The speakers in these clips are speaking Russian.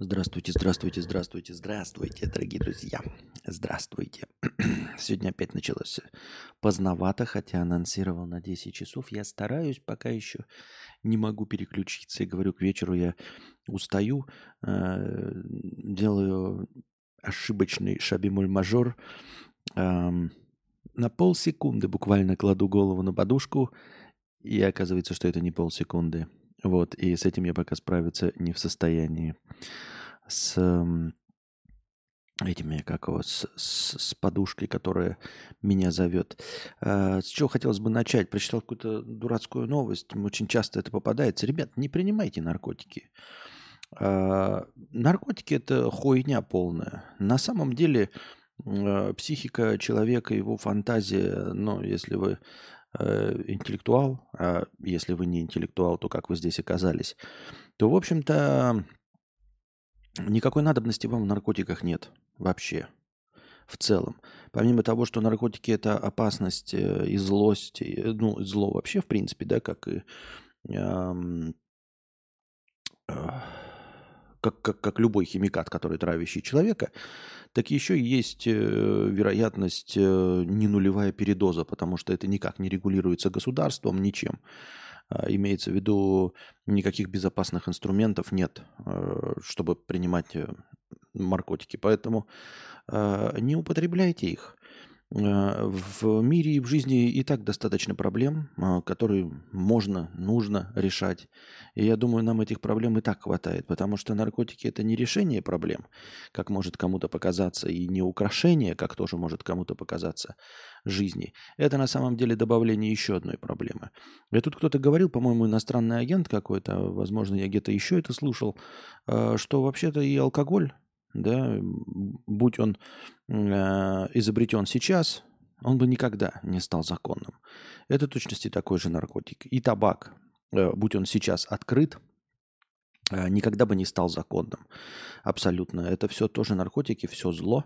Здравствуйте, здравствуйте, здравствуйте, здравствуйте, дорогие друзья. Здравствуйте. Сегодня опять началось поздновато, хотя анонсировал на 10 часов. Я стараюсь, пока еще не могу переключиться. И говорю, к вечеру я устаю, э, делаю ошибочный шабимуль-мажор. На полсекунды буквально кладу голову на подушку, и оказывается, что это не полсекунды. Вот, и с этим я пока справиться не в состоянии. С этими, как его, с, с, с подушкой, которая меня зовет. А, с чего хотелось бы начать? Прочитал какую-то дурацкую новость. Очень часто это попадается. Ребят, не принимайте наркотики. А, наркотики – это хуйня полная. На самом деле а, психика человека, его фантазия, ну, если вы интеллектуал, а если вы не интеллектуал, то как вы здесь оказались, то, в общем-то, никакой надобности вам в наркотиках нет вообще в целом. Помимо того, что наркотики – это опасность э, и злость, и, ну, зло вообще, в принципе, да, как и эм, э, как, как, как любой химикат, который травящий человека, так еще есть э, вероятность э, не передоза, потому что это никак не регулируется государством, ничем. А, имеется в виду, никаких безопасных инструментов нет, э, чтобы принимать э, наркотики. Поэтому э, не употребляйте их. Э, в мире и в жизни и так достаточно проблем, э, которые можно, нужно решать. И я думаю, нам этих проблем и так хватает, потому что наркотики – это не решение проблем, как может кому-то показаться, и не украшение, как тоже может кому-то показаться, жизни. Это на самом деле добавление еще одной проблемы. И тут кто-то говорил, по-моему, иностранный агент какой-то, возможно, я где-то еще это слушал, э, что вообще-то и алкоголь да, будь он э, изобретен сейчас, он бы никогда не стал законным. Это точности такой же наркотик. И табак, э, будь он сейчас открыт, э, никогда бы не стал законным. Абсолютно. Это все тоже наркотики, все зло.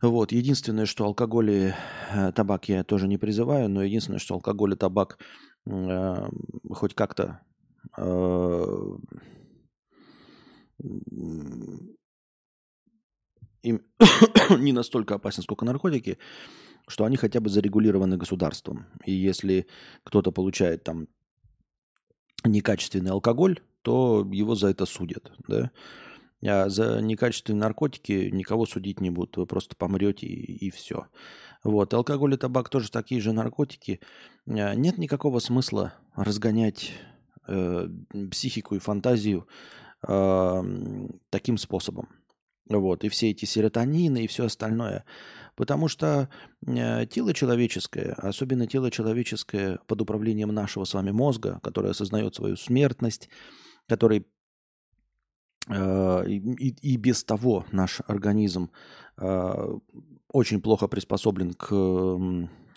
Вот. Единственное, что алкоголь и э, табак я тоже не призываю, но единственное, что алкоголь и табак э, хоть как-то э, им не настолько опасны, сколько наркотики, что они хотя бы зарегулированы государством. И если кто-то получает там некачественный алкоголь, то его за это судят. Да? А за некачественные наркотики никого судить не будут. Вы просто помрете и, и все. Вот. Алкоголь и табак тоже такие же наркотики. А, нет никакого смысла разгонять э, психику и фантазию э, таким способом. Вот, и все эти серотонины и все остальное. Потому что э, тело человеческое, особенно тело человеческое под управлением нашего с вами мозга, который осознает свою смертность, который э, и, и без того наш организм э, очень плохо приспособлен к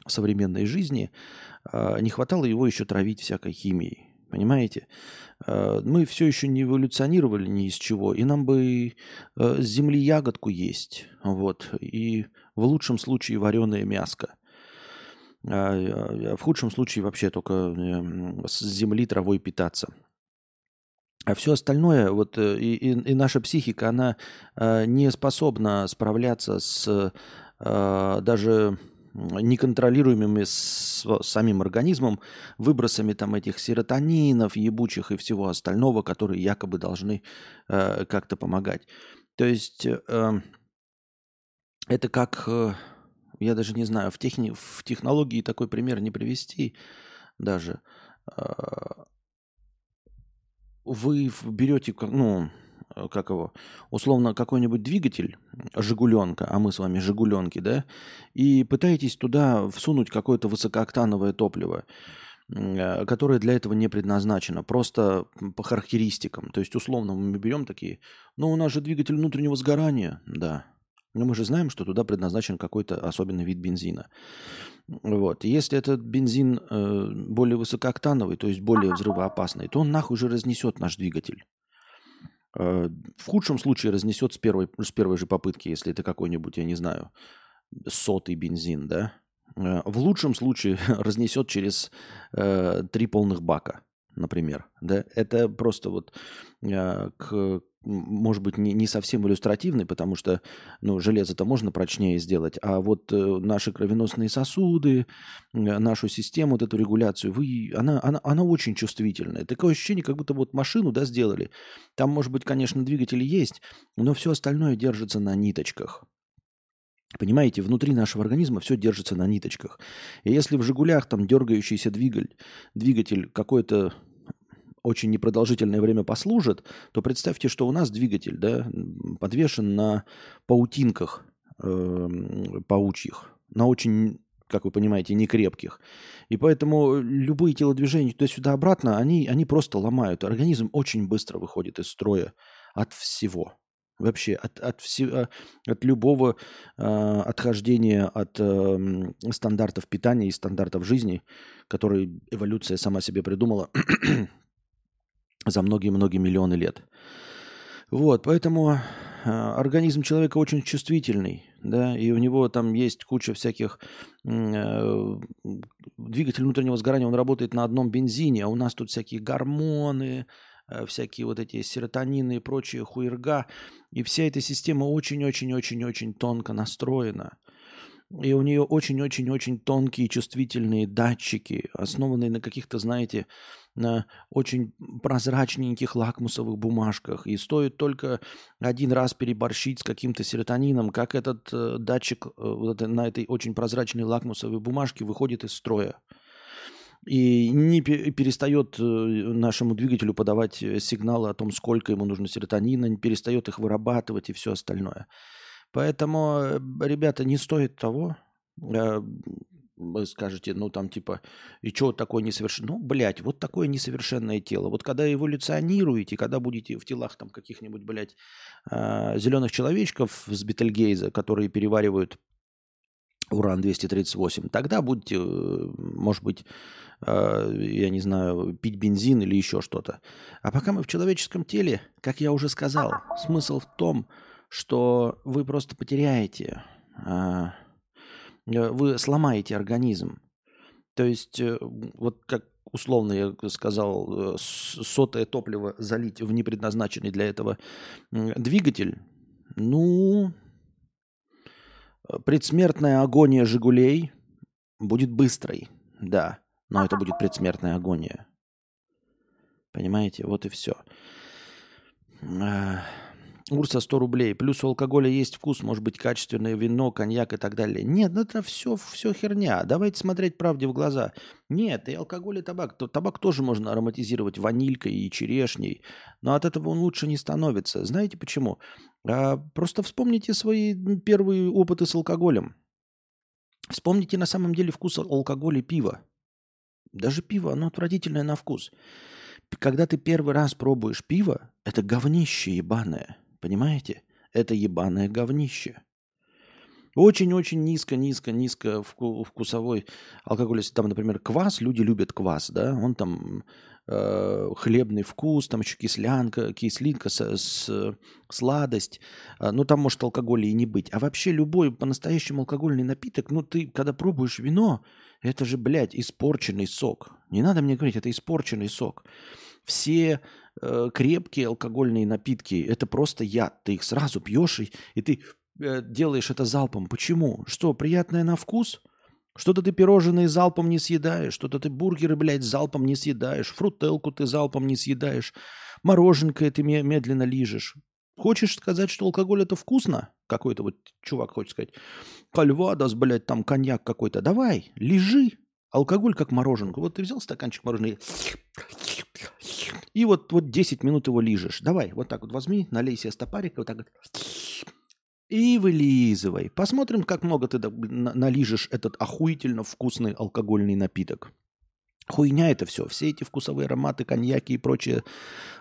современной жизни, э, не хватало его еще травить всякой химией. Понимаете? Э, мы все еще не эволюционировали ни из чего, и нам бы э, с земли ягодку есть, вот, и в лучшем случае вареное мяско. А, а в худшем случае вообще только эм, с земли травой питаться. А все остальное, вот и, и, и наша психика, она не способна справляться с даже неконтролируемыми с, самим организмом выбросами там этих серотонинов, ебучих и всего остального, которые якобы должны э, как-то помогать. То есть э, это как, э, я даже не знаю, в, техни, в технологии такой пример не привести даже. Э, вы берете, ну, как его, условно, какой-нибудь двигатель, Жигуленка, а мы с вами Жигуленки, да, и пытаетесь туда всунуть какое-то высокооктановое топливо, э, которое для этого не предназначено, просто по характеристикам. То есть, условно, мы берем такие, ну, у нас же двигатель внутреннего сгорания, да, но мы же знаем, что туда предназначен какой-то особенный вид бензина. Вот. Если этот бензин э, более высокооктановый, то есть более взрывоопасный, то он нахуй уже разнесет наш двигатель. Э, в худшем случае разнесет с первой, с первой же попытки, если это какой-нибудь, я не знаю, сотый бензин, да. Э, в лучшем случае разнесет через э, три полных бака, например. Да? Это просто вот э, к может быть, не, не совсем иллюстративный, потому что ну, железо-то можно прочнее сделать, а вот э, наши кровеносные сосуды, э, нашу систему, вот эту регуляцию, вы, она, она, она очень чувствительная. Такое ощущение, как будто вот машину да, сделали. Там, может быть, конечно, двигатели есть, но все остальное держится на ниточках. Понимаете, внутри нашего организма все держится на ниточках. И если в «Жигулях» там дергающийся двигатель, двигатель какой-то очень непродолжительное время послужит, то представьте, что у нас двигатель да, подвешен на паутинках э, паучьих, на очень, как вы понимаете, некрепких. И поэтому любые телодвижения туда-сюда обратно, они, они просто ломают. Организм очень быстро выходит из строя от всего. Вообще от, от, всего, от любого э, отхождения от э, стандартов питания и стандартов жизни, которые эволюция сама себе придумала за многие-многие миллионы лет. Вот, поэтому э, организм человека очень чувствительный, да, и у него там есть куча всяких э, двигатель внутреннего сгорания, он работает на одном бензине, а у нас тут всякие гормоны, э, всякие вот эти серотонины и прочие хуерга, и вся эта система очень-очень-очень-очень тонко настроена. И у нее очень-очень-очень тонкие чувствительные датчики, основанные на каких-то, знаете, на очень прозрачненьких лакмусовых бумажках. И стоит только один раз переборщить с каким-то серотонином, как этот э, датчик э, на этой очень прозрачной лакмусовой бумажке выходит из строя. И не перестает э, нашему двигателю подавать э, сигналы о том, сколько ему нужно серотонина, не перестает их вырабатывать и все остальное. Поэтому, э, ребята, не стоит того. Э, вы скажете, ну там типа, и что такое несовершенное? Ну, блядь, вот такое несовершенное тело. Вот когда эволюционируете, когда будете в телах там каких-нибудь, блядь, э, зеленых человечков с Бетельгейза, которые переваривают уран-238, тогда будете, может быть, я не знаю, пить бензин или еще что-то. А пока мы в человеческом теле, как я уже сказал, смысл в том, что вы просто потеряете, а, э, вы сломаете организм. То есть, э, вот как условно я сказал, э, сотое топливо залить в непредназначенный для этого двигатель, ну, предсмертная агония «Жигулей» будет быстрой, да, но это будет предсмертная агония. Понимаете, вот и все. Урса 100 рублей. Плюс у алкоголя есть вкус, может быть, качественное вино, коньяк и так далее. Нет, ну это все, все херня. Давайте смотреть правде в глаза. Нет, и алкоголь, и табак. То, табак тоже можно ароматизировать ванилькой и черешней, но от этого он лучше не становится. Знаете почему? А, просто вспомните свои первые опыты с алкоголем. Вспомните на самом деле вкус алкоголя и пива. Даже пиво, оно отвратительное на вкус. Когда ты первый раз пробуешь пиво, это говнище ебаное. Понимаете? Это ебаное говнище. Очень-очень низко, низко, низко вкусовой алкоголь. Если там, например, квас, люди любят квас, да, он там э, хлебный вкус, там еще кислянка, кислинка, с, с, сладость. Э, ну, там может алкоголя и не быть. А вообще любой по-настоящему алкогольный напиток, ну, ты, когда пробуешь вино, это же, блядь, испорченный сок. Не надо мне говорить, это испорченный сок. Все э, крепкие алкогольные напитки – это просто яд. Ты их сразу пьешь, и, и ты э, делаешь это залпом. Почему? Что, приятное на вкус? Что-то ты пирожные залпом не съедаешь, что-то ты бургеры, блядь, залпом не съедаешь, фрутелку ты залпом не съедаешь, мороженка ты медленно лижешь. Хочешь сказать, что алкоголь это вкусно? Какой-то вот чувак хочет сказать. Кальвадос, блядь, там коньяк какой-то. Давай, лежи. Алкоголь как мороженку. Вот ты взял стаканчик мороженого и вот, вот 10 минут его лижешь. Давай, вот так вот возьми, налей себе стопарик, вот так вот. И вылизывай. Посмотрим, как много ты налижешь этот охуительно вкусный алкогольный напиток. Хуйня это все. Все эти вкусовые ароматы, коньяки и прочее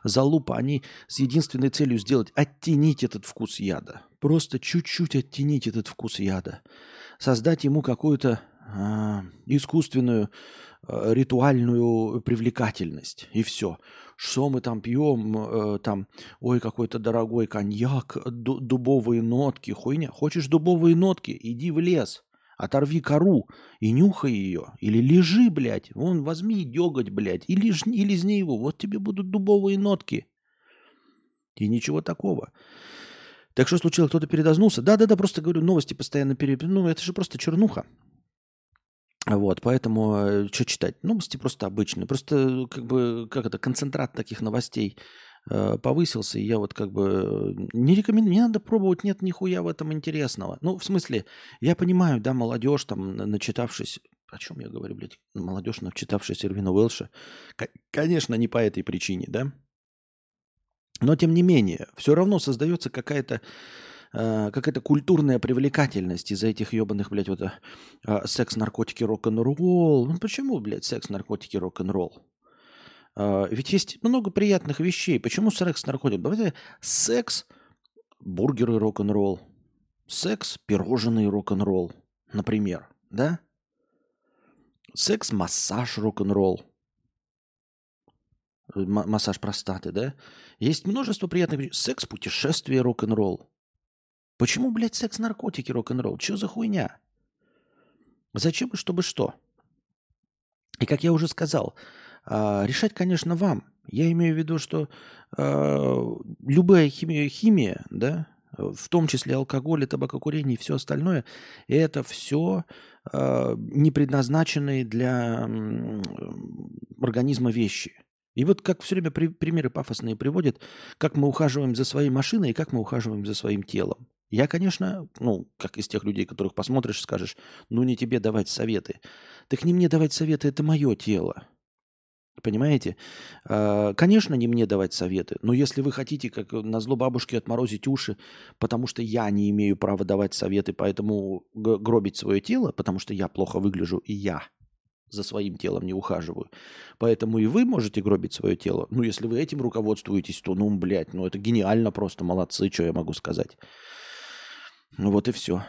залупа, они с единственной целью сделать – оттенить этот вкус яда. Просто чуть-чуть оттенить этот вкус яда. Создать ему какую-то искусственную а, ритуальную привлекательность. И все. Что мы там пьем? Э, там, ой, какой-то дорогой коньяк, дубовые нотки, хуйня. Хочешь дубовые нотки? Иди в лес, оторви кору и нюхай ее. Или лежи, блядь. Вон, возьми деготь, блядь, и, лиж, и лизни его. Вот тебе будут дубовые нотки. И ничего такого. Так что случилось? Кто-то передознулся? Да-да-да, просто говорю, новости постоянно пере... Ну, это же просто чернуха. Вот, поэтому э, что читать? Новости просто обычные. Просто как бы, как это, концентрат таких новостей э, повысился, и я вот как бы не рекомендую, не надо пробовать, нет нихуя в этом интересного. Ну, в смысле, я понимаю, да, молодежь там, начитавшись, о чем я говорю, блядь, молодежь, начитавшись Ирвина Уэлша, конечно, не по этой причине, да, но, тем не менее, все равно создается какая-то э, какая-то культурная привлекательность из-за этих ебаных, блядь, вот э, секс, наркотики, рок-н-ролл. Ну почему, блядь, секс, наркотики, рок-н-ролл? Э, ведь есть много приятных вещей. Почему секс, наркотики? Давайте секс, бургеры, рок-н-ролл. Секс, пирожные, рок-н-ролл, например, да? Секс, массаж, рок-н-ролл массаж простаты, да? Есть множество приятных вещей. Секс, путешествие, рок-н-ролл. Почему, блядь, секс, наркотики, рок-н-ролл? Что за хуйня? Зачем и чтобы что? И как я уже сказал, а, решать, конечно, вам. Я имею в виду, что а, любая химия, химия, да, в том числе алкоголь, и табакокурение и все остальное, это все а, не предназначенные для организма вещи. И вот как все время при, примеры пафосные приводят, как мы ухаживаем за своей машиной и как мы ухаживаем за своим телом. Я, конечно, ну, как из тех людей, которых посмотришь, скажешь, ну не тебе давать советы. Так не мне давать советы, это мое тело. Понимаете? А, конечно, не мне давать советы, но если вы хотите, как на зло бабушке, отморозить уши, потому что я не имею права давать советы, поэтому гробить свое тело, потому что я плохо выгляжу, и я за своим телом не ухаживаю. Поэтому и вы можете гробить свое тело. Ну, если вы этим руководствуетесь, то, ну, блядь, ну, это гениально просто, молодцы, что я могу сказать. Ну, вот и все.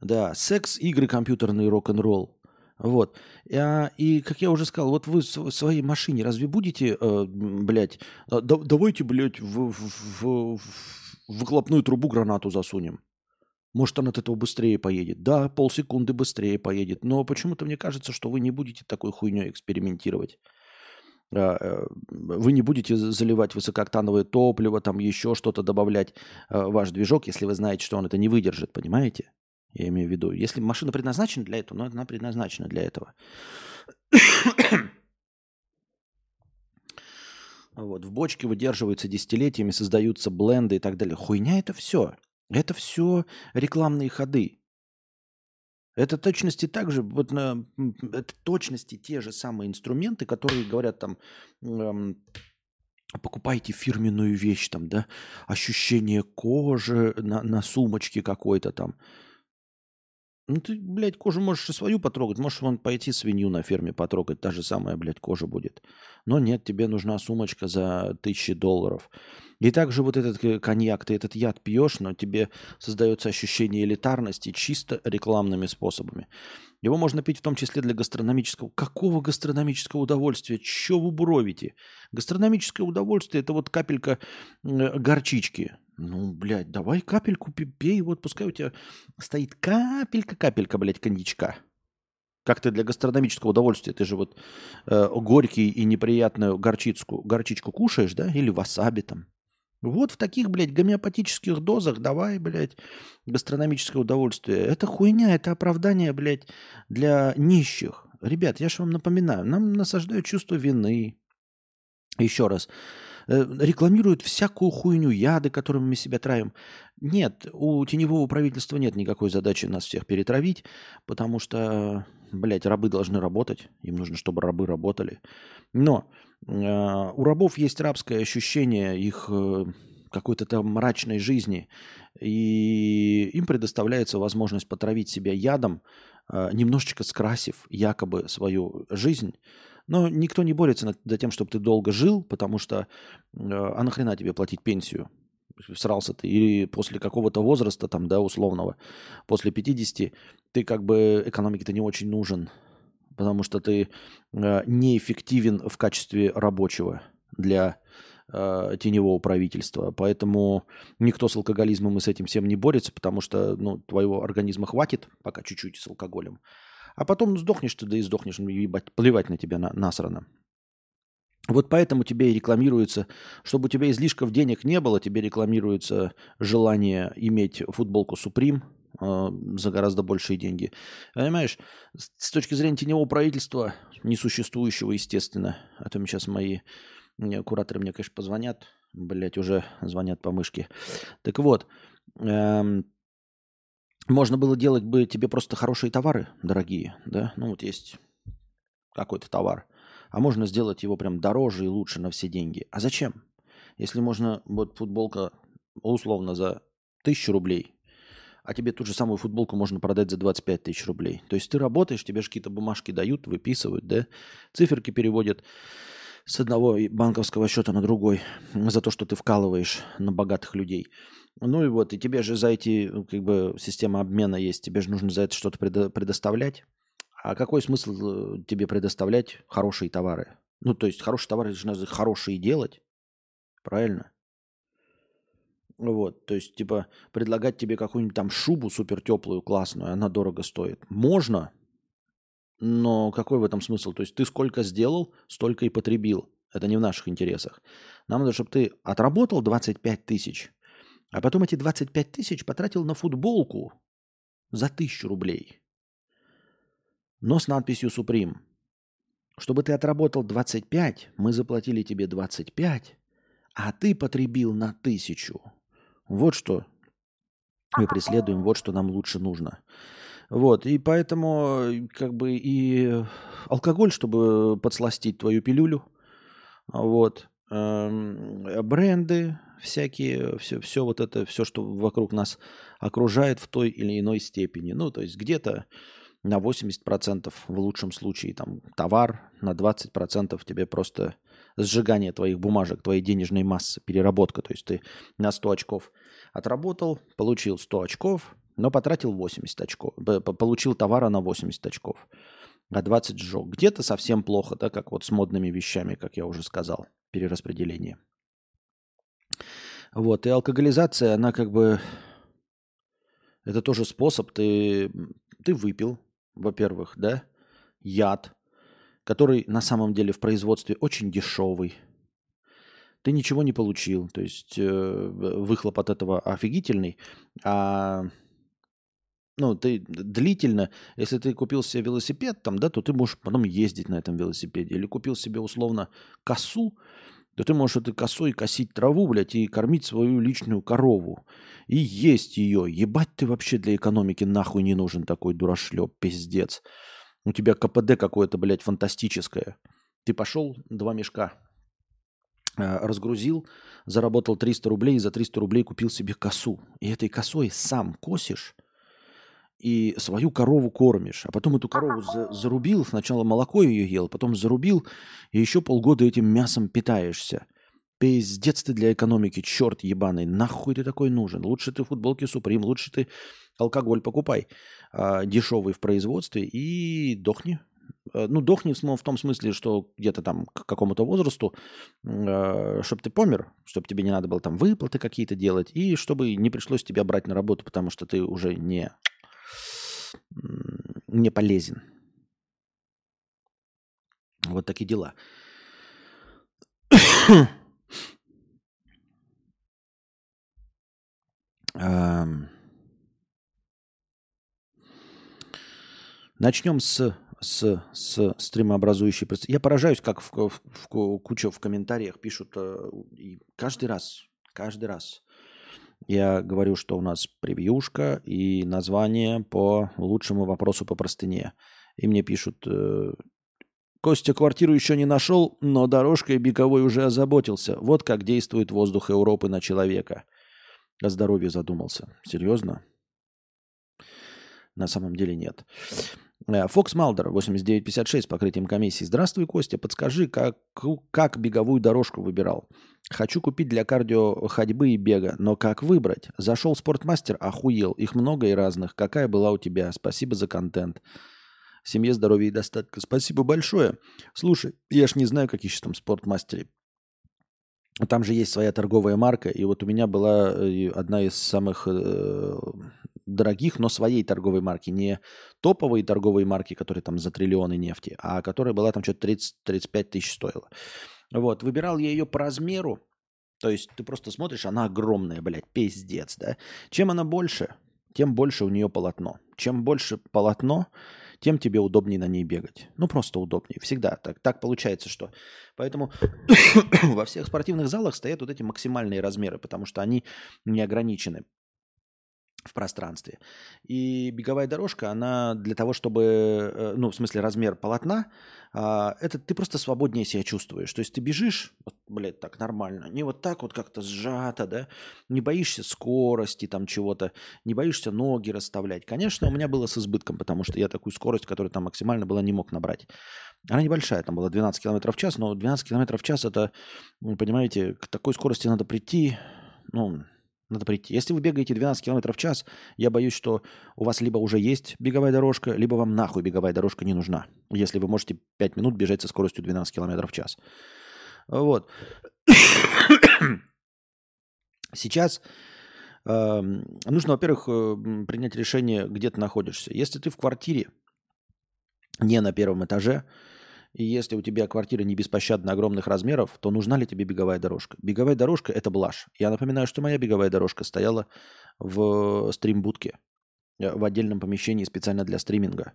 Да, секс, игры компьютерные, рок-н-ролл. Вот. А, и, как я уже сказал, вот вы в своей машине разве будете, э, блядь, да, давайте, блядь, в, в, в, в выхлопную трубу гранату засунем. Может, он от этого быстрее поедет. Да, полсекунды быстрее поедет. Но почему-то мне кажется, что вы не будете такой хуйней экспериментировать. А, э, вы не будете заливать высокооктановое топливо, там еще что-то добавлять в ваш движок, если вы знаете, что он это не выдержит, понимаете? Я имею в виду, если машина предназначена для этого, но она предназначена для этого. Вот, в бочке выдерживаются десятилетиями, создаются бленды и так далее. Хуйня это все. Это все рекламные ходы. Это точности также, вот на, это точности те же самые инструменты, которые говорят там, эм, покупайте фирменную вещь там, да, ощущение кожи на, на сумочке какой-то там. Ну ты, блядь, кожу можешь и свою потрогать, можешь вон пойти свинью на ферме потрогать, та же самая, блядь, кожа будет. Но нет, тебе нужна сумочка за тысячи долларов. И также вот этот э, коньяк, ты этот яд пьешь, но тебе создается ощущение элитарности чисто рекламными способами. Его можно пить в том числе для гастрономического. Какого гастрономического удовольствия? Че вы буровите? Гастрономическое удовольствие – это вот капелька горчички. Ну, блядь, давай капельку пей, вот пускай у тебя стоит капелька-капелька, блядь, коньячка. Как ты для гастрономического удовольствия, ты же вот э, горький и неприятную горчицку, горчичку кушаешь, да, или васаби там. Вот в таких, блядь, гомеопатических дозах давай, блядь, гастрономическое удовольствие. Это хуйня, это оправдание, блядь, для нищих. Ребят, я же вам напоминаю, нам насаждают чувство вины. Еще раз, рекламируют всякую хуйню, яды, которыми мы себя травим. Нет, у теневого правительства нет никакой задачи нас всех перетравить, потому что, блядь, рабы должны работать, им нужно, чтобы рабы работали. Но а, у рабов есть рабское ощущение их э, какой-то там мрачной жизни, и им предоставляется возможность потравить себя ядом, а, немножечко скрасив якобы свою жизнь. Но никто не борется за тем, чтобы ты долго жил, потому что а нахрена тебе платить пенсию? Срался ты. Или после какого-то возраста, там, да, условного, после 50, ты как бы экономике-то не очень нужен потому что ты э, неэффективен в качестве рабочего для э, теневого правительства. Поэтому никто с алкоголизмом и с этим всем не борется, потому что ну, твоего организма хватит пока чуть-чуть с алкоголем. А потом сдохнешь ты, да и сдохнешь, ну, ебать, плевать на тебя на, насрано. Вот поэтому тебе и рекламируется, чтобы у тебя излишков денег не было, тебе рекламируется желание иметь футболку Supreme э, за гораздо большие деньги. Понимаешь, с точки зрения теневого правительства, несуществующего, естественно, а то мне сейчас мои кураторы мне, конечно, позвонят, блять, уже звонят по мышке. Так вот, эм, можно было делать бы тебе просто хорошие товары, дорогие, да? Ну вот есть какой-то товар – а можно сделать его прям дороже и лучше на все деньги. А зачем? Если можно, вот футболка условно за тысячу рублей, а тебе ту же самую футболку можно продать за 25 тысяч рублей. То есть ты работаешь, тебе же какие-то бумажки дают, выписывают, да, циферки переводят с одного банковского счета на другой за то, что ты вкалываешь на богатых людей. Ну и вот, и тебе же за эти, как бы, система обмена есть, тебе же нужно за это что-то предоставлять. А какой смысл э, тебе предоставлять хорошие товары? Ну, то есть хорошие товары же надо хорошие делать. Правильно? Вот, то есть, типа, предлагать тебе какую-нибудь там шубу супер теплую, классную, она дорого стоит. Можно, но какой в этом смысл? То есть ты сколько сделал, столько и потребил. Это не в наших интересах. Нам надо, чтобы ты отработал 25 тысяч, а потом эти 25 тысяч потратил на футболку за тысячу рублей но с надписью Supreme. Чтобы ты отработал 25, мы заплатили тебе 25, а ты потребил на тысячу. Вот что мы преследуем, вот что нам лучше нужно. Вот, и поэтому как бы и алкоголь, чтобы подсластить твою пилюлю, вот, эм, бренды всякие, все, все вот это, все, что вокруг нас окружает в той или иной степени. Ну, то есть где-то на 80% в лучшем случае там товар, на 20% тебе просто сжигание твоих бумажек, твоей денежной массы, переработка. То есть ты на 100 очков отработал, получил 100 очков, но потратил 80 очков, получил товара на 80 очков, а 20 сжег. Где-то совсем плохо, да, как вот с модными вещами, как я уже сказал, перераспределение. Вот, и алкоголизация, она как бы, это тоже способ, ты, ты выпил, во-первых, да, яд, который на самом деле в производстве очень дешевый. Ты ничего не получил, то есть э, выхлоп от этого офигительный, а ну, ты длительно, если ты купил себе велосипед, там, да, то ты можешь потом ездить на этом велосипеде. Или купил себе условно косу, то ты можешь этой косой косить траву, блядь, и кормить свою личную корову. И есть ее. Ебать ты вообще для экономики нахуй не нужен такой дурашлеп, пиздец. У тебя КПД какое-то, блядь, фантастическое. Ты пошел, два мешка э, разгрузил, заработал 300 рублей, и за 300 рублей купил себе косу. И этой косой сам косишь, и свою корову кормишь, а потом эту корову за, зарубил, сначала молоко ее ел, потом зарубил, и еще полгода этим мясом питаешься. Пиздец ты для экономики, черт ебаный, нахуй ты такой нужен? Лучше ты футболки Суприм, лучше ты алкоголь покупай, а, дешевый в производстве, и дохни. А, ну, дохни в том смысле, что где-то там к какому-то возрасту, а, чтобы ты помер, чтобы тебе не надо было там выплаты какие-то делать, и чтобы не пришлось тебя брать на работу, потому что ты уже не не полезен. Вот такие дела. Начнем с, с, с стримообразующей... Я поражаюсь, как в, в, в кучу в комментариях пишут э, и каждый раз, каждый раз я говорю, что у нас превьюшка и название по лучшему вопросу по простыне. И мне пишут, э, Костя квартиру еще не нашел, но дорожкой беговой уже озаботился. Вот как действует воздух Европы на человека. О здоровье задумался. Серьезно? На самом деле нет. Э, Фокс Малдер, 8956, покрытием комиссии. Здравствуй, Костя. Подскажи, как, как беговую дорожку выбирал? Хочу купить для кардио ходьбы и бега, но как выбрать? Зашел в спортмастер, охуел. Их много и разных. Какая была у тебя? Спасибо за контент. Семье, здоровья и достатка. Спасибо большое. Слушай, я ж не знаю, какие еще там спортмастеры. Там же есть своя торговая марка, и вот у меня была э, одна из самых э, дорогих, но своей торговой марки, не топовой торговой марки, которые там за триллионы нефти, а которая была там что-то 30-35 тысяч стоила. Вот, выбирал я ее по размеру. То есть ты просто смотришь, она огромная, блядь, пиздец, да. Чем она больше, тем больше у нее полотно. Чем больше полотно, тем тебе удобнее на ней бегать. Ну, просто удобнее. Всегда так, так получается, что... Поэтому во всех спортивных залах стоят вот эти максимальные размеры, потому что они не ограничены в пространстве. И беговая дорожка, она для того, чтобы, э, ну, в смысле, размер полотна, а, это ты просто свободнее себя чувствуешь. То есть ты бежишь, вот, блядь, так нормально, не вот так вот как-то сжато, да, не боишься скорости там чего-то, не боишься ноги расставлять. Конечно, у меня было с избытком, потому что я такую скорость, которая там максимально была, не мог набрать. Она небольшая, там было 12 км в час, но 12 км в час это, вы понимаете, к такой скорости надо прийти, ну, надо прийти. Если вы бегаете 12 км в час, я боюсь, что у вас либо уже есть беговая дорожка, либо вам нахуй беговая дорожка не нужна, если вы можете 5 минут бежать со скоростью 12 км в час. Вот. Сейчас э, нужно, во-первых, э, принять решение, где ты находишься. Если ты в квартире, не на первом этаже, и если у тебя квартира не беспощадно огромных размеров, то нужна ли тебе беговая дорожка? Беговая дорожка – это блажь. Я напоминаю, что моя беговая дорожка стояла в стримбудке, э, в отдельном помещении специально для стриминга.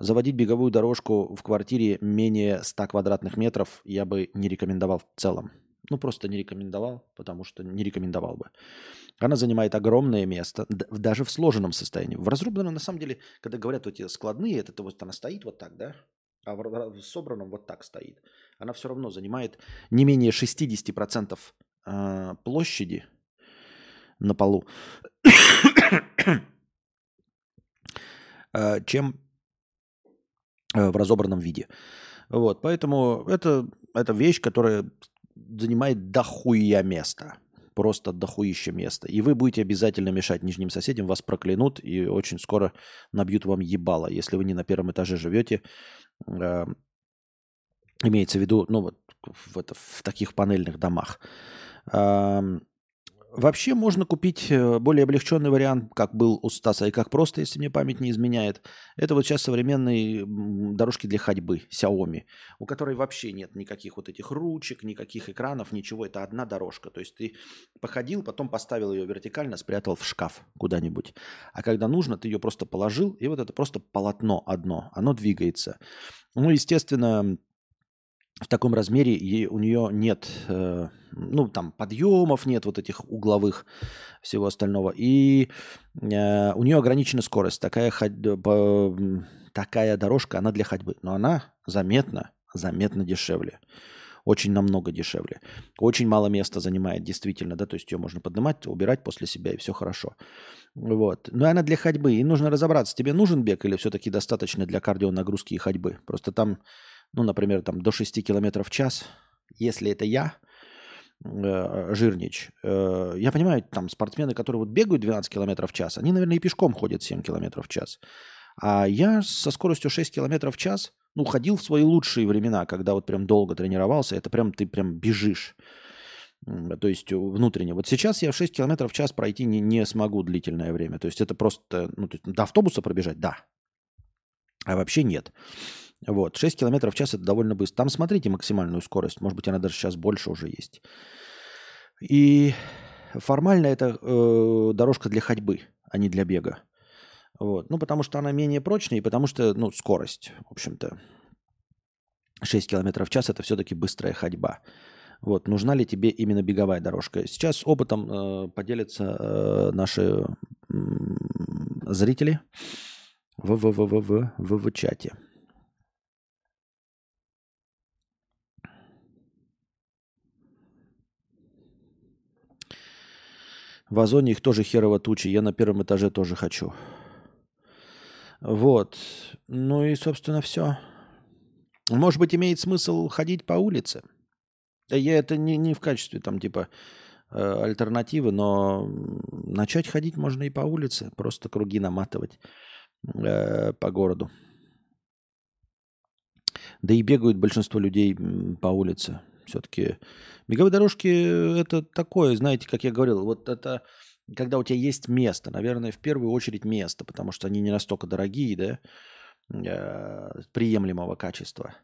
Заводить беговую дорожку в квартире менее 100 квадратных метров я бы не рекомендовал в целом. Ну, просто не рекомендовал, потому что не рекомендовал бы. Она занимает огромное место, даже в сложенном состоянии. В разрубленном, на самом деле, когда говорят вот эти складные, это вот она стоит вот так, да, а в собранном вот так стоит, она все равно занимает не менее 60% а, площади на полу, а, чем а, в разобранном виде. Вот, поэтому это, это вещь, которая занимает дохуя места. Просто дохуище места. И вы будете обязательно мешать нижним соседям, вас проклянут и очень скоро набьют вам ебало. Если вы не на первом этаже живете, э, имеется в виду, ну вот в, это, в таких панельных домах. Э, Вообще можно купить э, более облегченный вариант, как был у Стаса, и как просто, если мне память не изменяет. Это вот сейчас современные дорожки для ходьбы Xiaomi, у которой вообще нет никаких вот этих ручек, никаких экранов, ничего. Это одна дорожка. То есть ты походил, потом поставил ее вертикально, спрятал в шкаф куда-нибудь. А когда нужно, ты ее просто положил, и вот это просто полотно одно, оно двигается. Ну, естественно, в таком размере ей, у нее нет, э, ну, там, подъемов нет, вот этих угловых, всего остального. И э, у нее ограничена скорость. Такая, по, такая дорожка, она для ходьбы. Но она заметно, заметно дешевле. Очень намного дешевле. Очень мало места занимает, действительно, да, то есть ее можно поднимать, убирать после себя, и все хорошо. Вот. Но она для ходьбы. И нужно разобраться, тебе нужен бег или все-таки достаточно для кардионагрузки и ходьбы. Просто там ну, например, там до 6 км в час, если это я, э, Жирнич, э, я понимаю, там спортсмены, которые вот бегают 12 км в час, они, наверное, и пешком ходят 7 км в час. А я со скоростью 6 км в час, ну, ходил в свои лучшие времена, когда вот прям долго тренировался, это прям ты прям бежишь. То есть внутренне. Вот сейчас я 6 км в час пройти не, не смогу длительное время. То есть это просто, ну, есть, до автобуса пробежать, да. А вообще нет. Вот, 6 км в час это довольно быстро. Там смотрите максимальную скорость. Может быть, она даже сейчас больше уже есть. И формально это э, дорожка для ходьбы, а не для бега. Вот. Ну, потому что она менее прочная, и потому что, ну, скорость, в общем-то. 6 км в час это все-таки быстрая ходьба. Вот, нужна ли тебе именно беговая дорожка? Сейчас опытом э, поделятся э, наши э, зрители в, в, в, в, в, в, в чате. В Озоне их тоже херово тучи. Я на первом этаже тоже хочу. Вот. Ну и, собственно, все. Может быть, имеет смысл ходить по улице. Я это не, не в качестве там типа э, альтернативы, но начать ходить можно и по улице, просто круги наматывать э, по городу. Да и бегают большинство людей по улице. Все-таки беговые дорожки – это такое, знаете, как я говорил, вот это когда у тебя есть место, наверное, в первую очередь место, потому что они не настолько дорогие, да, э, приемлемого качества.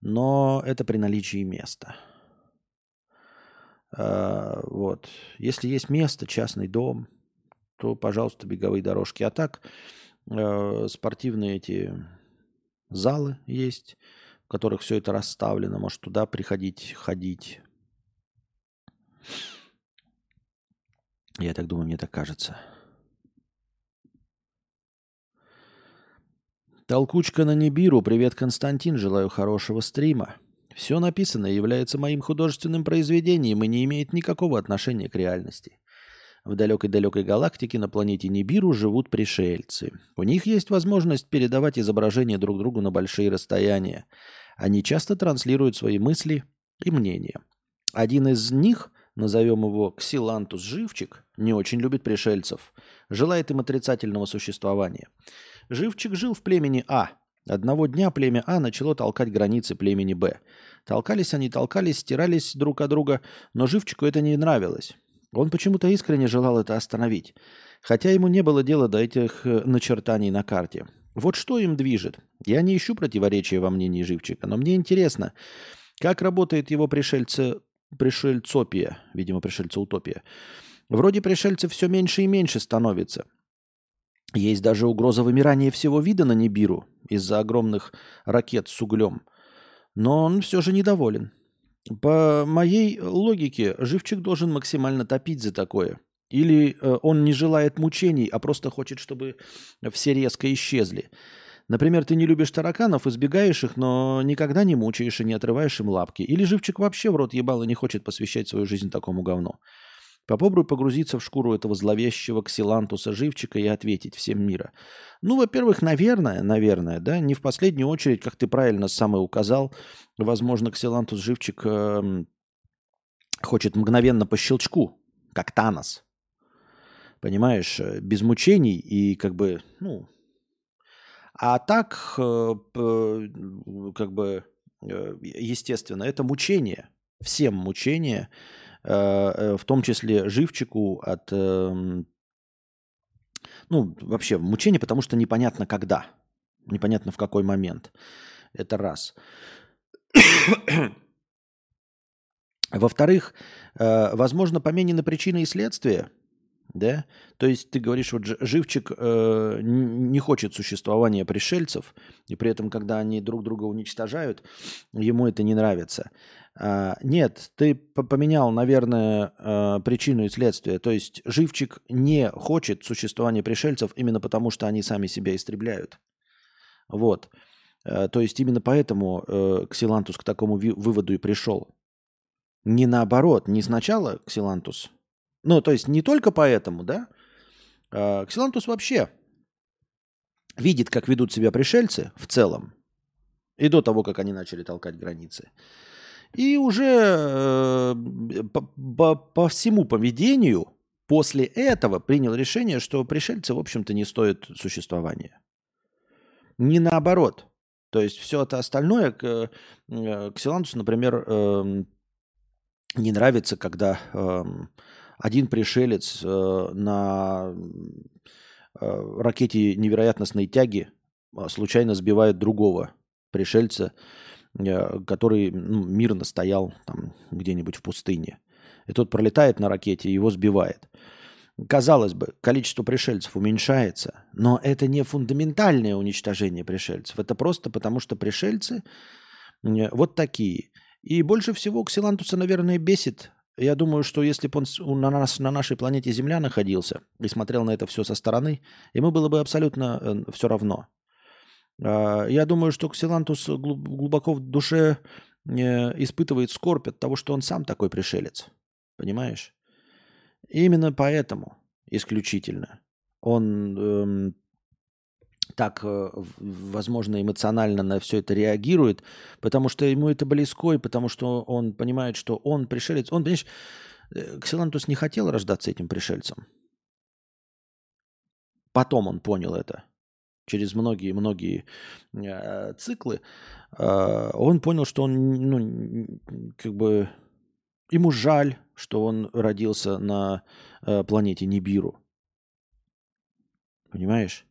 Но это при наличии места – А, вот. Если есть место, частный дом, то, пожалуйста, беговые дорожки. А так, э, спортивные эти залы есть, которых все это расставлено. Может, туда приходить, ходить. Я так думаю, мне так кажется. Толкучка на Небиру. Привет, Константин. Желаю хорошего стрима. Все написанное является моим художественным произведением и не имеет никакого отношения к реальности. В далекой-далекой галактике на планете Нибиру живут пришельцы. У них есть возможность передавать изображения друг другу на большие расстояния. Они часто транслируют свои мысли и мнения. Один из них, назовем его Ксилантус Живчик, не очень любит пришельцев. Желает им отрицательного существования. Живчик жил в племени А. Одного дня племя А начало толкать границы племени Б. Толкались они, толкались, стирались друг от друга, но Живчику это не нравилось. Он почему-то искренне желал это остановить, хотя ему не было дела до этих э, начертаний на карте. Вот что им движет. Я не ищу противоречия во мнении Живчика, но мне интересно, как работает его пришельце, пришельцопия, видимо, пришельцеутопия. Вроде пришельцев все меньше и меньше становится. Есть даже угроза вымирания всего вида на Нибиру из-за огромных ракет с углем. Но он все же недоволен. По моей логике, живчик должен максимально топить за такое. Или э, он не желает мучений, а просто хочет, чтобы все резко исчезли. Например, ты не любишь тараканов, избегаешь их, но никогда не мучаешь и не отрываешь им лапки. Или живчик вообще в рот ебал и не хочет посвящать свою жизнь такому говну. Попробуй погрузиться в шкуру этого зловещего ксилантуса живчика и ответить всем мира. Ну, во-первых, наверное, наверное, да, не в последнюю очередь, как ты правильно сам и указал, возможно, ксилантус живчик э, хочет мгновенно по щелчку, как Танос. Понимаешь, э, без мучений и как бы, ну... А так, э, как бы, э, естественно, это мучение. Всем мучение – в том числе живчику от, эм, ну, вообще мучение, потому что непонятно когда, непонятно в какой момент. Это раз. Во-вторых, возможно, поменены причины и следствия, да? То есть ты говоришь, вот живчик не хочет существования пришельцев, и при этом, когда они друг друга уничтожают, ему это не нравится. А, нет, ты поменял, наверное, а, причину и следствие. То есть живчик не хочет существования пришельцев именно потому, что они сами себя истребляют. Вот. А, то есть именно поэтому э, Ксилантус к такому выводу и пришел. Не наоборот, не сначала Ксилантус. Ну, то есть не только поэтому, да? Ксилантус вообще видит, как ведут себя пришельцы в целом, и до того, как они начали толкать границы. И уже э, по, по, по всему поведению после этого принял решение, что пришельцы, в общем-то, не стоят существования. Не наоборот. То есть все это остальное, к, э, Ксилантусу, например, э, не нравится, когда э, один пришелец э, на э, ракете невероятностной тяги э, случайно сбивает другого пришельца, Э, который ну, мирно стоял там где-нибудь в пустыне. И тот пролетает на ракете и его сбивает. Казалось бы, количество пришельцев уменьшается, но это не фундаментальное уничтожение пришельцев. Это просто потому, что пришельцы э, вот такие. И больше всего Ксилантуса, наверное, бесит. Я думаю, что если бы он на, нас, на нашей планете Земля находился и смотрел на это все со стороны, ему было бы абсолютно э, все равно. А, я думаю, что Ксилантус глубоко в душе э, испытывает скорбь от того, что он сам такой пришелец. Понимаешь? Именно поэтому исключительно он эм, так, э, возможно, эмоционально на все это реагирует, потому что ему это близко, и потому что он понимает, что он пришелец. Он, понимаешь, э, Ксилантус не хотел рождаться этим пришельцем. Потом он понял это через многие-многие э, циклы, он понял, что он, ну, как бы, ему жаль, что он родился на планете Нибиру. Понимаешь?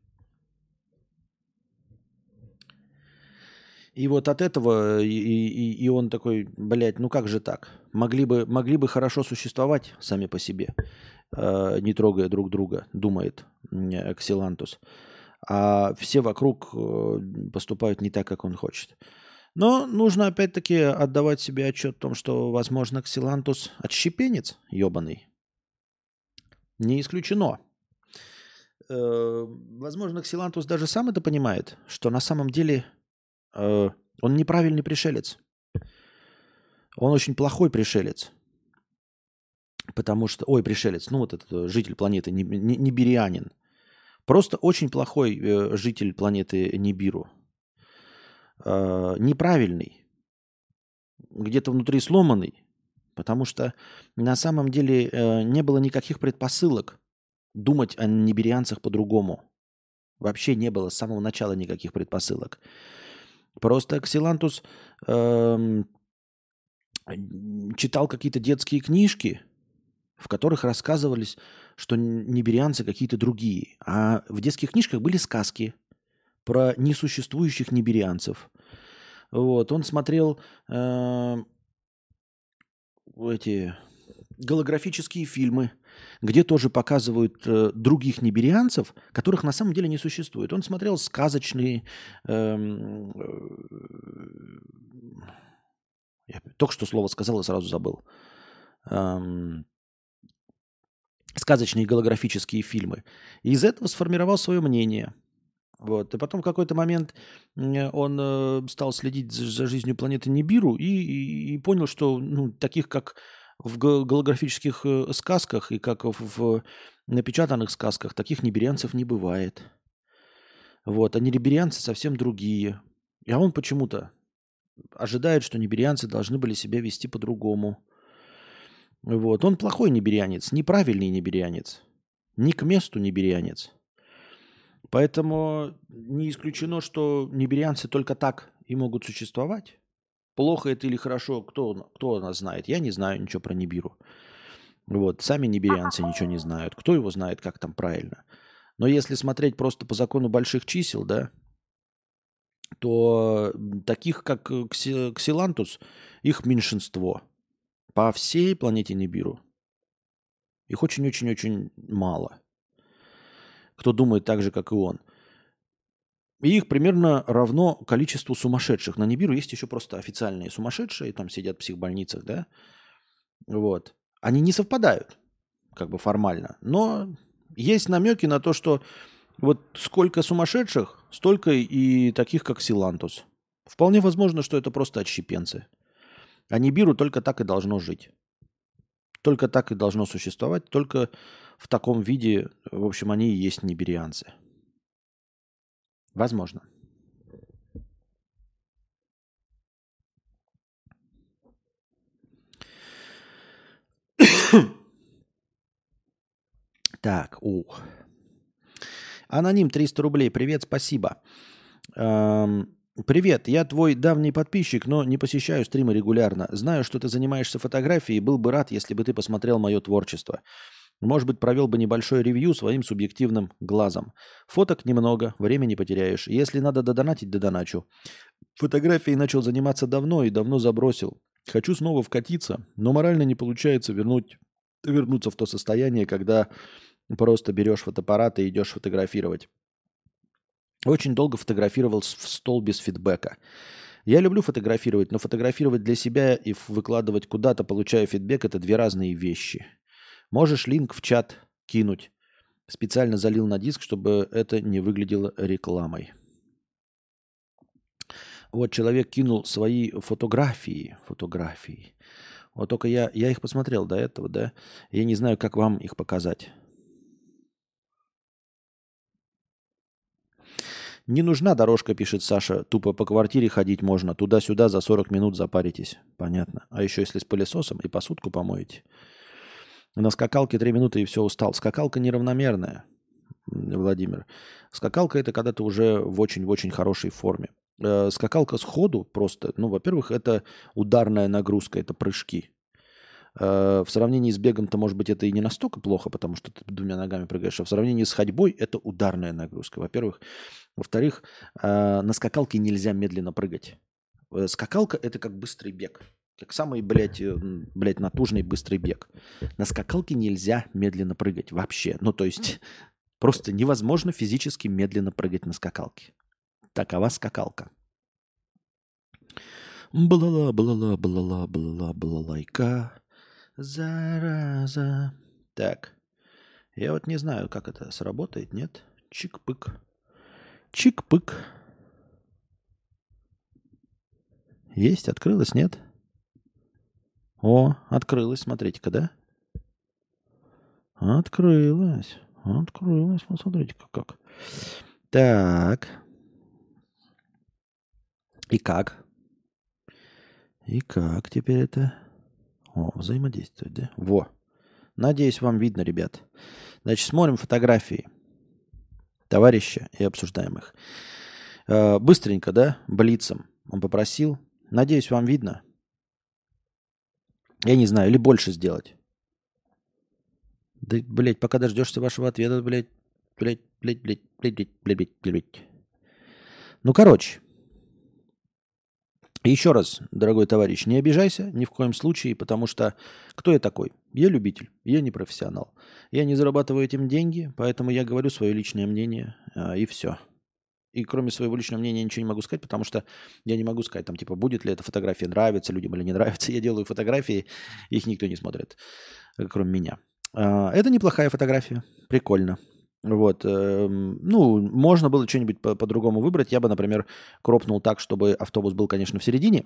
И вот от этого и, и, и он такой, блядь, ну как же так? Могли бы, могли бы хорошо существовать сами по себе, э, не трогая друг друга, думает э, Ксилантус. А все вокруг э, поступают не так, как он хочет. Но нужно опять-таки отдавать себе отчет в том, что, возможно, Ксилантус отщепенец ебаный. Не исключено. Э, возможно, Ксилантус даже сам это понимает, что на самом деле э, он неправильный пришелец. Он очень плохой пришелец. Потому что, ой, пришелец, ну вот этот э, житель планеты Нибирианин. Просто очень плохой житель планеты Нибиру. Неправильный. Где-то внутри сломанный. Потому что на самом деле не было никаких предпосылок думать о ниберианцах по-другому. Вообще не было с самого начала никаких предпосылок. Просто Ксилантус э, читал какие-то детские книжки, в которых рассказывались, что ниберианцы какие-то другие. А в детских книжках были сказки про несуществующих ниберианцев. Вот. Он смотрел э, эти голографические фильмы где тоже показывают э, других ниберианцев, которых на самом деле не существует. Он смотрел сказочные... Эм, э, я только что слово сказал и сразу забыл. Эм, сказочные голографические фильмы. И из этого сформировал свое мнение. Вот. И потом в какой-то момент он э, стал следить за, за жизнью планеты Нибиру и, и, и понял, что ну, таких как в голографических э, сказках и как в напечатанных сказках таких ниберианцев не бывает. Вот, а ниберианцы совсем другие. А он почему-то ожидает, что ниберианцы должны были себя вести по-другому. Вот, он плохой ниберианец, неправильный ниберианец, не к месту ниберианец. Поэтому не исключено, что ниберианцы только так и могут существовать. Плохо это или хорошо, кто, кто нас знает? Я не знаю ничего про Нибиру. Вот, сами нибирианцы ничего не знают. Кто его знает, как там правильно? Но если смотреть просто по закону больших чисел, да, то таких, как Ксилантус, их меньшинство. По всей планете Нибиру. Их очень-очень-очень мало. Кто думает так же, как и он. И их примерно равно количеству сумасшедших. На Нибиру есть еще просто официальные сумасшедшие, там сидят в психбольницах, да. Вот. Они не совпадают, как бы формально. Но есть намеки на то, что вот сколько сумасшедших, столько и таких, как Силантус. Вполне возможно, что это просто отщепенцы. А Нибиру только так и должно жить. Только так и должно существовать, только в таком виде, в общем, они и есть нибирианцы. Возможно. Так, ух. Аноним 300 рублей. Привет, спасибо. Эм, привет, я твой давний подписчик, но не посещаю стримы регулярно. Знаю, что ты занимаешься фотографией, был бы рад, если бы ты посмотрел мое творчество. Может быть, провел бы небольшое ревью своим субъективным глазом. Фоток немного, времени потеряешь. Если надо додонатить, додоначу. Фотографией начал заниматься давно и давно забросил. Хочу снова вкатиться, но морально не получается вернуть, вернуться в то состояние, когда просто берешь фотоаппарат и идешь фотографировать. Очень долго фотографировал в стол без фидбэка. Я люблю фотографировать, но фотографировать для себя и выкладывать куда-то, получая фидбэк, это две разные вещи – Можешь линк в чат кинуть. Специально залил на диск, чтобы это не выглядело рекламой. Вот человек кинул свои фотографии. Фотографии. Вот только я, я их посмотрел до этого, да? Я не знаю, как вам их показать. Не нужна дорожка, пишет Саша. Тупо по квартире ходить можно. Туда-сюда за 40 минут запаритесь. Понятно. А еще если с пылесосом и посудку помоете. На скакалке три минуты и все устал. Скакалка неравномерная, Владимир. Скакалка это когда ты уже в очень-в очень хорошей форме. Э, скакалка с ходу просто, ну, во-первых, это ударная нагрузка, это прыжки. Э, в сравнении с бегом-то, может быть, это и не настолько плохо, потому что ты двумя ногами прыгаешь, а в сравнении с ходьбой это ударная нагрузка, во-первых. Во-вторых, э, на скакалке нельзя медленно прыгать. Э, скакалка – это как быстрый бег. Как самый, блядь, э, блядь, натужный быстрый бег. На скакалке нельзя медленно прыгать вообще. Ну, то есть просто невозможно физически медленно прыгать на скакалке. Такова скакалка. Блала, блала, блала, блала, блалайка. Зараза. Так. Я вот не знаю, как это сработает, нет? Чик-пык. Чик-пык. Есть? Открылось, нет? О, открылось, смотрите-ка, да? Открылось. Открылось, посмотрите-ка как. Так. И как? И как теперь это? О, взаимодействовать, да? Во. Надеюсь, вам видно, ребят. Значит, смотрим фотографии товарища и обсуждаем их. Э, быстренько, да, блицом он попросил. Надеюсь, вам видно. Я не знаю, или больше сделать. Да, блядь, пока дождешься вашего ответа, блядь, блядь, блядь, блядь, блядь, блядь, блядь, блядь. Ну, короче, еще раз, дорогой товарищ, не обижайся ни в коем случае, потому что кто я такой? Я любитель, я не профессионал. Я не зарабатываю этим деньги, поэтому я говорю свое личное мнение, а, и все. И кроме своего личного мнения ничего не могу сказать, потому что я не могу сказать, там, типа, будет ли эта фотография нравится людям или не нравится. Я делаю фотографии, их никто не смотрит, кроме меня. А, это неплохая фотография, прикольно. Вот, э, ну, можно было что-нибудь по- по-другому выбрать. Я бы, например, кропнул так, чтобы автобус был, конечно, в середине,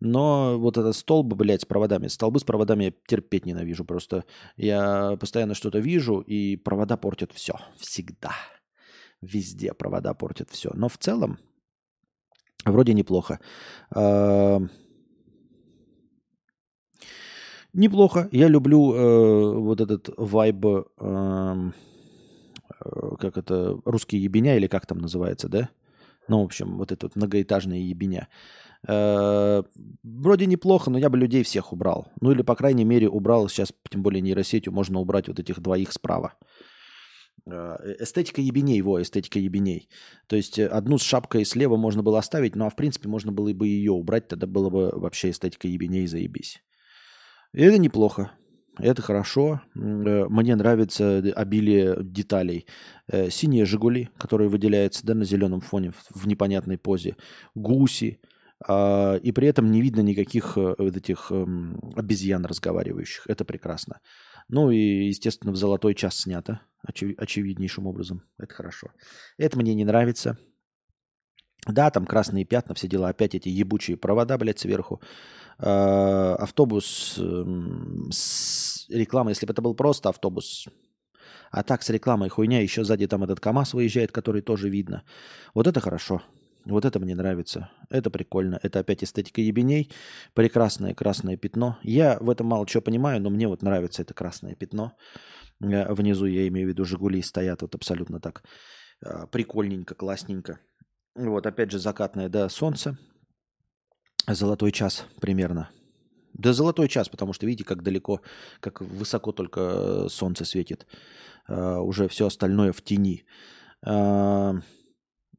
но вот этот столб, блядь, с проводами, столбы с проводами я терпеть ненавижу. Просто я постоянно что-то вижу, и провода портят все. Всегда. Везде провода портят все. Но в целом, вроде неплохо. Э, неплохо. Я люблю э, вот этот вайб... Э, Э, как это, русские ебеня или как там называется, да? Ну, в общем, вот это вот многоэтажная ебеня. Э, вроде неплохо, но я бы людей всех убрал. Ну или, по крайней мере, убрал, сейчас, тем более нейросетью, можно убрать вот этих двоих справа. Э, эстетика ебеней, во, эстетика ебеней. То есть одну с шапкой слева можно было оставить, ну а в принципе можно было бы ее убрать, тогда было бы вообще эстетика ебеней заебись. Это неплохо. Это хорошо. Э, мне нравится обилие деталей. Э, синие «Жигули», которые выделяются да, на зеленом фоне в непонятной позе. Гуси. А, и при этом не видно никаких э, вот этих эм, обезьян разговаривающих. Это прекрасно. Ну и, естественно, в золотой час снято очевиднейшим образом. Это хорошо. Это мне не нравится. Да, там красные пятна, все дела. Опять эти ебучие провода, блядь, сверху. Э, автобус эм, с рекламой, если бы это был просто автобус, а так с рекламой хуйня, еще сзади там этот КАМАЗ выезжает, который тоже видно. Вот это хорошо. Вот это мне нравится. Это прикольно. Это опять эстетика ебеней. Прекрасное красное пятно. Я в этом мало чего понимаю, но мне вот нравится это красное пятно. Э, внизу, я имею в виду, Жигули стоят вот абсолютно так э, прикольненько, классненько. Вот опять же закатное, да, солнце. Золотой час примерно. Да золотой час, потому что видите, как далеко, как высоко только солнце светит. Uh, уже все остальное в тени. Uh,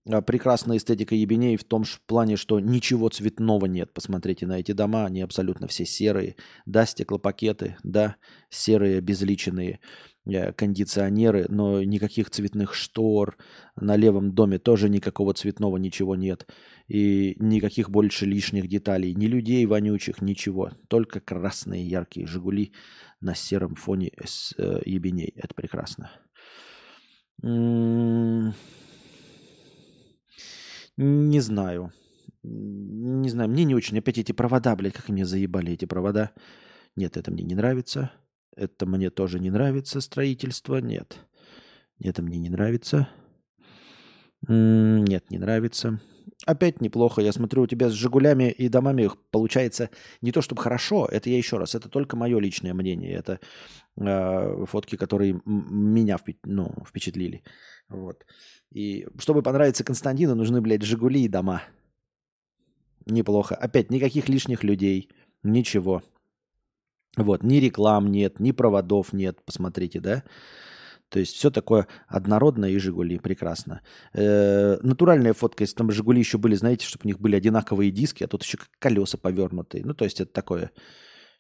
прекрасная эстетика ебеней в том в плане, что ничего цветного нет. Посмотрите на эти дома, они абсолютно все серые. Да, стеклопакеты, да, серые, безличенные. Э, кондиционеры, но никаких цветных штор. На левом доме тоже никакого цветного ничего нет. И никаких больше лишних деталей. Ни людей вонючих, ничего. Только красные яркие «Жигули» на сером фоне с э, ебеней. Это прекрасно. Не знаю. Не знаю, мне не очень. Опять эти провода, блядь, как мне заебали эти провода. Нет, это мне не нравится. Это мне тоже не нравится, строительство. Нет. Это мне не нравится. Нет, не нравится. Опять неплохо. Я смотрю, у тебя с «Жигулями» и домами получается не то чтобы хорошо, это я еще раз, это только мое личное мнение. Это э, фотки, которые меня впи- ну, впечатлили. Вот. И чтобы понравиться Константину, нужны, блядь, «Жигули» и дома. Неплохо. Опять никаких лишних людей. Ничего. Вот, ни реклам нет, ни проводов нет, посмотрите, да? То есть все такое однородное и Жигули, прекрасно. Э, натуральная фотка, если там Жигули еще были, знаете, чтобы у них были одинаковые диски, а тут еще колеса повернутые. Ну, то есть это такое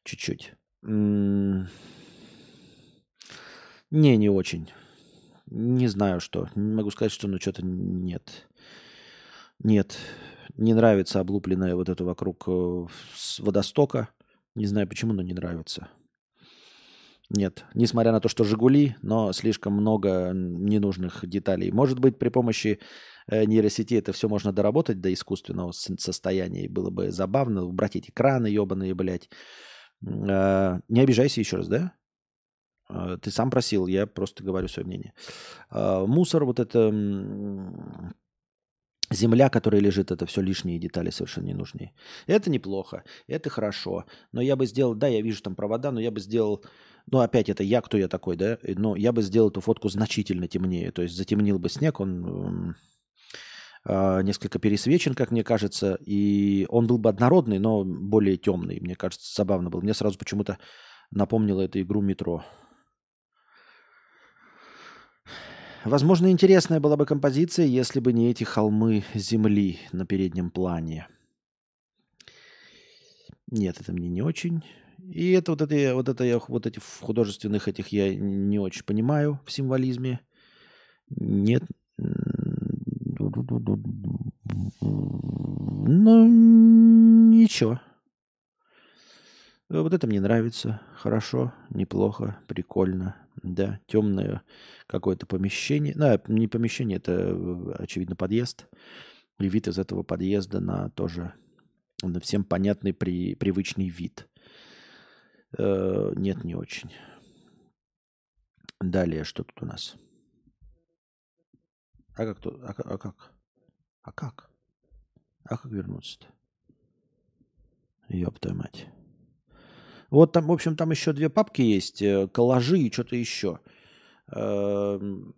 чуть-чуть. Не, не очень. Не знаю, что. Не могу сказать, что ну что-то нет. Нет. Не нравится облупленная вот это вокруг э, водостока. Не знаю почему, но не нравится. Нет, несмотря на то, что «Жигули», но слишком много ненужных деталей. Может быть, при помощи э, нейросети это все можно доработать до искусственного состояния, и было бы забавно убрать эти краны ебаные, блядь. Э, не обижайся еще раз, да? Э, ты сам просил, я просто говорю свое мнение. Мусор, вот это земля, которая лежит, это все лишние детали совершенно не нужны. Это неплохо, это хорошо. Но я бы сделал, да, я вижу там провода, но я бы сделал ну, опять это я, кто я такой, да? Но я бы сделал эту фотку значительно темнее. То есть затемнил бы снег, он э, несколько пересвечен, как мне кажется, и он был бы однородный, но более темный. Мне кажется, забавно было. Мне сразу почему-то напомнило эту игру «Метро». Возможно, интересная была бы композиция, если бы не эти холмы земли на переднем плане. Нет, это мне не очень. И это вот это, вот это я вот этих художественных этих я не очень понимаю в символизме. Нет. Ну, ничего. Вот это мне нравится. Хорошо, неплохо, прикольно. Да, темное какое-то помещение. Да, не помещение, это, очевидно, подъезд. И вид из этого подъезда на тоже на всем понятный, при, привычный вид. Э, нет, не очень. Далее, что тут у нас? А как тут? А, а как? А как? А как вернуться-то? Ёб твою мать. Вот там, в общем, там еще две папки есть, э, коллажи и что-то еще. Эм,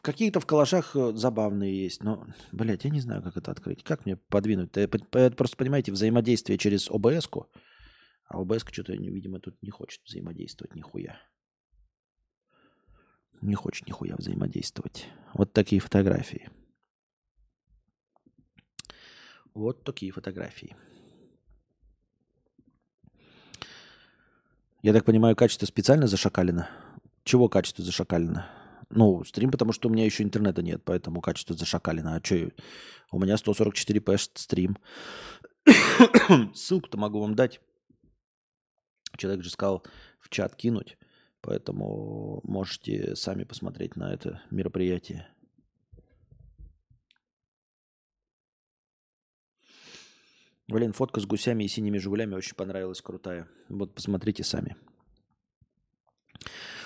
какие-то в коллажах э, забавные есть, но, блядь, я не знаю, как это открыть. Как мне подвинуть? Это просто, понимаете, взаимодействие через ОБС-ку. А ОБС что-то, видимо, тут не хочет взаимодействовать нихуя. Не хочет нихуя взаимодействовать. Вот такие фотографии. Вот такие фотографии. Я так понимаю, качество специально зашакалено? Чего качество зашакалено? Ну, стрим, потому что у меня еще интернета нет, поэтому качество зашакалено. А что, у меня 144p стрим. Ссылку-то могу вам дать. Человек же сказал в чат кинуть, поэтому можете сами посмотреть на это мероприятие. Блин, фотка с гусями и синими жигулями очень понравилась, крутая. Вот посмотрите сами.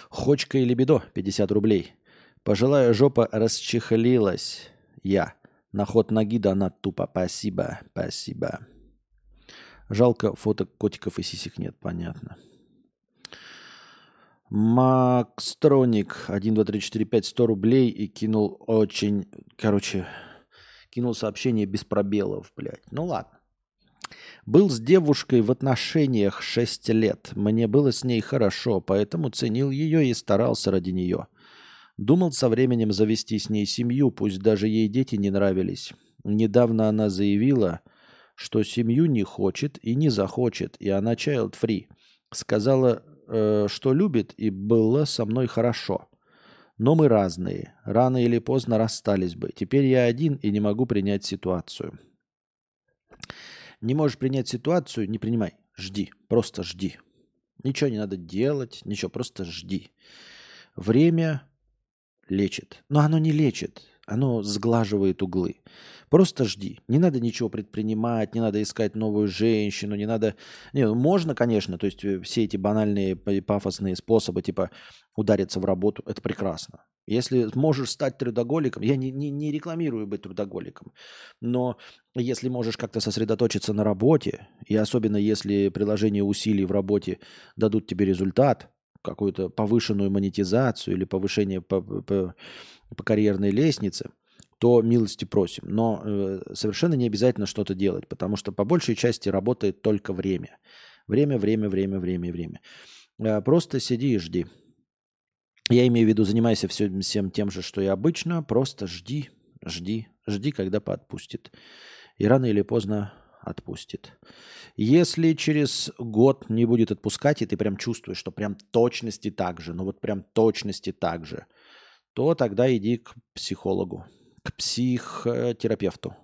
Хочка и лебедо, 50 рублей. Пожилая жопа расчехлилась. Я. На ход ноги дана тупо. Спасибо, спасибо. Жалко, фото котиков и сисек нет, понятно. Макстроник 1, 2, 3, 4, 5, 100 рублей и кинул очень, короче, кинул сообщение без пробелов, блядь. Ну ладно. Был с девушкой в отношениях 6 лет. Мне было с ней хорошо, поэтому ценил ее и старался ради нее. Думал со временем завести с ней семью, пусть даже ей дети не нравились. Недавно она заявила, что семью не хочет и не захочет, и она child free. Сказала, э, что любит и было со мной хорошо. Но мы разные. Рано или поздно расстались бы. Теперь я один и не могу принять ситуацию. Не можешь принять ситуацию, не принимай. Жди. Просто жди. Ничего не надо делать, ничего, просто жди. Время лечит. Но оно не лечит оно сглаживает углы. Просто жди. Не надо ничего предпринимать, не надо искать новую женщину, не надо... Не, ну можно, конечно, то есть э, все эти банальные пафосные способы, типа удариться в работу, это прекрасно. Если можешь стать трудоголиком, я не, не, не рекламирую быть трудоголиком, но если можешь как-то сосредоточиться на работе, и особенно если приложение усилий в работе дадут тебе результат, какую-то повышенную монетизацию или повышение по, по, по карьерной лестнице, то милости просим. Но э, совершенно не обязательно что-то делать, потому что по большей части работает только время. Время, время, время, время, время. Э, просто сиди и жди. Я имею в виду, занимайся всем, всем тем же, что и обычно, просто жди, жди, жди, когда поотпустит. И рано или поздно отпустит. Если через год не будет отпускать, и ты прям чувствуешь, что прям точности так же, ну вот прям точности так же, то тогда иди к психологу, к психотерапевту.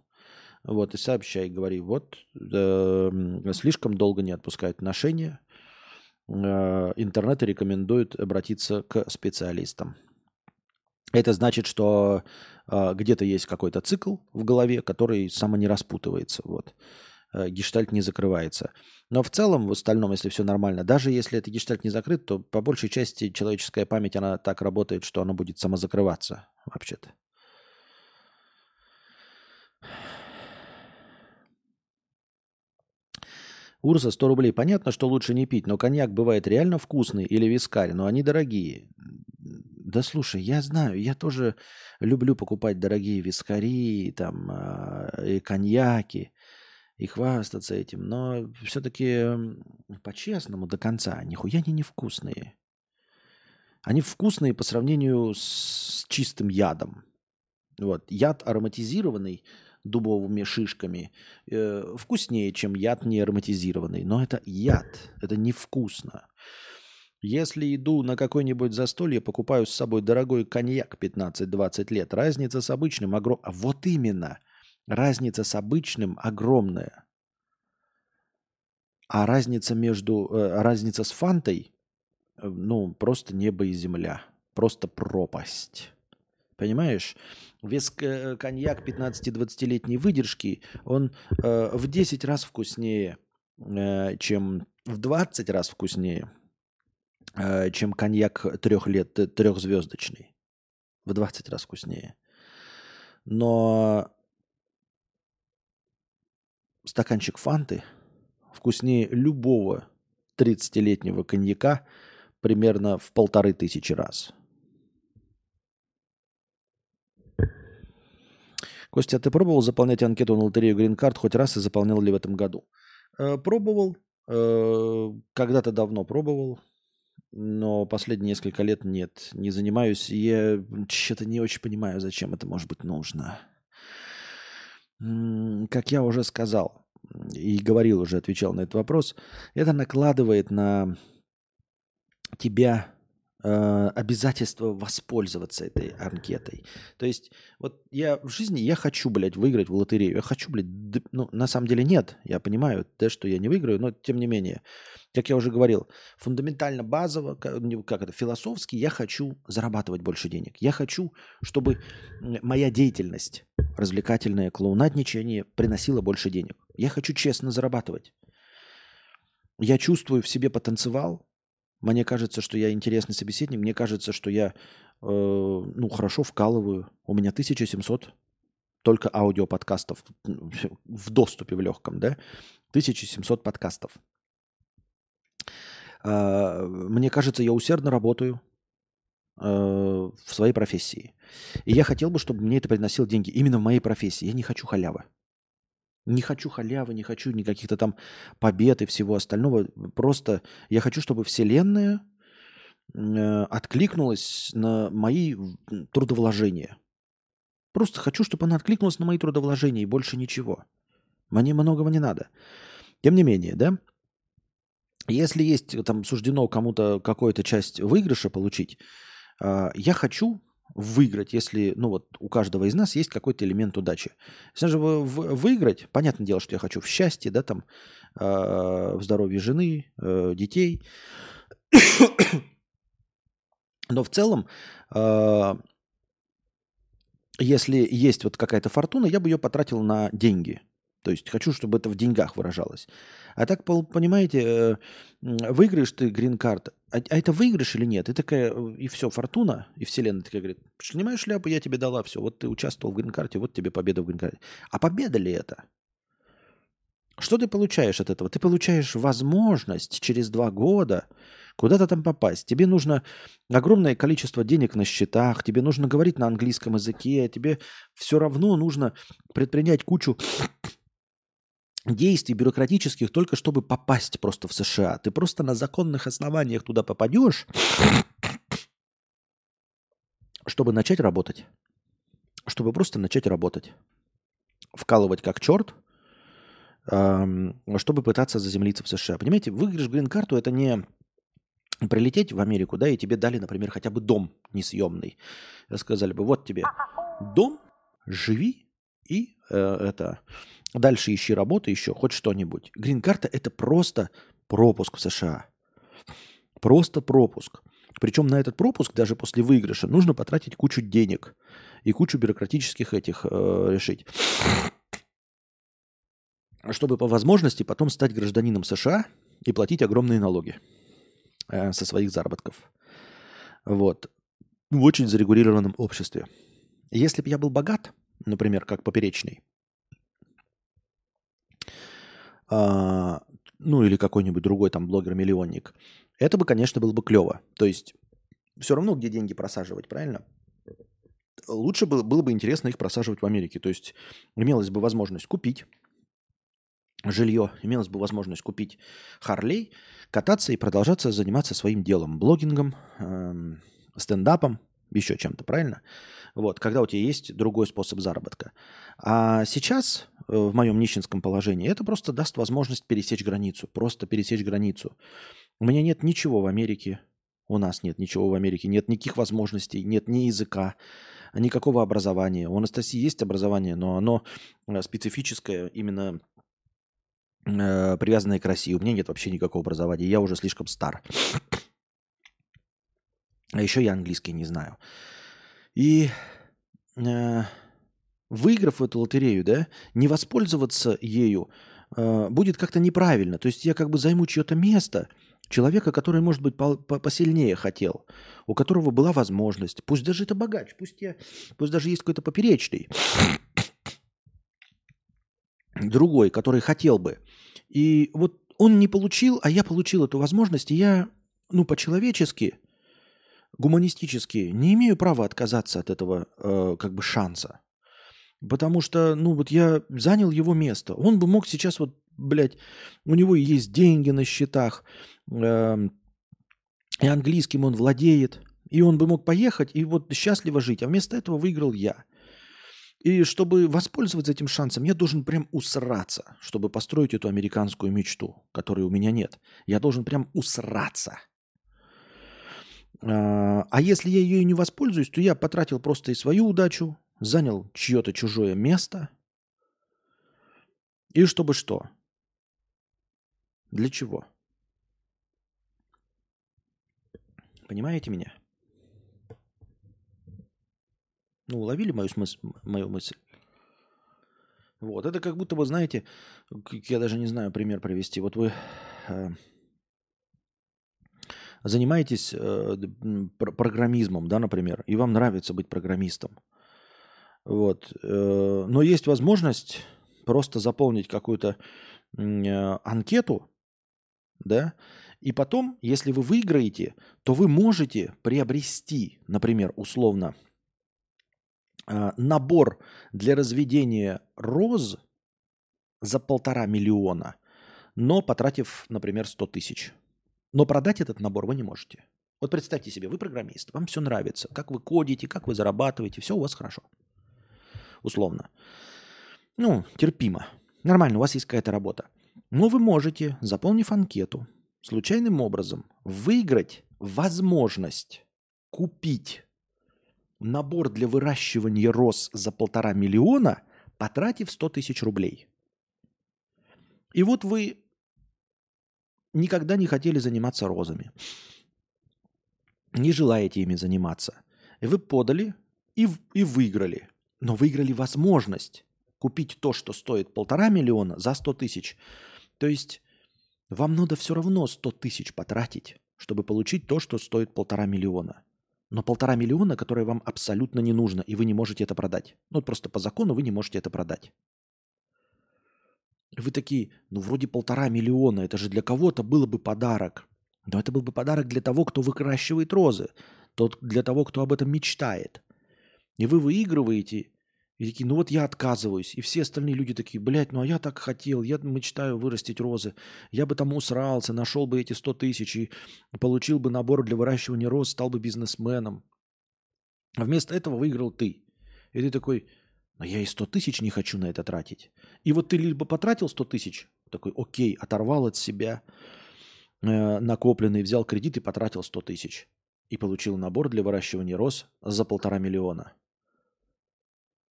Вот, и сообщай, говори, вот, э, слишком долго не отпускают отношения, э, интернет рекомендует обратиться к специалистам. Это значит, что э, где-то есть какой-то цикл в голове, который само не распутывается. Вот. Э, гештальт не закрывается. Но в целом, в остальном, если все нормально, даже если этот гештальт не закрыт, то по большей части человеческая память, она так работает, что она будет самозакрываться вообще-то. Урса 100 рублей. Понятно, что лучше не пить, но коньяк бывает реально вкусный или вискарь, но они дорогие. Да слушай, я знаю, я тоже люблю покупать дорогие вискари, там, а, и коньяки, и хвастаться этим, но все-таки по-честному до конца, нихуя они невкусные. Они вкусные по сравнению с чистым ядом. Вот. Яд ароматизированный – дубовыми шишками э, вкуснее, чем яд не ароматизированный. Но это яд, это невкусно. Если иду на какое-нибудь застолье, покупаю с собой дорогой коньяк 15-20 лет. Разница с обычным огромная. А вот именно. Разница с обычным огромная. А разница между... Э, разница с фантой, э, ну, просто небо и земля. Просто пропасть. Понимаешь? Вес э, коньяк 15-20-летней выдержки, он э, в 10 раз вкуснее, э, чем в 20 раз вкуснее, э, чем коньяк трех лет, трехзвездочный. В 20 раз вкуснее. Но стаканчик фанты вкуснее любого 30-летнего коньяка примерно в полторы тысячи раз. Костя, а ты пробовал заполнять анкету на лотерею Green Card хоть раз и заполнял ли в этом году? Э, пробовал. Э, когда-то давно пробовал. Но последние несколько лет нет, не занимаюсь. Я что-то не очень понимаю, зачем это может быть нужно. Как я уже сказал и говорил уже, отвечал на этот вопрос, это накладывает на тебя Э, обязательство воспользоваться этой анкетой. То есть вот я в жизни, я хочу, блядь, выиграть в лотерею. Я хочу, блядь, ну, на самом деле нет. Я понимаю, да, что я не выиграю, но тем не менее, как я уже говорил, фундаментально базово, как это, философски, я хочу зарабатывать больше денег. Я хочу, чтобы моя деятельность, развлекательное клоунадничание, приносила больше денег. Я хочу честно зарабатывать. Я чувствую в себе потенциал, мне кажется, что я интересный собеседник. Мне кажется, что я э, ну, хорошо вкалываю. У меня 1700 только аудиоподкастов в доступе в легком, да? 1700 подкастов. Э, мне кажется, я усердно работаю в своей профессии. И я хотел бы, чтобы мне это приносило деньги именно в моей профессии. Я не хочу халявы. Не хочу халявы, не хочу никаких-то там побед и всего остального. Просто я хочу, чтобы Вселенная э, откликнулась на мои трудовложения. Просто хочу, чтобы она откликнулась на мои трудовложения и больше ничего. Мне многого не надо. Тем не менее, да, если есть там суждено кому-то какую-то часть выигрыша получить, э, я хочу выиграть, если, ну вот, у каждого из нас есть какой-то элемент удачи. Если же выиграть, понятное дело, что я хочу в счастье, да, там, э, в здоровье жены, э, детей. Но в целом, э, если есть вот какая-то фортуна, я бы ее потратил на деньги. То есть хочу, чтобы это в деньгах выражалось. А так, понимаете, э, выиграешь ты грин-карт, а, а это выигрыш или нет? И такая, и все, фортуна, и вселенная такая говорит, снимаешь шляпу, я тебе дала, все, вот ты участвовал в грин-карте, вот тебе победа в грин-карте. А победа ли это? Что ты получаешь от этого? Ты получаешь возможность через два года куда-то там попасть. Тебе нужно огромное количество денег на счетах, тебе нужно говорить на английском языке, тебе все равно нужно предпринять кучу действий бюрократических только чтобы попасть просто в США. Ты просто на законных основаниях туда попадешь, чтобы начать работать. Чтобы просто начать работать. Вкалывать как черт, чтобы пытаться заземлиться в США. Понимаете, выигрыш грин-карту это не прилететь в Америку, да, и тебе дали, например, хотя бы дом несъемный. Сказали бы, вот тебе дом, живи и э, это дальше ищи работу еще, хоть что-нибудь. Грин-карта это просто пропуск в США. Просто пропуск. Причем на этот пропуск даже после выигрыша нужно потратить кучу денег и кучу бюрократических этих э, решить чтобы по возможности потом стать гражданином США и платить огромные налоги э, со своих заработков. Вот. В очень зарегулированном обществе. Если бы я был богат, например, как поперечный, э, ну или какой-нибудь другой там блогер-миллионник, это бы, конечно, было бы клево. То есть все равно где деньги просаживать, правильно? Лучше было, было бы интересно их просаживать в Америке. То есть имелась бы возможность купить жилье, имелась бы возможность купить Харлей, кататься и продолжаться заниматься своим делом, блогингом, эм, стендапом, еще чем-то, правильно? Вот, когда у тебя есть другой способ заработка. А сейчас, в моем нищенском положении, это просто даст возможность пересечь границу, просто пересечь границу. У меня нет ничего в Америке, у нас нет ничего в Америке, нет никаких возможностей, нет ни языка, никакого образования. У Анастасии есть образование, но оно э, специфическое именно э, привязанные к России. У меня нет вообще никакого образования. Я уже слишком стар. А еще я английский не знаю. И э, выиграв эту лотерею, да, не воспользоваться ею э, будет как-то неправильно. То есть я как бы займу чье-то место, человека, который, может быть, по посильнее хотел, у которого была возможность, пусть даже это богач, пусть, я, пусть даже есть какой-то поперечный, другой, который хотел бы. И вот он не получил, а я получил эту возможность, и я, ну, по-человечески, гуманистически не имею права отказаться от этого э, как бы шанса. Потому что, ну, вот я занял его место. Он бы мог сейчас вот, блядь, у него есть деньги на счетах, э, и английским он владеет, и он бы мог поехать и вот счастливо жить. А вместо этого выиграл я. И чтобы воспользоваться этим шансом, я должен прям усраться, чтобы построить эту американскую мечту, которой у меня нет. Я должен прям усраться. А, а если я ее не воспользуюсь, то я потратил просто и свою удачу, занял чье-то чужое место. И чтобы что? Для чего? Понимаете меня? Ну, уловили мою, смыс... мою мысль? Вот, это как будто бы, знаете, я даже не знаю пример привести. Вот вы э, занимаетесь э, программизмом, да, например, и вам нравится быть программистом. Вот, э, но есть возможность просто заполнить какую-то э, анкету, да, и потом, если вы выиграете, то вы можете приобрести, например, условно, а, набор для разведения роз за полтора миллиона, но потратив, например, 100 тысяч. Но продать этот набор вы не можете. Вот представьте себе, вы программист, вам все нравится, как вы кодите, как вы зарабатываете, все у вас хорошо. Условно. Ну, терпимо. Нормально, у вас есть какая-то работа. Но вы можете, заполнив анкету, случайным образом выиграть возможность купить набор для выращивания роз за полтора миллиона, потратив 100 тысяч рублей. И вот вы никогда не хотели заниматься розами, не желаете ими заниматься. И вы подали и, и выиграли. Но выиграли возможность купить то, что стоит полтора миллиона за 100 тысяч. То есть вам надо все равно 100 тысяч потратить, чтобы получить то, что стоит полтора миллиона но полтора миллиона, которое вам абсолютно не нужно, и вы не можете это продать. Ну, просто по закону вы не можете это продать. Вы такие, ну, вроде полтора миллиона, это же для кого-то было бы подарок. Но это был бы подарок для того, кто выращивает розы, тот для того, кто об этом мечтает. И вы выигрываете, и такие, ну вот я отказываюсь. И все остальные люди такие, блядь, ну а я так хотел, я мечтаю вырастить розы. Я бы там усрался, нашел бы эти 100 тысяч и получил бы набор для выращивания роз, стал бы бизнесменом. А вместо этого выиграл ты. И ты такой, но я и 100 тысяч не хочу на это тратить. И вот ты либо потратил 100 тысяч, такой, окей, оторвал от себя э, накопленный, взял кредит и потратил 100 тысяч. И получил набор для выращивания роз за полтора миллиона.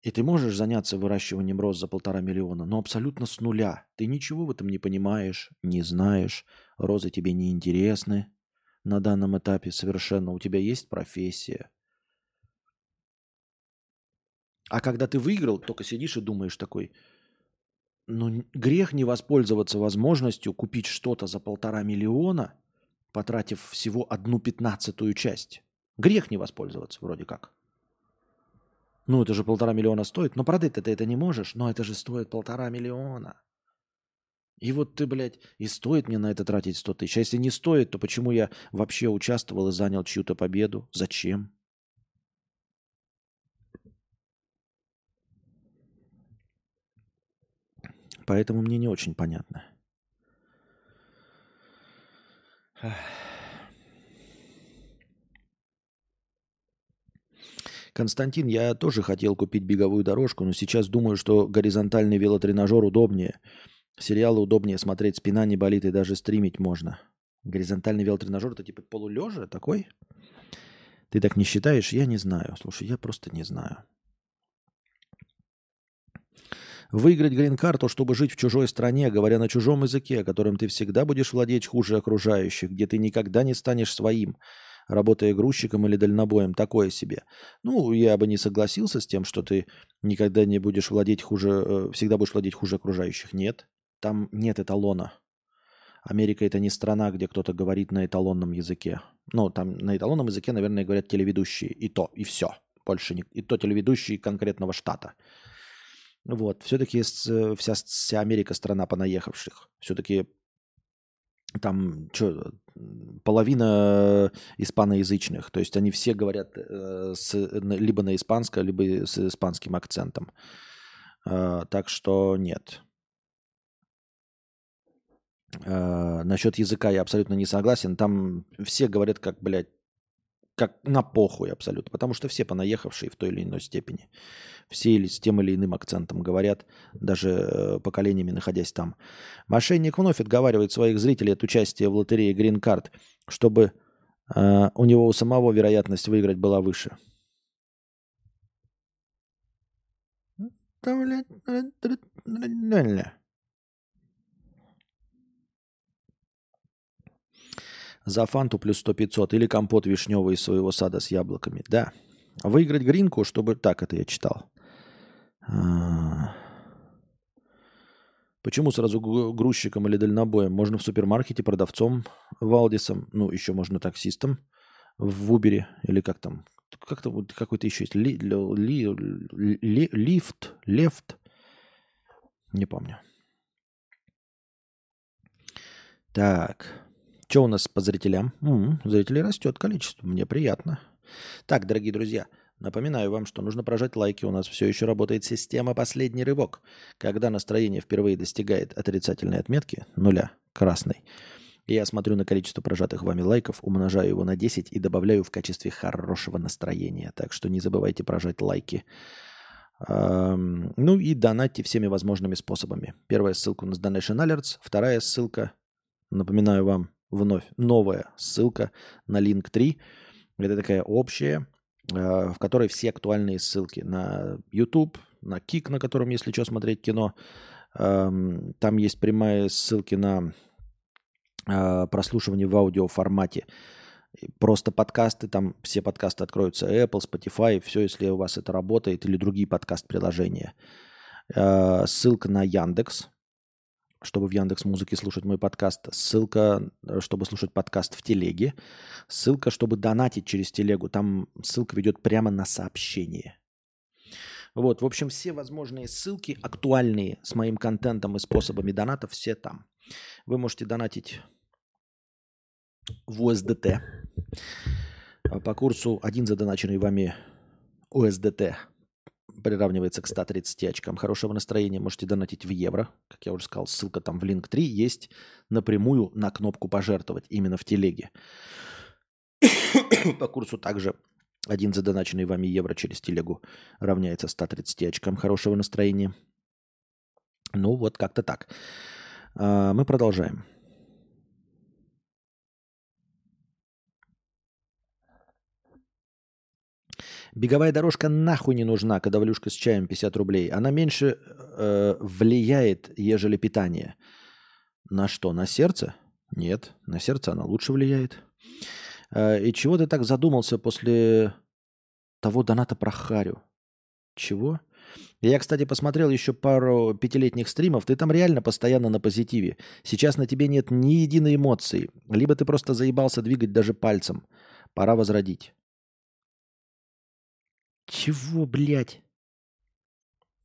И ты можешь заняться выращиванием роз за полтора миллиона, но абсолютно с нуля. Ты ничего в этом не понимаешь, не знаешь, розы тебе не интересны на данном этапе совершенно. У тебя есть профессия. А когда ты выиграл, только сидишь и думаешь такой, ну грех не воспользоваться возможностью купить что-то за полтора миллиона, потратив всего одну пятнадцатую часть. Грех не воспользоваться вроде как. Ну, это же полтора миллиона стоит. Но продать ты это не можешь. Но это же стоит полтора миллиона. И вот ты, блядь, и стоит мне на это тратить 100 тысяч. А если не стоит, то почему я вообще участвовал и занял чью-то победу? Зачем? Поэтому мне не очень понятно. Константин, я тоже хотел купить беговую дорожку, но сейчас думаю, что горизонтальный велотренажер удобнее. Сериалы удобнее смотреть, спина не болит и даже стримить можно. Горизонтальный велотренажер это типа полулежа такой? Ты так не считаешь? Я не знаю. Слушай, я просто не знаю. Выиграть грин-карту, чтобы жить в чужой стране, говоря на чужом языке, которым ты всегда будешь владеть хуже окружающих, где ты никогда не станешь своим – работая грузчиком или дальнобоем, такое себе. Ну, я бы не согласился с тем, что ты никогда не будешь владеть хуже, э, всегда будешь владеть хуже окружающих. Нет, там нет эталона. Америка это не страна, где кто-то говорит на эталонном языке. Ну, там на эталонном языке, наверное, говорят телеведущие. И то, и все. Больше не... И то телеведущие конкретного штата. Вот. Все-таки э, вся, вся Америка страна понаехавших. Все-таки там что, половина испаноязычных. То есть они все говорят э, с, либо на испанском, либо с испанским акцентом. Э, так что нет. Э, насчет языка я абсолютно не согласен. Там все говорят, как, блядь, как на похуй абсолютно, потому что все понаехавшие в той или иной степени, все или с тем или иным акцентом говорят, даже э, поколениями находясь там. Мошенник вновь отговаривает своих зрителей от участия в лотерее Green Card, чтобы э, у него у самого вероятность выиграть была выше. За фанту плюс 100-500 или компот вишневый из своего сада с яблоками. Да. Выиграть гринку, чтобы... Так это я читал. А. Почему сразу грузчиком или дальнобоем? Можно в супермаркете продавцом Валдисом, ну, еще можно таксистом в Убере или как там, как-то какой-то еще есть, ли, ли, ли, лифт, лефт, не помню. Так. Что у нас по зрителям? М-м, зрителей растет количество, мне приятно. Так, дорогие друзья, напоминаю вам, что нужно прожать лайки. У нас все еще работает система «Последний рывок». Когда настроение впервые достигает отрицательной отметки, нуля, красной, я смотрю на количество прожатых вами лайков, умножаю его на 10 и добавляю в качестве хорошего настроения. Так что не забывайте прожать лайки. Ну и донатьте всеми возможными способами. Первая ссылка у нас Donation Alerts, вторая ссылка, напоминаю вам, вновь новая ссылка на link 3. Это такая общая, э, в которой все актуальные ссылки на YouTube, на Кик, на котором, если что, смотреть кино. Эм, там есть прямые ссылки на э, прослушивание в аудиоформате. Просто подкасты, там все подкасты откроются, Apple, Spotify, все, если у вас это работает, или другие подкаст-приложения. Э, ссылка на Яндекс, чтобы в Яндекс Музыке слушать мой подкаст, ссылка, э, чтобы слушать подкаст в телеге, ссылка, чтобы донатить через телегу, там ссылка ведет прямо на сообщение. Вот, в общем, все возможные ссылки, актуальные с моим контентом и способами доната, все там. Вы можете донатить в USDT по курсу один задоначенный вами USDT приравнивается к 130 очкам хорошего настроения. Можете донатить в евро. Как я уже сказал, ссылка там в линк 3 есть напрямую на кнопку «Пожертвовать» именно в телеге. По курсу также Один задоначенный вами евро через телегу равняется 130 очкам хорошего настроения. Ну, вот как-то так. А, мы продолжаем. Беговая дорожка нахуй не нужна, когда валюшка с чаем 50 рублей. Она меньше э, влияет, ежели питание. На что? На сердце? Нет, на сердце она лучше влияет. Э, и чего ты так задумался после того доната про Харю? Чего? Я, кстати, посмотрел еще пару пятилетних стримов. Ты там реально постоянно на позитиве. Сейчас на тебе нет ни единой эмоции. Либо ты просто заебался двигать даже пальцем. Пора возродить. Чего, блядь?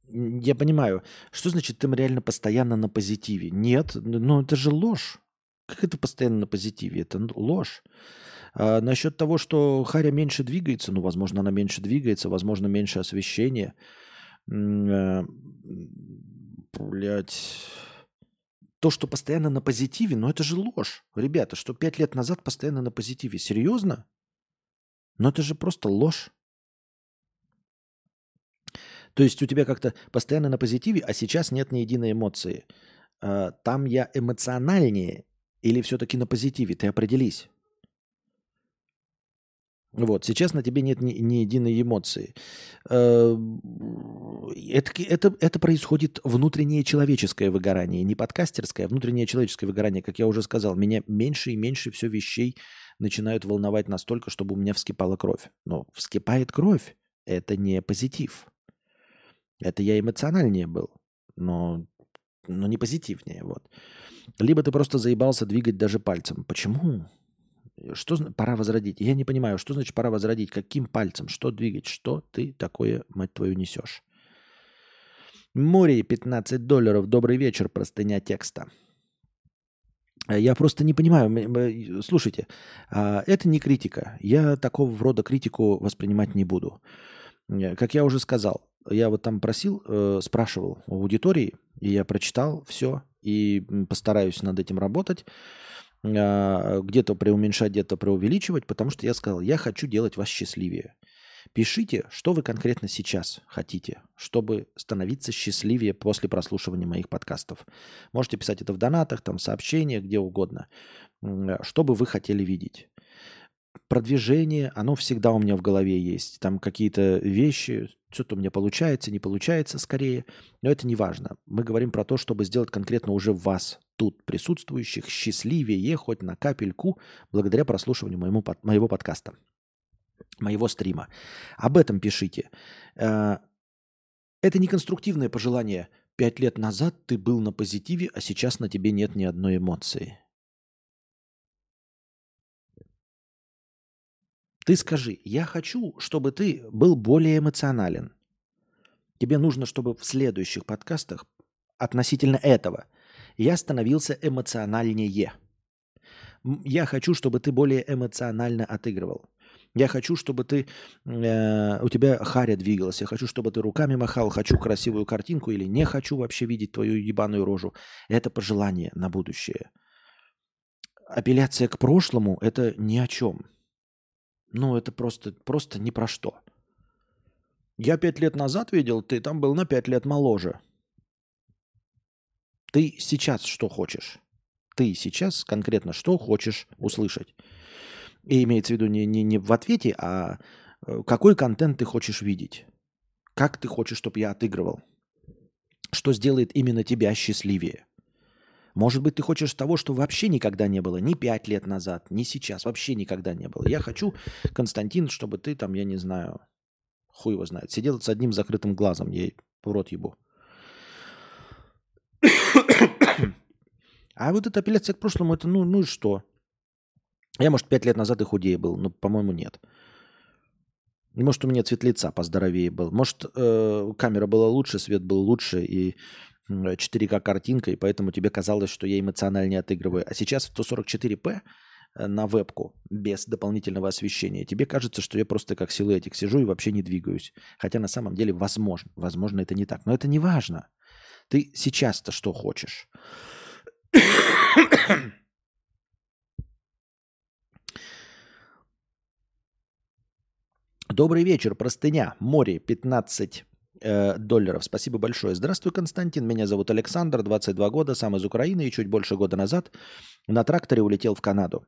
Я понимаю. Что значит ты реально постоянно на позитиве? Нет, ну это же ложь. Как это постоянно на позитиве? Это ложь. А насчет того, что Харя меньше двигается, ну, возможно, она меньше двигается, возможно, меньше освещения. Э, Блять. То, что постоянно на позитиве, ну это же ложь. Ребята, что пять лет назад постоянно на позитиве. Серьезно? Но это же просто ложь. То есть у тебя как-то постоянно на позитиве, а сейчас нет ни единой эмоции. А, там я эмоциональнее или все-таки на позитиве? Ты определись. Вот, сейчас на тебе нет ни, ни единой эмоции. Э, это, это, это происходит внутреннее человеческое выгорание, не подкастерское, а внутреннее человеческое выгорание. Как я уже сказал, меня меньше и меньше все вещей начинают волновать настолько, чтобы у меня вскипала кровь. Но вскипает кровь – это не позитив. Это я эмоциональнее был, но, но не позитивнее. Вот. Либо ты просто заебался двигать даже пальцем. Почему? Что пора возродить? Я не понимаю, что значит пора возродить? Каким пальцем? Что двигать? Что ты такое, мать твою, несешь? Море 15 долларов. Добрый вечер, простыня текста. Я просто не понимаю. Слушайте, а, это не критика. Я такого рода критику воспринимать не буду. Э, как я уже сказал, я вот там просил, э, спрашивал у аудитории, и я прочитал все, и постараюсь над этим работать. А, где-то преуменьшать, где-то преувеличивать, потому что я сказал, я хочу делать вас счастливее. Пишите, что вы конкретно сейчас хотите, чтобы становиться счастливее после прослушивания моих подкастов. Можете писать это в донатах, там, сообщениях, где угодно. Что бы вы хотели видеть продвижение, оно всегда у меня в голове есть. Там какие-то вещи, что-то у меня получается, не получается скорее. Но это не важно. Мы говорим про то, чтобы сделать конкретно уже вас, тут присутствующих, счастливее хоть на капельку, благодаря прослушиванию моему, моего подкаста, моего стрима. Об этом пишите. Э, это не конструктивное пожелание. Пять лет назад ты был на позитиве, а сейчас на тебе нет ни одной эмоции. Ты скажи, я хочу, чтобы ты был более эмоционален. Тебе нужно, чтобы в следующих подкастах относительно этого я становился эмоциональнее. Я хочу, чтобы ты более эмоционально отыгрывал. Я хочу, чтобы ты э, у тебя харя двигалась. Я хочу, чтобы ты руками махал. Хочу красивую картинку или не хочу вообще видеть твою ебаную рожу. Это пожелание на будущее. Апелляция к прошлому – это ни о чем. Ну, это просто, просто ни про что. Я пять лет назад видел, ты там был на пять лет моложе. Ты сейчас что хочешь? Ты сейчас конкретно что хочешь услышать? И имеется в виду не, не, не в ответе, а э, какой контент ты хочешь видеть? Как ты хочешь, чтобы я отыгрывал? Что сделает именно тебя счастливее? Может быть, ты хочешь того, что вообще никогда не было, ни пять лет назад, ни сейчас, вообще никогда не было. Я хочу, Константин, чтобы ты там, я не знаю, хуй его знает, сидел с одним закрытым глазом, я в рот ебу. А вот эта апелляция к прошлому, это ну, ну и что? Я, может, пять лет назад и худее был, но, по-моему, нет. Может, у меня цвет лица поздоровее был. Может, э, камера была лучше, свет был лучше, и 4К картинка, и поэтому тебе казалось, что я эмоционально отыгрываю. А сейчас в 144p э, на вебку без дополнительного освещения. Тебе кажется, что я просто как силуэтик сижу и вообще не двигаюсь. Хотя на самом деле возможно. Возможно, это не так. Но это не важно. Ты сейчас-то что хочешь? Добрый вечер, простыня, море, 15 э, долларов. Спасибо большое. Здравствуй, Константин. Меня зовут Александр, 22 года, сам из Украины и чуть больше года назад на тракторе улетел в Канаду.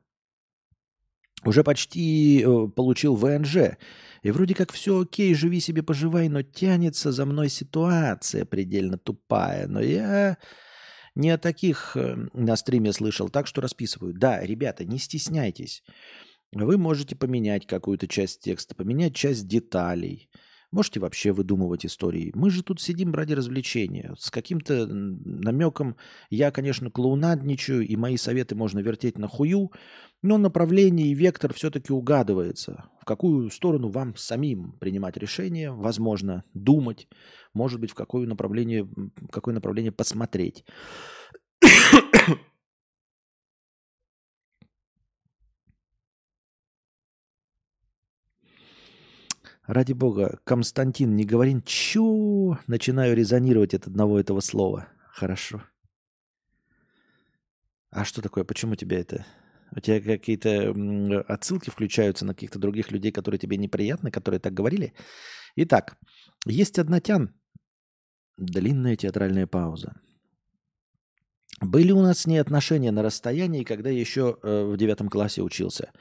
Уже почти э, получил ВНЖ. И вроде как все окей, живи себе, поживай, но тянется за мной ситуация предельно тупая. Но я не о таких э, на стриме слышал, так что расписываю. Да, ребята, не стесняйтесь. Вы можете поменять какую-то часть текста, поменять часть деталей. Можете вообще выдумывать истории. Мы же тут сидим ради развлечения. С каким-то намеком я, конечно, клоунадничаю, и мои советы можно вертеть на хую, но направление и вектор все-таки угадывается. В какую сторону вам самим принимать решение, возможно, думать, может быть, в какое направление, в какое направление посмотреть. Ради бога, Константин, не говори чё, начинаю резонировать от одного этого слова. Хорошо. А что такое? Почему тебя это? У тебя какие-то отсылки включаются на каких-то других людей, которые тебе неприятны, которые так говорили? Итак, есть одна тян. Длинная театральная пауза. Были у нас с ней отношения на расстоянии, когда еще э, в девятом классе учился.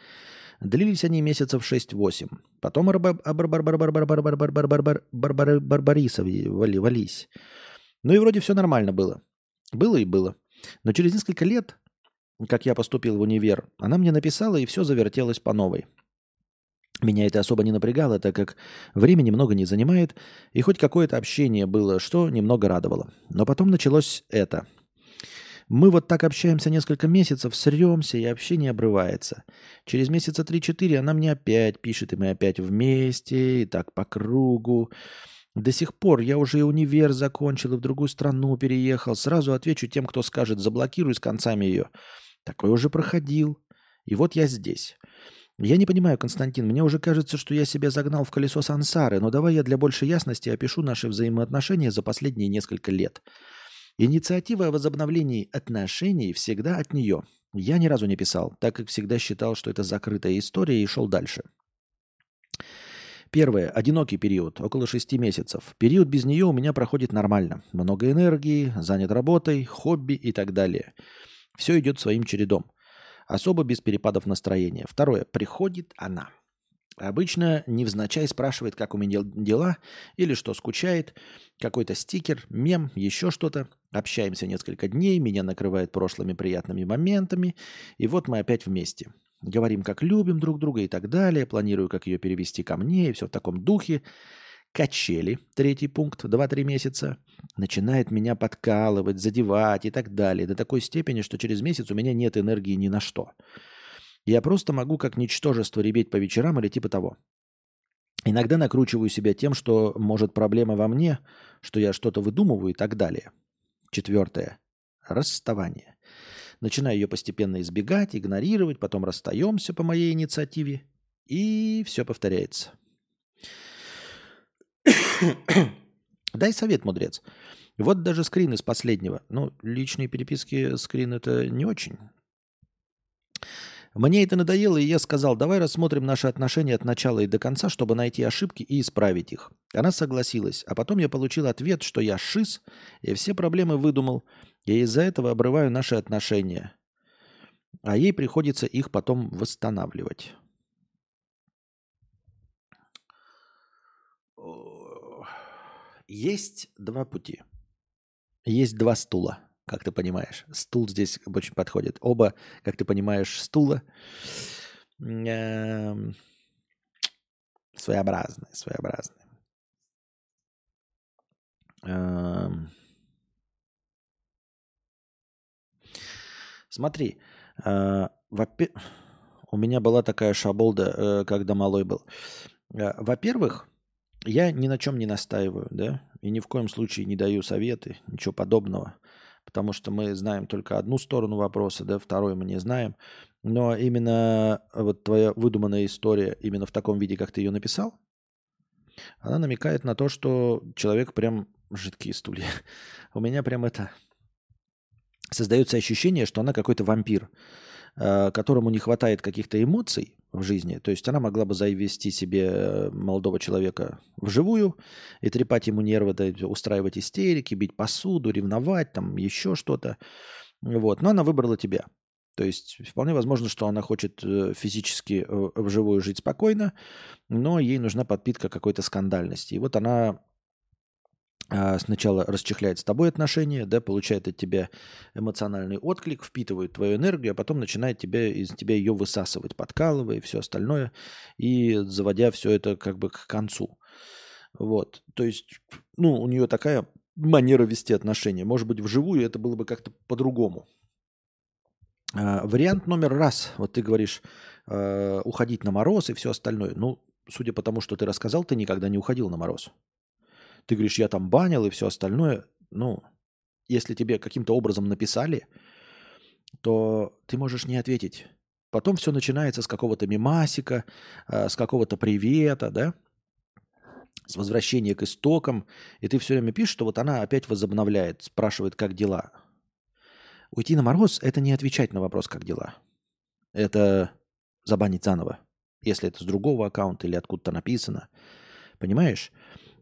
Длились они месяцев 6-8. Потом вались. Ну и вроде все нормально было. Было и было. Но через несколько лет, как я поступил в универ, она мне написала, и все завертелось по новой. Меня это особо не напрягало, так как времени много не занимает, и хоть какое-то общение было, что немного радовало. Но потом началось это – мы вот так общаемся несколько месяцев, сремся, и общение обрывается. Через месяца 3-4 она мне опять пишет, и мы опять вместе, и так по кругу. До сих пор я уже и универ закончил, и в другую страну переехал. Сразу отвечу тем, кто скажет, заблокируй с концами ее. Такой уже проходил. И вот я здесь. Я не понимаю, Константин, мне уже кажется, что я себя загнал в колесо сансары, но давай я для большей ясности опишу наши взаимоотношения за последние несколько лет. Инициатива о возобновлении отношений всегда от нее. Я ни разу не писал, так как всегда считал, что это закрытая история и шел дальше. Первое. Одинокий период, около шести месяцев. Период без нее у меня проходит нормально. Много энергии, занят работой, хобби и так далее. Все идет своим чередом. Особо без перепадов настроения. Второе. Приходит она. Обычно невзначай спрашивает, как у меня дела, или что скучает, какой-то стикер, мем, еще что-то. Общаемся несколько дней, меня накрывает прошлыми приятными моментами, и вот мы опять вместе. Говорим, как любим друг друга и так далее. Планирую, как ее перевести ко мне, и все в таком духе. Качели, третий пункт, 2-3 месяца. Начинает меня подкалывать, задевать и так далее. До такой степени, что через месяц у меня нет энергии ни на что. Я просто могу как ничтожество ребеть по вечерам или типа того. Иногда накручиваю себя тем, что может проблема во мне, что я что-то выдумываю и так далее. Четвертое. Расставание. Начинаю ее постепенно избегать, игнорировать, потом расстаемся по моей инициативе, и все повторяется. Дай совет, мудрец. Вот даже скрин из последнего. Ну, личные переписки скрин это не очень. Мне это надоело, и я сказал, давай рассмотрим наши отношения от начала и до конца, чтобы найти ошибки и исправить их. Она согласилась, а потом я получил ответ, что я шиз, и все проблемы выдумал, и из-за этого обрываю наши отношения. А ей приходится их потом восстанавливать. Есть два пути. Есть два стула как ты понимаешь. Стул здесь очень подходит. Оба, как ты понимаешь, стула эм, своеобразные, своеобразные. Эм, смотри, э, у меня была такая шаболда, э, когда малой был. Э, во-первых, я ни на чем не настаиваю, да, и ни в коем случае не даю советы, ничего подобного потому что мы знаем только одну сторону вопроса, да, вторую мы не знаем. Но именно вот твоя выдуманная история именно в таком виде, как ты ее написал, она намекает на то, что человек прям жидкие стулья. У меня прям это создается ощущение, что она какой-то вампир, э, которому не хватает каких-то эмоций, в жизни. То есть она могла бы завести себе э, молодого человека вживую и трепать ему нервы, да, устраивать истерики, бить посуду, ревновать, там еще что-то. Вот. Но она выбрала тебя. То есть вполне возможно, что она хочет э, физически э, вживую жить спокойно, но ей нужна подпитка какой-то скандальности. И вот она сначала расчехляет с тобой отношения, да, получает от тебя эмоциональный отклик, впитывает твою энергию, а потом начинает тебя, из тебя ее высасывать, подкалывая и все остальное, и заводя все это как бы к концу. Вот. То есть, ну, у нее такая манера вести отношения. Может быть, вживую это было бы как-то по-другому. А, вариант номер раз. Вот ты говоришь, э, уходить на мороз и все остальное. Ну, судя по тому, что ты рассказал, ты никогда не уходил на мороз. Ты говоришь, я там банил и все остальное. Ну, если тебе каким-то образом написали, то ты можешь не ответить. Потом все начинается с какого-то мимасика, э, с какого-то привета, да, с возвращения к истокам. И ты все время пишешь, что вот она опять возобновляет, спрашивает, как дела. Уйти на мороз – это не отвечать на вопрос, как дела. Это забанить заново, если это с другого аккаунта или откуда-то написано. Понимаешь?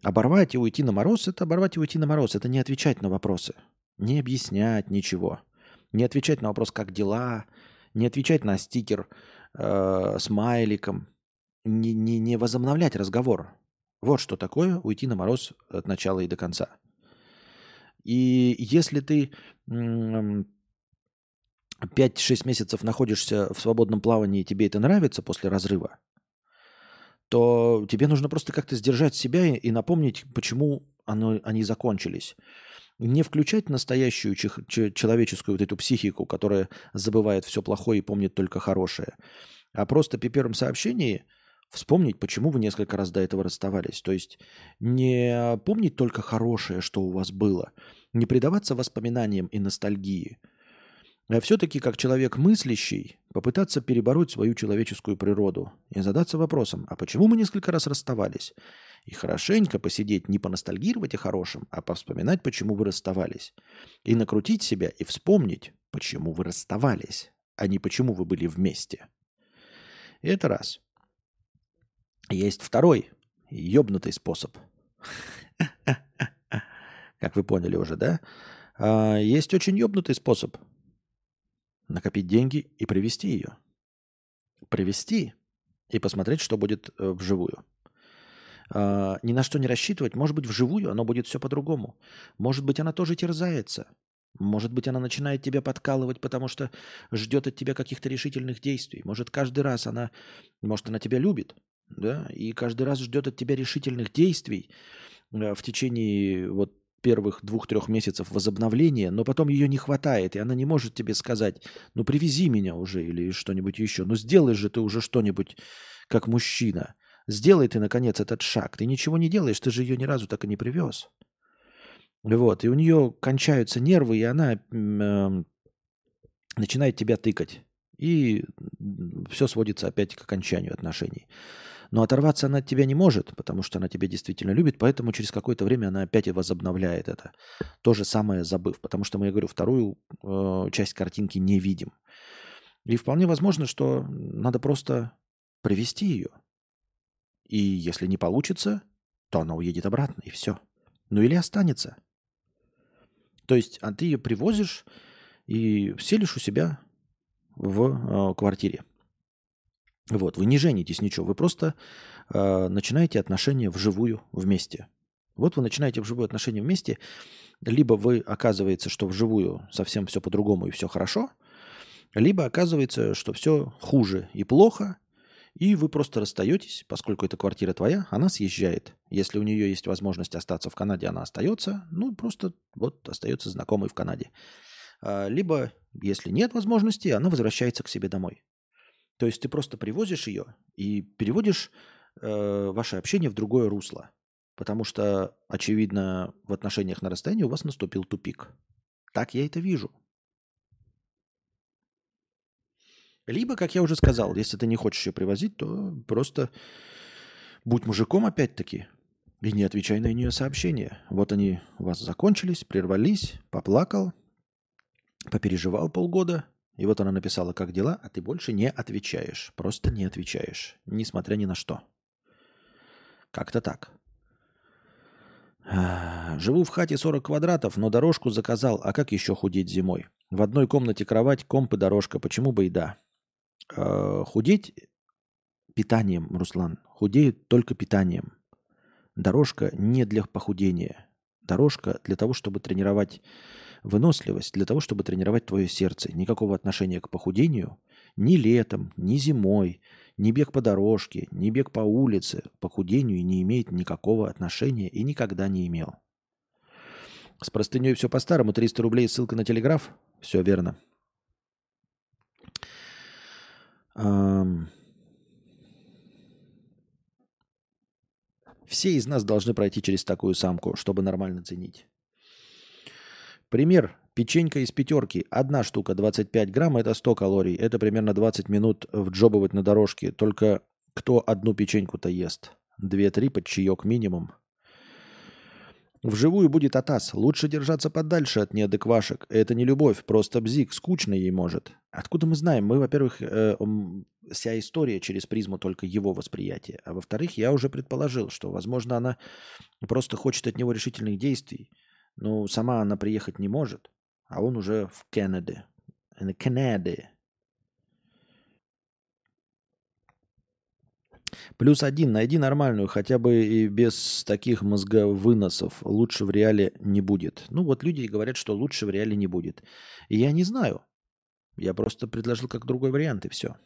Оборвать и уйти на мороз – это оборвать и уйти на мороз. Это не отвечать на вопросы. Не объяснять ничего. Не отвечать на вопрос, как дела. Не отвечать на стикер э, смайликом. Не, не, не возобновлять разговор. Вот что такое уйти на мороз от начала и до конца. И если ты 5-6 месяцев находишься в свободном плавании, и тебе это нравится после разрыва, то тебе нужно просто как-то сдержать себя и напомнить, почему оно, они закончились. Не включать настоящую человеческую вот эту психику, которая забывает все плохое и помнит только хорошее, а просто при первом сообщении вспомнить, почему вы несколько раз до этого расставались. То есть не помнить только хорошее, что у вас было, не предаваться воспоминаниям и ностальгии, все-таки как человек мыслящий попытаться перебороть свою человеческую природу и задаться вопросом, а почему мы несколько раз расставались? И хорошенько посидеть, не поностальгировать о хорошем, а повспоминать, почему вы расставались. И накрутить себя и вспомнить, почему вы расставались, а не почему вы были вместе. Это раз. Есть второй, ёбнутый способ. Как вы поняли уже, да? А, есть очень ёбнутый способ накопить деньги и привести ее. Привести и посмотреть, что будет э, вживую. А, ни на что не рассчитывать. Может быть, вживую оно будет все по-другому. Может быть, она тоже терзается. Может быть, она начинает тебя подкалывать, потому что ждет от тебя каких-то решительных действий. Может, каждый раз она, может, она тебя любит, да, и каждый раз ждет от тебя решительных действий э, в течение вот первых двух-трех месяцев возобновления, но потом ее не хватает, и она не может тебе сказать, ну привези меня уже или что-нибудь еще, ну сделай же ты уже что-нибудь как мужчина. Сделай ты, наконец, этот шаг. Ты ничего не делаешь, ты же ее ни разу так и не привез. Вот, и у нее кончаются нервы, и она э, начинает тебя тыкать. И все сводится опять к окончанию отношений. Но оторваться она от тебя не может, потому что она тебя действительно любит, поэтому через какое-то время она опять и возобновляет это. То же самое забыв, потому что мы, я говорю, вторую э, часть картинки не видим. И вполне возможно, что надо просто привести ее. И если не получится, то она уедет обратно, и все. Ну или останется. То есть, а ты ее привозишь и селишь у себя в э, квартире. Вот, вы не женитесь ничего, вы просто э, начинаете отношения вживую вместе. Вот вы начинаете вживую отношения вместе, либо вы оказывается, что вживую совсем все по-другому и все хорошо, либо оказывается, что все хуже и плохо, и вы просто расстаетесь, поскольку эта квартира твоя, она съезжает. Если у нее есть возможность остаться в Канаде, она остается, ну просто вот остается знакомый в Канаде. А, либо, если нет возможности, она возвращается к себе домой. То есть ты просто привозишь ее и переводишь э, ваше общение в другое русло. Потому что, очевидно, в отношениях на расстоянии у вас наступил тупик. Так я это вижу. Либо, как я уже сказал, если ты не хочешь ее привозить, то просто будь мужиком опять-таки и не отвечай на нее сообщения. Вот они у вас закончились, прервались, поплакал, попереживал полгода, И вот она написала, как дела, а ты больше не отвечаешь. Просто не отвечаешь, несмотря ни на что. Как-то так. Живу в хате 40 квадратов, но дорожку заказал. А как еще худеть зимой? В одной комнате кровать, комп и дорожка. Почему бы и да? Э, худеть питанием, Руслан. Худеют только питанием. Дорожка не для похудения. Дорожка для того, чтобы тренировать выносливость, для того, чтобы тренировать твое сердце. Никакого отношения к похудению ни летом, ни зимой, ни бег по дорожке, ни бег по улице к похудению не имеет никакого отношения и никогда не имел. С простыней все по-старому. 300 рублей, ссылка на телеграф. Все верно. Все из нас должны пройти через такую самку, чтобы нормально ценить. Пример. Печенька из пятерки. Одна штука 25 грамм, это 100 калорий. Это примерно 20 минут вджобывать на дорожке. Только кто одну печеньку-то ест? Две-три под чаек минимум. Вживую будет атас. Лучше держаться подальше от неадеквашек. Это не любовь, просто бзик. Скучно ей может. Откуда мы знаем? Мы, во-первых, э, вся история через призму только его восприятия. А во-вторых, я уже предположил, что, возможно, она просто хочет от него решительных действий. Но сама она приехать не может, а он уже в Канаде. В Канаде. Плюс один. Найди нормальную, хотя бы и без таких мозговыносов. Лучше в реале не будет. Ну вот люди говорят, что лучше в реале не будет. И я не знаю. Я просто предложил как другой вариант и все.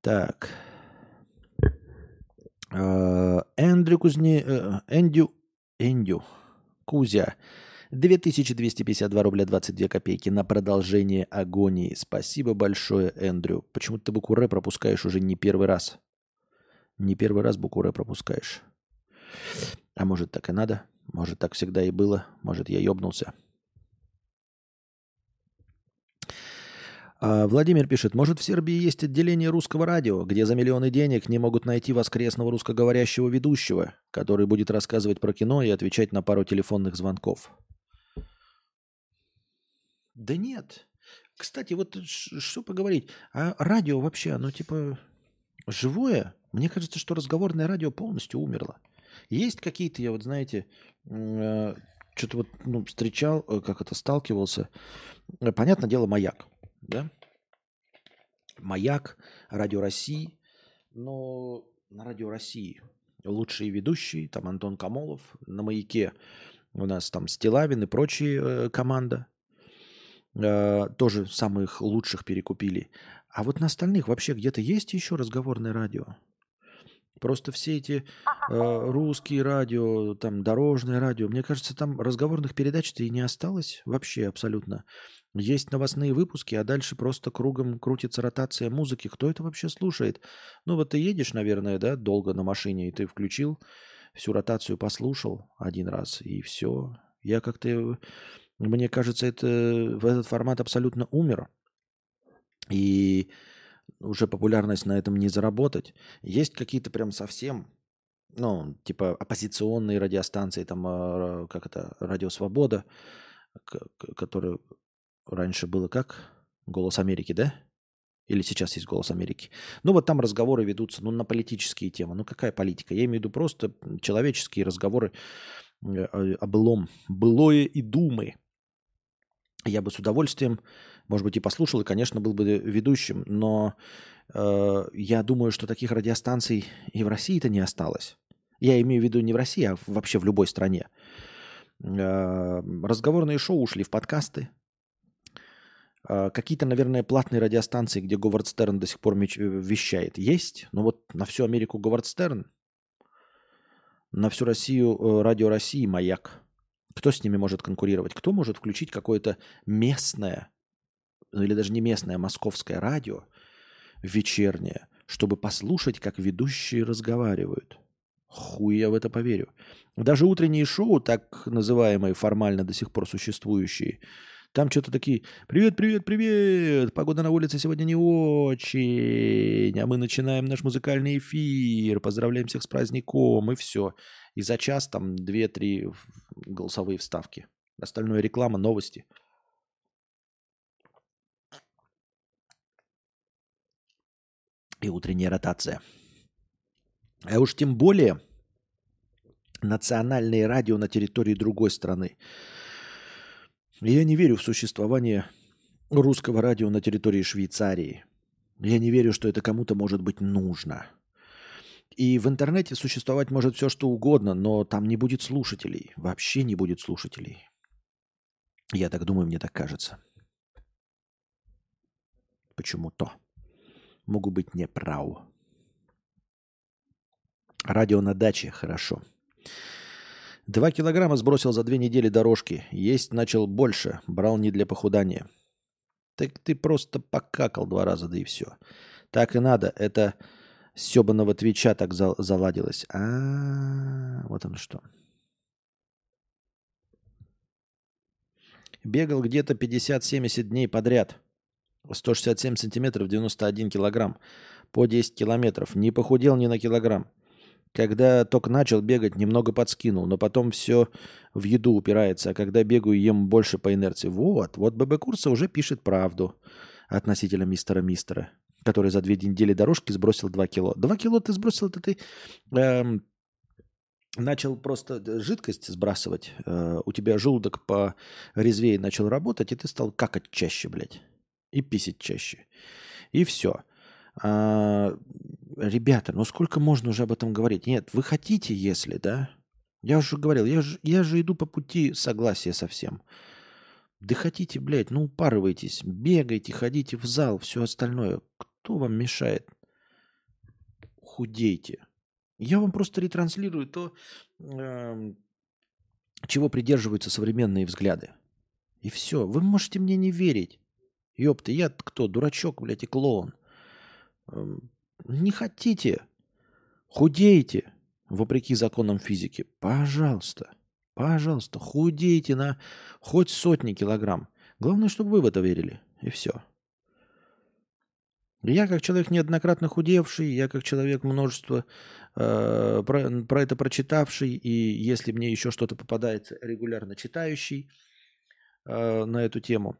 Так. А, Эндрю Кузни... Э, Эндю... Эндю. Кузя. 2252 рубля 22 копейки на продолжение агонии. Спасибо большое, Эндрю. Почему ты букву Р пропускаешь уже не первый раз? Не первый раз букву Р пропускаешь. А может так и надо? Может так всегда и было? Может я ебнулся? А Владимир пишет, может в Сербии есть отделение русского радио, где за миллионы денег не могут найти воскресного русскоговорящего ведущего, который будет рассказывать про кино и отвечать на пару телефонных звонков. Да нет. Кстати, вот что поговорить. А радио вообще, оно типа живое? Мне кажется, что разговорное радио полностью умерло. Есть какие-то, я вот, знаете, э, что-то вот ну, встречал, э, как это, сталкивался. Понятное дело, маяк, да? Маяк, Радио России. Но на Радио России лучшие ведущие, там Антон Камолов, на маяке у нас там Стилавин и прочие э, команда. Э, тоже самых лучших перекупили. А вот на остальных вообще где-то есть еще разговорное радио? Просто все эти э, русские радио, там дорожное радио, мне кажется, там разговорных передач-то и не осталось вообще абсолютно. Есть новостные выпуски, а дальше просто кругом крутится ротация музыки. Кто это вообще слушает? Ну вот ты едешь, наверное, да, долго на машине, и ты включил, всю ротацию послушал один раз, и все. Я как-то мне кажется, это, в этот формат абсолютно умер. И уже популярность на этом не заработать. Есть какие-то прям совсем, ну, типа оппозиционные радиостанции, там, а, как это, Радио Свобода, который раньше было как? Голос Америки, да? Или сейчас есть Голос Америки. Ну вот там разговоры ведутся ну, на политические темы. Ну какая политика? Я имею в виду просто человеческие разговоры э, о былом. Былое и думы я бы с удовольствием, может быть, и послушал, и, конечно, был бы ведущим, но э, я думаю, что таких радиостанций и в России-то не осталось. Я имею в виду не в России, а вообще в любой стране. Э, разговорные шоу ушли в подкасты. Э, какие-то, наверное, платные радиостанции, где Говард Стерн до сих пор вещает, есть. Но вот на всю Америку Говард Стерн, на всю Россию э, Радио России «Маяк». Кто с ними может конкурировать? Кто может включить какое-то местное, ну или даже не местное, а московское радио вечернее, чтобы послушать, как ведущие разговаривают? Хуй я в это поверю. Даже утренние шоу, так называемые формально до сих пор существующие, там что-то такие, привет, привет, привет, погода на улице сегодня не очень, а мы начинаем наш музыкальный эфир, поздравляем всех с праздником и все. И за час там 2-3 голосовые вставки. Остальное реклама, новости. И утренняя ротация. А уж тем более национальные радио на территории другой страны. Я не верю в существование русского радио на территории Швейцарии. Я не верю, что это кому-то может быть нужно. И в интернете существовать может все, что угодно, но там не будет слушателей. Вообще не будет слушателей. Я так думаю, мне так кажется. Почему-то. Могу быть неправ. Радио на даче, хорошо. Два килограмма сбросил за две недели дорожки. Есть начал больше. Брал не для похудания. Так ты просто покакал два раза, да и все. Так и надо. Это Себаного Твича так заладилось. А, -а, а, вот оно что. Бегал где-то 50-70 дней подряд. 167 сантиметров, 91 килограмм. По 10 километров. Не похудел ни на килограмм. Когда только начал бегать, немного подскинул, но потом все в еду упирается, а когда бегаю, ем больше по инерции. Вот, вот ББ Курса уже пишет правду относительно мистера Мистера который за две недели дорожки сбросил 2 кило. 2 кило ты сбросил, это ты эм, начал просто жидкость сбрасывать. Э, у тебя желудок по резвее начал работать, и ты стал какать чаще, блядь. И писать чаще. И все. А, ребята, ну сколько можно уже об этом говорить? Нет, вы хотите, если, да? Я уже говорил, я же, я же иду по пути согласия со всем. Да хотите, блядь, ну упарывайтесь, бегайте, ходите в зал, все остальное. Кто вам мешает? Худейте. Я вам просто ретранслирую то, э, чего придерживаются современные взгляды. И все. Вы можете мне не верить. Ёпта, я кто? Дурачок, блядь, и клоун. Э, не хотите? Худейте, вопреки законам физики. Пожалуйста. Пожалуйста, худейте на хоть сотни килограмм. Главное, чтобы вы в это верили. И все. Я как человек неоднократно худевший, я как человек множество э, про, про это прочитавший, и если мне еще что-то попадается, регулярно читающий э, на эту тему.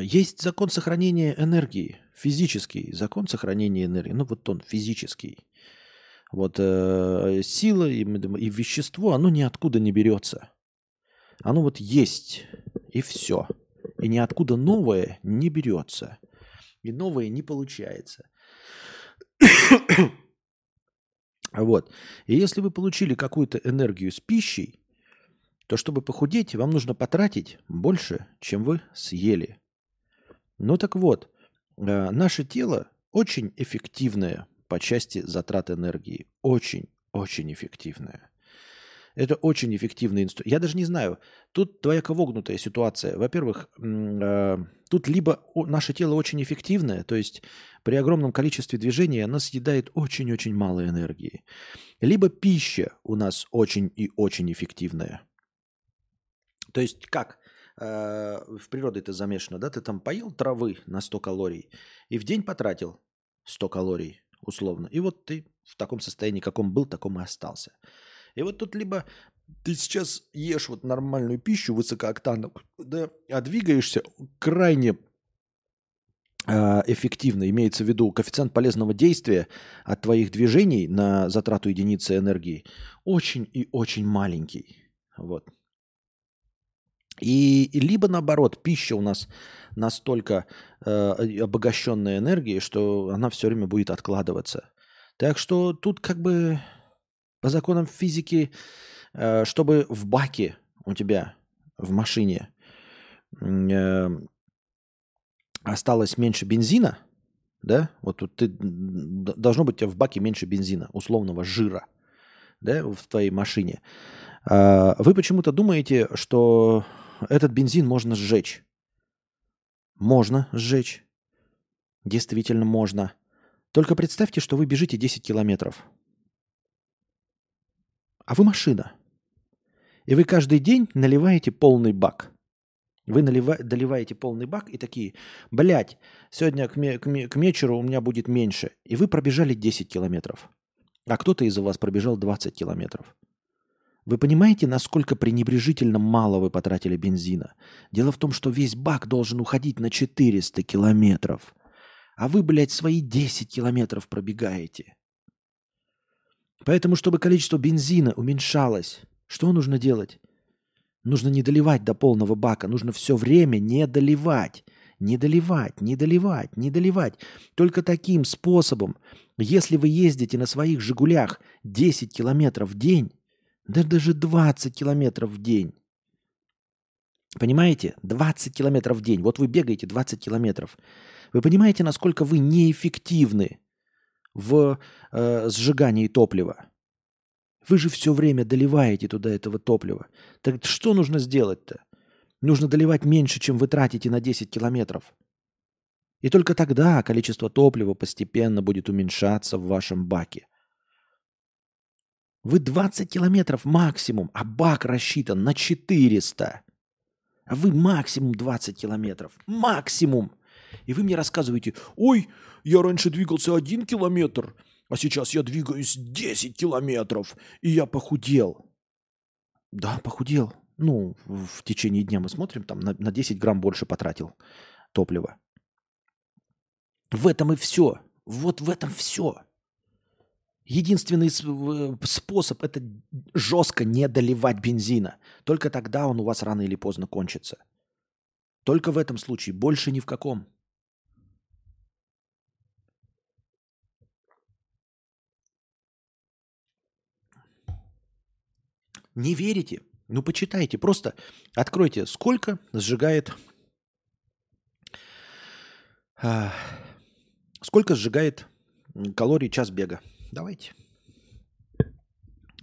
Есть закон сохранения энергии, физический закон сохранения энергии. Ну вот он физический. Вот э, сила и, и вещество, оно ниоткуда не берется. Оно вот есть, и все. И ниоткуда новое не берется и новое не получается. вот. И если вы получили какую-то энергию с пищей, то чтобы похудеть, вам нужно потратить больше, чем вы съели. Ну так вот, э, наше тело очень эффективное по части затрат энергии. Очень, очень эффективное. Это очень эффективный инструмент. Я даже не знаю, тут двояко вогнутая ситуация. Во-первых, э, тут либо наше тело очень эффективное, то есть при огромном количестве движения оно съедает очень-очень мало энергии. Либо пища у нас очень и очень эффективная. То есть как? Э, в природе это замешано, да? Ты там поел травы на 100 калорий и в день потратил 100 калорий условно. И вот ты в таком состоянии, каком был, таком и остался. И вот тут либо ты сейчас ешь вот нормальную пищу высокооктановую, да, а двигаешься крайне э, эффективно, имеется в виду коэффициент полезного действия от твоих движений на затрату единицы энергии очень и очень маленький. Вот. И, либо наоборот, пища у нас настолько э, обогащенная энергией, что она все время будет откладываться. Так что тут как бы по законам физики, э, чтобы в баке у тебя в машине э, осталось меньше бензина, да, вот тут ты, должно быть у тебя в баке меньше бензина, условного жира, да, в твоей машине. А, вы почему-то думаете, что этот бензин можно сжечь. Можно сжечь. Действительно можно. Только представьте, что вы бежите 10 километров – а вы машина. И вы каждый день наливаете полный бак. Вы налива, доливаете полный бак и такие, блядь, сегодня к, ме, к, ме, к вечеру у меня будет меньше. И вы пробежали 10 километров. А кто-то из вас пробежал 20 километров. Вы понимаете, насколько пренебрежительно мало вы потратили бензина? Дело в том, что весь бак должен уходить на 400 километров. А вы, блядь, свои 10 километров пробегаете. Поэтому, чтобы количество бензина уменьшалось, что нужно делать? Нужно не доливать до полного бака, нужно все время не доливать. Не доливать, не доливать, не доливать. Только таким способом, если вы ездите на своих «Жигулях» 10 километров в день, да даже 20 километров в день, Понимаете? 20 километров в день. Вот вы бегаете 20 километров. Вы понимаете, насколько вы неэффективны в э, сжигании топлива? Вы же все время доливаете туда этого топлива. Так что нужно сделать-то? Нужно доливать меньше, чем вы тратите на 10 километров. И только тогда количество топлива постепенно будет уменьшаться в вашем баке. Вы 20 километров максимум, а бак рассчитан на 400. А вы максимум 20 километров. Максимум. И вы мне рассказываете, ой, я раньше двигался один километр, а сейчас я двигаюсь 10 километров, и я похудел. Да, похудел. Ну, в течение дня мы смотрим, там на, на 10 грамм больше потратил топлива. В этом и все. Вот в этом все. Единственный способ – это жестко не доливать бензина. Только тогда он у вас рано или поздно кончится. Только в этом случае, больше ни в каком. Не верите? Ну, почитайте. Просто откройте, сколько сжигает... А, сколько сжигает калорий час бега. Давайте.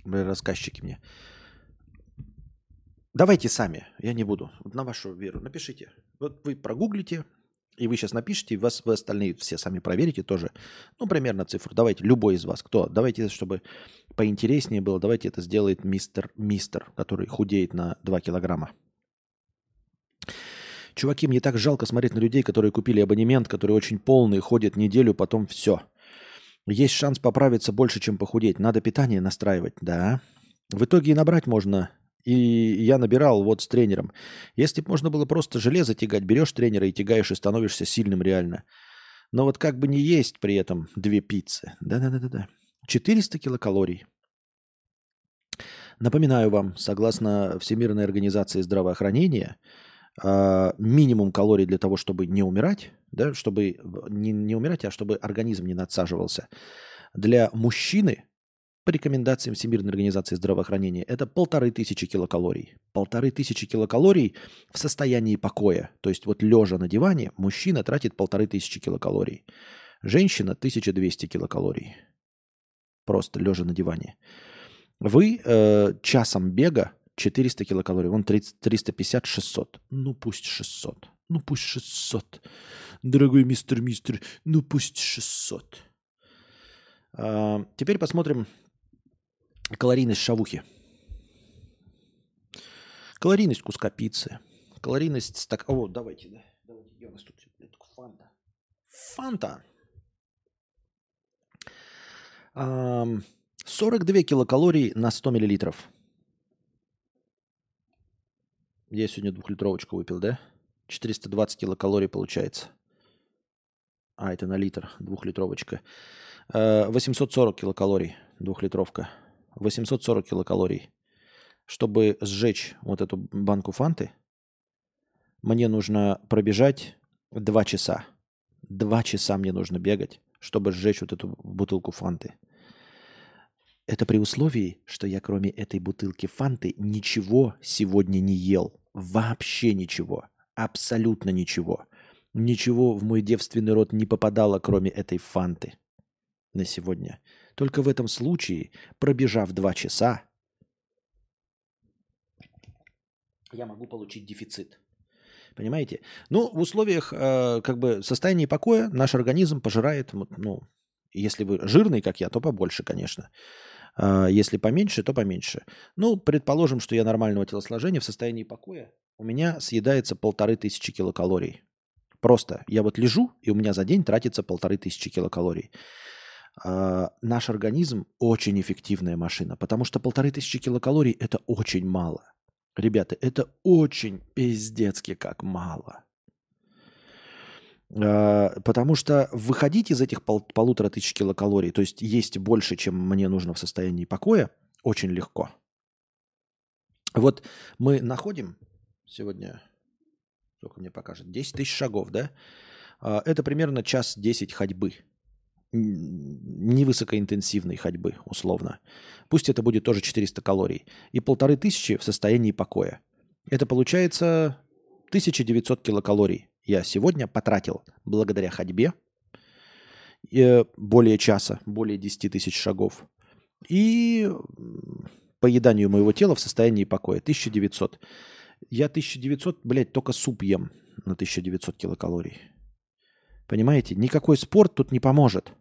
Рассказчики мне. Давайте сами, я не буду. Вот на вашу веру напишите. Вот вы прогуглите, и вы сейчас напишите, и вас вы остальные все сами проверите тоже. Ну, примерно цифру. Давайте, любой из вас. Кто? Давайте, чтобы поинтереснее было, давайте это сделает мистер Мистер, который худеет на 2 килограмма. Чуваки, мне так жалко смотреть на людей, которые купили абонемент, которые очень полные, ходят неделю, потом все – есть шанс поправиться больше, чем похудеть. Надо питание настраивать, да. В итоге и набрать можно. И я набирал вот с тренером. Если бы можно было просто железо тягать, берешь тренера и тягаешь, и становишься сильным реально. Но вот как бы не есть при этом две пиццы. Да-да-да-да. 400 килокалорий. Напоминаю вам, согласно Всемирной организации здравоохранения, а, минимум калорий для того, чтобы не умирать, да, чтобы не, не умирать, а чтобы организм не надсаживался. Для мужчины, по рекомендациям Всемирной организации здравоохранения, это полторы тысячи килокалорий. Полторы тысячи килокалорий в состоянии покоя. То есть вот лежа на диване, мужчина тратит полторы тысячи килокалорий. Женщина 1200 килокалорий. Просто лежа на диване. Вы э, часом бега 400 килокалорий, вон 350-600. Ну пусть 600. Ну пусть 600. Дорогой мистер Мистер, ну пусть 600. А, теперь посмотрим калорийность шавухи. Калорийность куска пиццы. Калорийность стак... О, давайте, да. Давайте, где у нас тут? Фанта. Фанта. 42 килокалорий на 100 миллилитров. Я сегодня двухлитровочку выпил, да? 420 килокалорий получается. А, это на литр, двухлитровочка. 840 э, килокалорий, двухлитровка. 840 килокалорий. Чтобы сжечь вот эту банку фанты, мне нужно пробежать 2 часа. 2 часа мне нужно бегать, чтобы сжечь вот эту бутылку фанты. Это при условии, что я кроме этой бутылки фанты ничего сегодня не ел. Вообще ничего. Абсолютно ничего. Ничего в мой девственный рот не попадало, кроме этой фанты на сегодня. Только в этом случае, пробежав два часа, я могу получить дефицит. Понимаете? Ну, в условиях э, как бы состояния покоя наш организм пожирает, ну, если вы жирный, как я, то побольше, конечно. А, если поменьше, то поменьше. Ну, предположим, что я нормального телосложения в состоянии покоя, у меня съедается полторы тысячи килокалорий. Просто я вот лежу, и у меня за день тратится полторы тысячи килокалорий. А, наш организм очень эффективная машина, потому что полторы тысячи килокалорий – это очень мало. Ребята, это очень пиздецки как мало. Э, потому что выходить из этих пол- полутора тысяч килокалорий, то есть есть больше, чем мне нужно в состоянии покоя, очень легко. Вот мы находим сегодня, сколько мне покажет, 10 тысяч шагов, да? А, это примерно час 10 ходьбы. Невысокоинтенсивной ходьбы, условно. Пусть это будет тоже 400 калорий. И полторы тысячи в состоянии покоя. Это получается 1900 килокалорий я сегодня потратил благодаря ходьбе э, более часа, более 10 тысяч шагов. И поеданию моего тела в состоянии покоя 1900. Я 1900, блядь, только суп ем на 1900 килокалорий. Понимаете? Никакой спорт тут не поможет.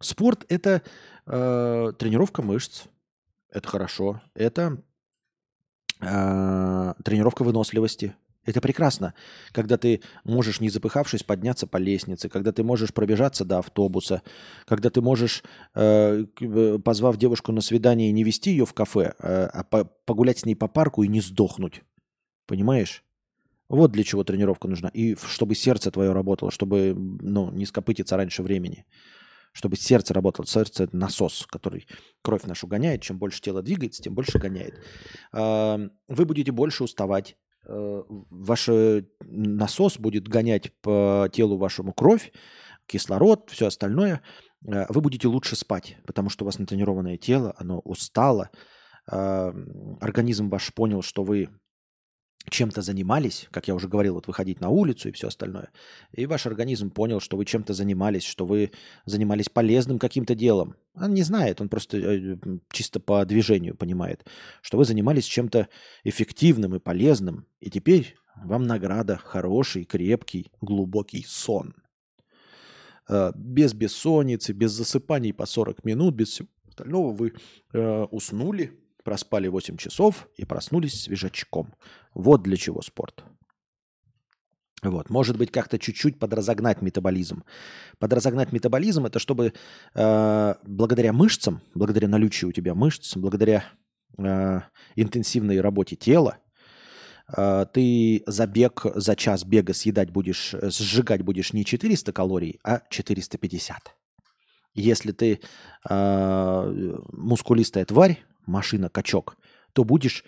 Спорт – это э, тренировка мышц. Это хорошо. Это тренировка выносливости. Это прекрасно, когда ты можешь, не запыхавшись, подняться по лестнице, когда ты можешь пробежаться до автобуса, когда ты можешь, э, э позвав девушку на свидание, не вести ее в кафе, э, а по погулять с ней по парку и не сдохнуть. Понимаешь? Вот для чего тренировка нужна. И чтобы сердце твое работало, чтобы ну, не скопытиться раньше времени чтобы сердце работало. Сердце – это насос, который кровь нашу гоняет. Чем больше тело двигается, тем больше гоняет. Вы будете больше уставать. Э, ваш насос будет гонять по телу вашему кровь, кислород, все остальное. Э, вы будете лучше спать, потому что у вас натренированное тело, оно устало. Организм ваш понял, что вы чем-то занимались, как я уже говорил, вот выходить на улицу и все остальное, и ваш организм понял, что вы чем-то занимались, что вы занимались полезным каким-то делом. Он не знает, он просто э, чисто по движению понимает, что вы занимались чем-то эффективным и полезным, и теперь вам награда хороший, крепкий, глубокий сон. Э, без бессонницы, без засыпаний по 40 минут, без всего остального вы э, уснули, проспали 8 часов и проснулись свежачком. Вот для чего спорт. Вот. Может быть, как-то чуть-чуть подразогнать метаболизм. Подразогнать метаболизм – это чтобы э, благодаря мышцам, благодаря наличию у тебя мышц, благодаря э, интенсивной работе тела, э, ты за бег, за час бега съедать будешь, сжигать будешь не 400 калорий, а 450. Если ты э, мускулистая тварь, машина, качок, то будешь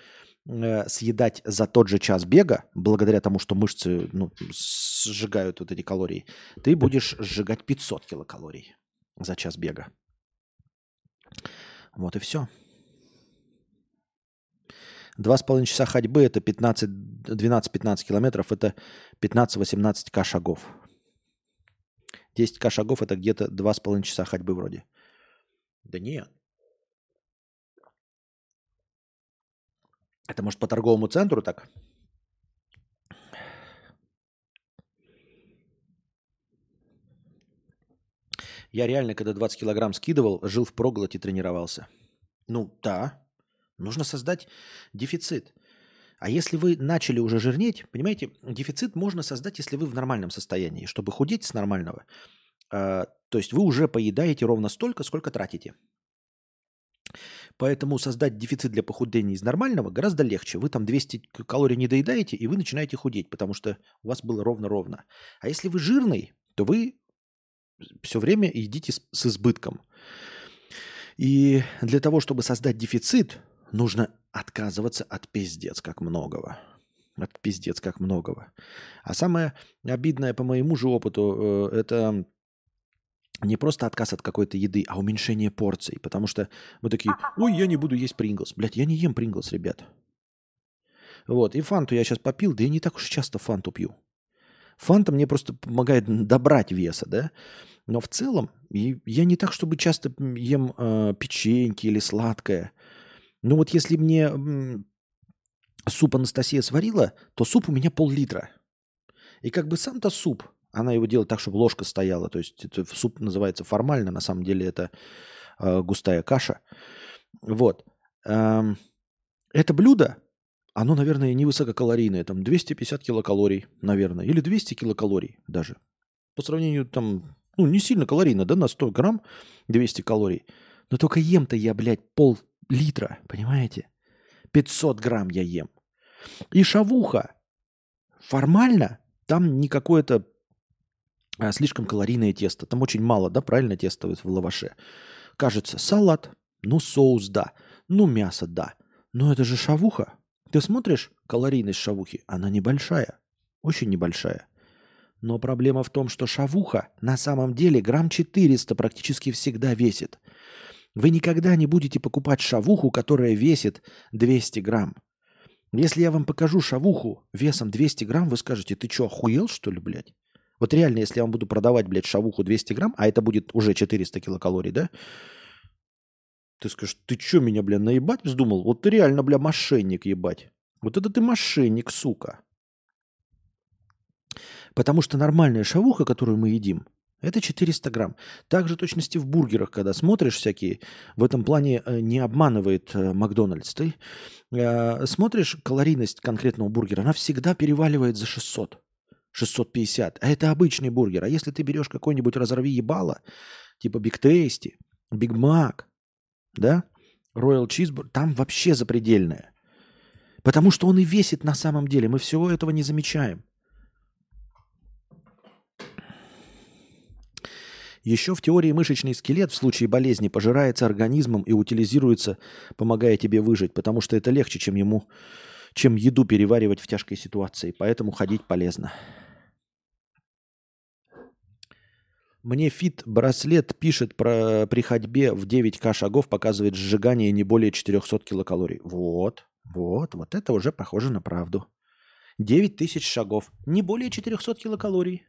э, съедать за тот же час бега, благодаря тому, что мышцы ну, сжигают вот эти калории, ты будешь сжигать 500 килокалорий за час бега. Вот и все. Два с половиной часа ходьбы – это 12-15 километров, это 15-18 к шагов. 10 к шагов – это где-то два с половиной часа ходьбы вроде. Да нет. Это может по торговому центру так? Я реально, когда 20 килограмм скидывал, жил в проглоте, тренировался. Ну да, нужно создать дефицит. А если вы начали уже жирнеть, понимаете, дефицит можно создать, если вы в нормальном состоянии. Чтобы худеть с нормального, э, то есть вы уже поедаете ровно столько, сколько тратите. Поэтому создать дефицит для похудения из нормального гораздо легче. Вы там 200 калорий не доедаете, и вы начинаете худеть, потому что у вас было ровно-ровно. А если вы жирный, то вы все время едите с, избытком. И для того, чтобы создать дефицит, нужно отказываться от пиздец как многого. От пиздец как многого. А самое обидное по моему же опыту, э, это не просто отказ от какой-то еды, а уменьшение порций. Потому что мы такие, ой, я не буду есть Принглс. Блядь, я не ем Принглс, ребят. Вот, и фанту я сейчас попил, да я не так уж часто фанту пью. Фанта мне просто помогает добрать веса, да. Но в целом я не так, чтобы часто ем э, печеньки или сладкое. Но вот если мне э, суп Анастасия сварила, то суп у меня пол-литра. И как бы сам-то суп – она его делает так, чтобы ложка стояла. То есть это суп называется формально, на самом деле это э, густая каша. Вот. Эм, это блюдо, оно, наверное, не высококалорийное. Там 250 килокалорий, наверное. Или 200 килокалорий даже. По сравнению там, ну, не сильно калорийно, да, на 100 грамм 200 калорий. Но только ем-то я, блядь, пол-литра, понимаете? 500 грамм я ем. И шавуха формально там не какое-то а, слишком калорийное тесто. Там очень мало, да, правильно тесто в лаваше. Кажется, салат, ну соус, да, ну мясо, да. Но это же шавуха. Ты смотришь калорийность шавухи, она небольшая, очень небольшая. Но проблема в том, что шавуха на самом деле грамм 400 практически всегда весит. Вы никогда не будете покупать шавуху, которая весит 200 грамм. Если я вам покажу шавуху весом 200 грамм, вы скажете, ты что, охуел, что ли, блядь? Вот реально, если я вам буду продавать, блядь, шавуху 200 грамм, а это будет уже 400 килокалорий, да? Ты скажешь, ты что меня, бля, наебать вздумал? Вот ты реально, бля, мошенник ебать. Вот это ты мошенник, сука. Потому что нормальная шавуха, которую мы едим, это 400 грамм. Также точности в бургерах, когда смотришь всякие, в этом плане э, не обманывает э, Макдональдс. Ты э, смотришь калорийность конкретного бургера, она всегда переваливает за 600. 650. А это обычный бургер. А если ты берешь какой-нибудь разорви ебало, типа Big Tasty, Big Mac, да, Royal Cheeseburger, там вообще запредельное. Потому что он и весит на самом деле. Мы всего этого не замечаем. Еще в теории мышечный скелет в случае болезни пожирается организмом и утилизируется, помогая тебе выжить, потому что это легче, чем ему, чем еду переваривать в тяжкой ситуации. Поэтому ходить полезно. Мне фит-браслет пишет про при ходьбе в 9К шагов показывает сжигание не более 400 килокалорий. Вот, вот, вот это уже похоже на правду. 9 тысяч шагов, не более 400 килокалорий.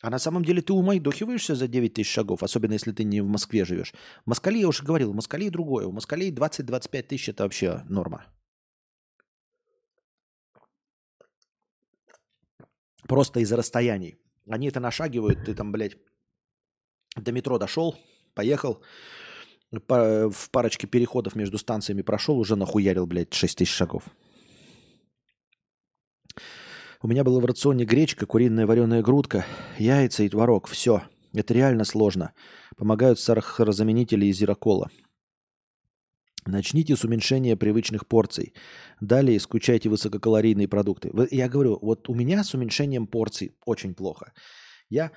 А на самом деле ты умайдохиваешься за 9 тысяч шагов, особенно если ты не в Москве живешь. В Москале, я уже говорил, в Москале другое. У Москале 20-25 тысяч это вообще норма. Просто из-за расстояний. Они это нашагивают, ты там, блядь, до метро дошел, поехал, по, в парочке переходов между станциями прошел, уже нахуярил, блядь, 6 тысяч шагов. У меня было в рационе гречка, куриная вареная грудка, яйца и творог. Все. Это реально сложно. Помогают сахарозаменители из зирокола. Начните с уменьшения привычных порций. Далее исключайте высококалорийные продукты. Я говорю, вот у меня с уменьшением порций очень плохо. Я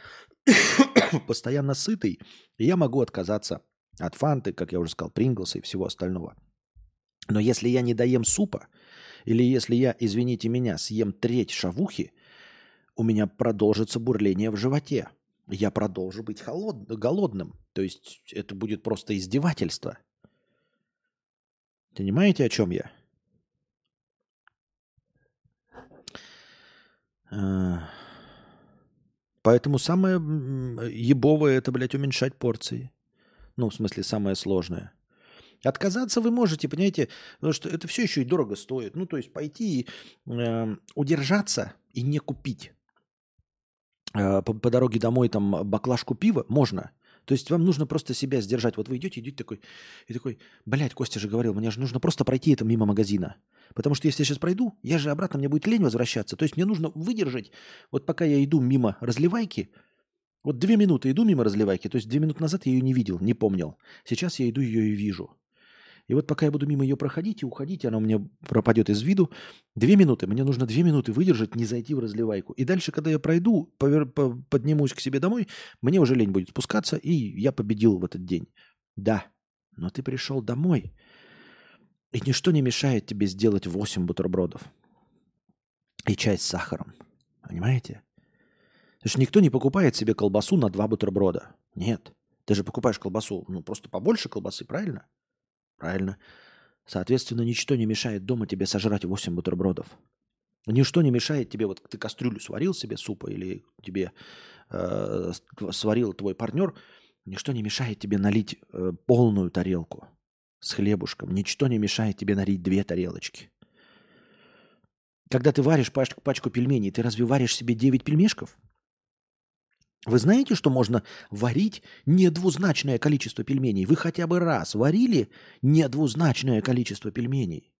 постоянно сытый, и я могу отказаться от фанты, как я уже сказал, Принглса и всего остального. Но если я не доем супа, или если я, извините меня, съем треть шавухи, у меня продолжится бурление в животе. Я продолжу быть холод... голодным. То есть это будет просто издевательство. Понимаете, о чем я? А, поэтому самое ебовое это, блядь, уменьшать порции. Ну, в смысле, самое сложное. Отказаться вы можете, понимаете, потому что это все еще и дорого стоит. Ну, то есть пойти и э, удержаться и не купить э, по, по дороге домой там баклажку пива можно. То есть вам нужно просто себя сдержать. Вот вы идете, идете такой, и такой, блядь, Костя же говорил, мне же нужно просто пройти это мимо магазина. Потому что если я сейчас пройду, я же обратно, мне будет лень возвращаться. То есть мне нужно выдержать, вот пока я иду мимо разливайки, вот две минуты иду мимо разливайки, то есть две минуты назад я ее не видел, не помнил. Сейчас я иду ее и вижу. И вот пока я буду мимо ее проходить и уходить, она у меня пропадет из виду. Две минуты. Мне нужно две минуты выдержать, не зайти в разливайку. И дальше, когда я пройду, повер... поднимусь к себе домой, мне уже лень будет спускаться, и я победил в этот день. Да, но ты пришел домой, и ничто не мешает тебе сделать 8 бутербродов. И чай с сахаром. Понимаете? То есть никто не покупает себе колбасу на два бутерброда. Нет. Ты же покупаешь колбасу, ну, просто побольше колбасы, правильно? Правильно. Соответственно, ничто не мешает дома тебе сожрать 8 бутербродов. Ничто не мешает тебе, вот ты кастрюлю сварил себе супа или тебе э, сварил твой партнер, ничто не мешает тебе налить э, полную тарелку с хлебушком. Ничто не мешает тебе налить две тарелочки. Когда ты варишь пачку, пачку пельменей, ты разве варишь себе 9 пельмешков? Вы знаете, что можно варить недвузначное количество пельменей? Вы хотя бы раз варили недвузначное количество пельменей?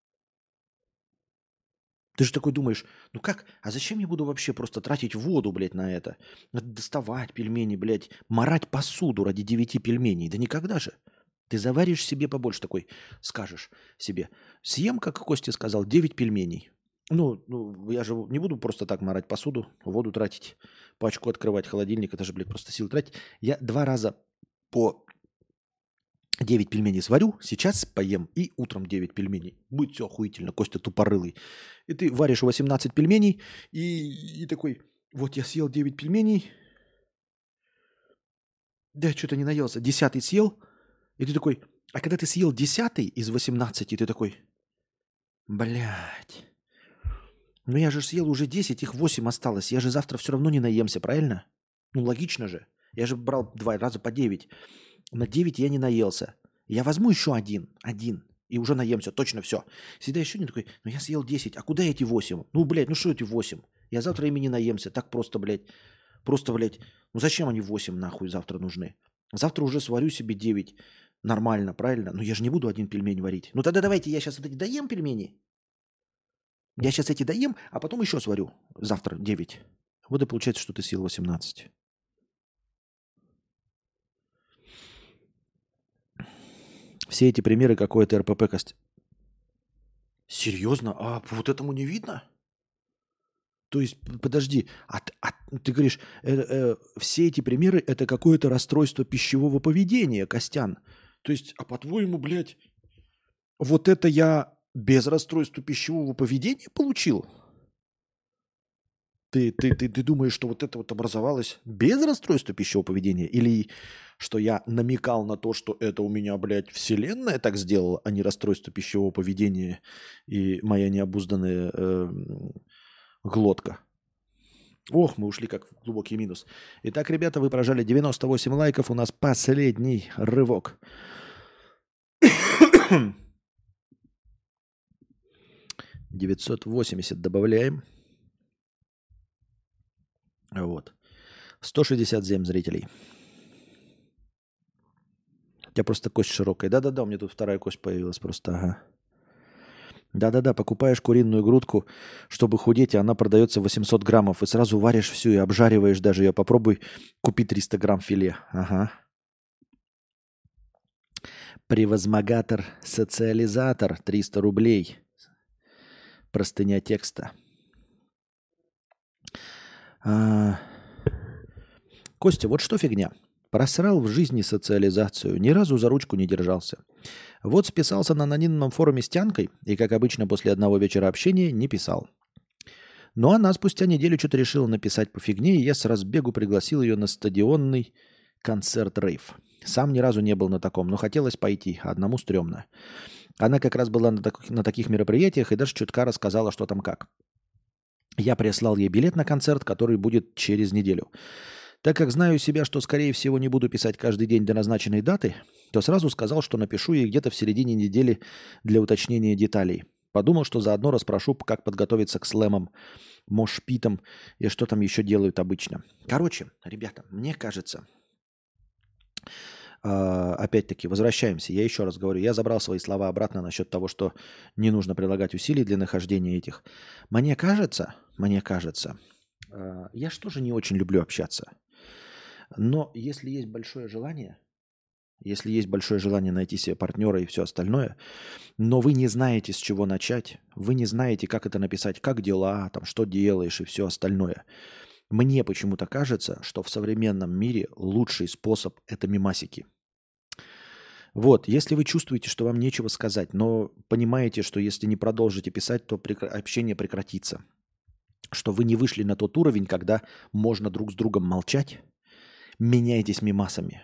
Ты же такой думаешь, ну как, а зачем я буду вообще просто тратить воду, блядь, на это? Доставать пельмени, блядь, марать посуду ради девяти пельменей? Да никогда же. Ты заваришь себе побольше такой, скажешь себе, съем, как Костя сказал, девять пельменей. Ну, ну, я же не буду просто так морать посуду, воду тратить, пачку открывать, холодильник, это же, блядь, просто силы тратить. Я два раза по 9 пельменей сварю, сейчас поем и утром 9 пельменей. Будет все охуительно, Костя тупорылый. И ты варишь 18 пельменей и, и такой, вот я съел 9 пельменей, да, что-то не наелся, десятый съел, и ты такой, а когда ты съел десятый из 18, ты такой, блядь, ну я же съел уже 10, их 8 осталось. Я же завтра все равно не наемся, правильно? Ну логично же. Я же брал два раза по 9. На 9 я не наелся. Я возьму еще один, один, и уже наемся, точно все. Всегда еще не такой, ну я съел 10, а куда эти 8? Ну, блядь, ну что эти 8? Я завтра ими не наемся, так просто, блядь. Просто, блядь, ну зачем они 8 нахуй завтра нужны? Завтра уже сварю себе 9. Нормально, правильно? Но я же не буду один пельмень варить. Ну тогда давайте я сейчас вот эти доем пельмени, я сейчас эти доем, а потом еще сварю. Завтра 9. Вот и получается, что ты съел 18. Все эти примеры какое-то РПП кость. Серьезно? А вот этому не видно? То есть, подожди, а, а ты говоришь, э, э, все эти примеры это какое-то расстройство пищевого поведения, Костян. То есть, а по-твоему, блядь, вот это я без расстройства пищевого поведения получил? Ты, ты, ты, ты думаешь, что вот это вот образовалось без расстройства пищевого поведения? Или что я намекал на то, что это у меня, блядь, вселенная так сделала, а не расстройство пищевого поведения и моя необузданная э, глотка? Ох, мы ушли как в глубокий минус. Итак, ребята, вы прожали 98 лайков. У нас последний рывок. 980 добавляем. Вот. 167 зрителей. У тебя просто кость широкая. Да-да-да, у меня тут вторая кость появилась просто. Ага. Да-да-да, покупаешь куриную грудку, чтобы худеть, и она продается 800 граммов. И сразу варишь всю и обжариваешь даже ее. Попробуй купи 300 грамм филе. Ага. Превозмогатор, социализатор, 300 рублей. Простыня текста. А... Костя, вот что фигня. Просрал в жизни социализацию, ни разу за ручку не держался. Вот списался на анонимном форуме с Тянкой, и, как обычно, после одного вечера общения не писал. Ну, она спустя неделю что-то решила написать по фигне, и я с разбегу пригласил ее на стадионный концерт-рейв. Сам ни разу не был на таком, но хотелось пойти, одному стрёмно. Она как раз была на, так, на таких мероприятиях и даже чутка рассказала, что там как. Я прислал ей билет на концерт, который будет через неделю. Так как знаю себя, что, скорее всего, не буду писать каждый день до назначенной даты, то сразу сказал, что напишу ей где-то в середине недели для уточнения деталей. Подумал, что заодно расспрошу, как подготовиться к слэмам, мошпитам и что там еще делают обычно. Короче, ребята, мне кажется, опять-таки, возвращаемся. Я еще раз говорю, я забрал свои слова обратно насчет того, что не нужно прилагать усилий для нахождения этих. Мне кажется, мне кажется, а, я же не очень люблю общаться. Но если есть большое желание, если есть большое желание найти себе партнера и все остальное, но вы не знаете, с чего начать, вы не знаете, как это написать, как дела, там, что делаешь и все остальное – мне почему-то кажется, что в современном мире лучший способ – это мимасики. Вот, если вы чувствуете, что вам нечего сказать, но понимаете, что если не продолжите писать, то прекра- общение прекратится, что вы не вышли на тот уровень, когда можно друг с другом молчать, меняйтесь мимасами.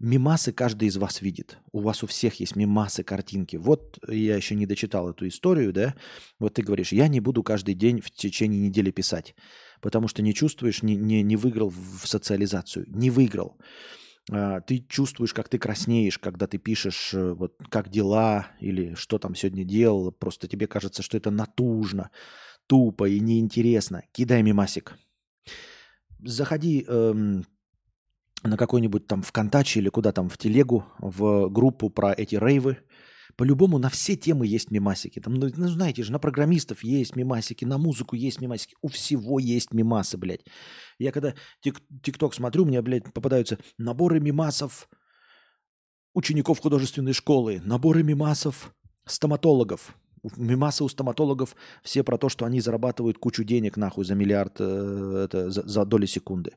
Мимасы каждый из вас видит. У вас у всех есть мимасы, картинки. Вот я еще не дочитал эту историю, да? Вот ты говоришь, я не буду каждый день в течение недели писать потому что не чувствуешь, не, не, не выиграл в социализацию, не выиграл. А, ты чувствуешь, как ты краснеешь, когда ты пишешь, э, вот как дела или что там сегодня делал, просто тебе кажется, что это натужно, тупо и неинтересно. Кидай мимасик. Заходи эм, на какой-нибудь там ВКонтаче или куда там в телегу, в группу про эти рейвы, по-любому на все темы есть мимасики. Там, ну, ну, знаете же, на программистов есть мимасики, на музыку есть мимасики. У всего есть мимасы, блядь. Я когда тик- ТикТок смотрю, меня, блядь, попадаются наборы мимасов учеников художественной школы, наборы мимасов стоматологов. Мимасы у стоматологов все про то, что они зарабатывают кучу денег нахуй за миллиард, э, это, за, за доли секунды.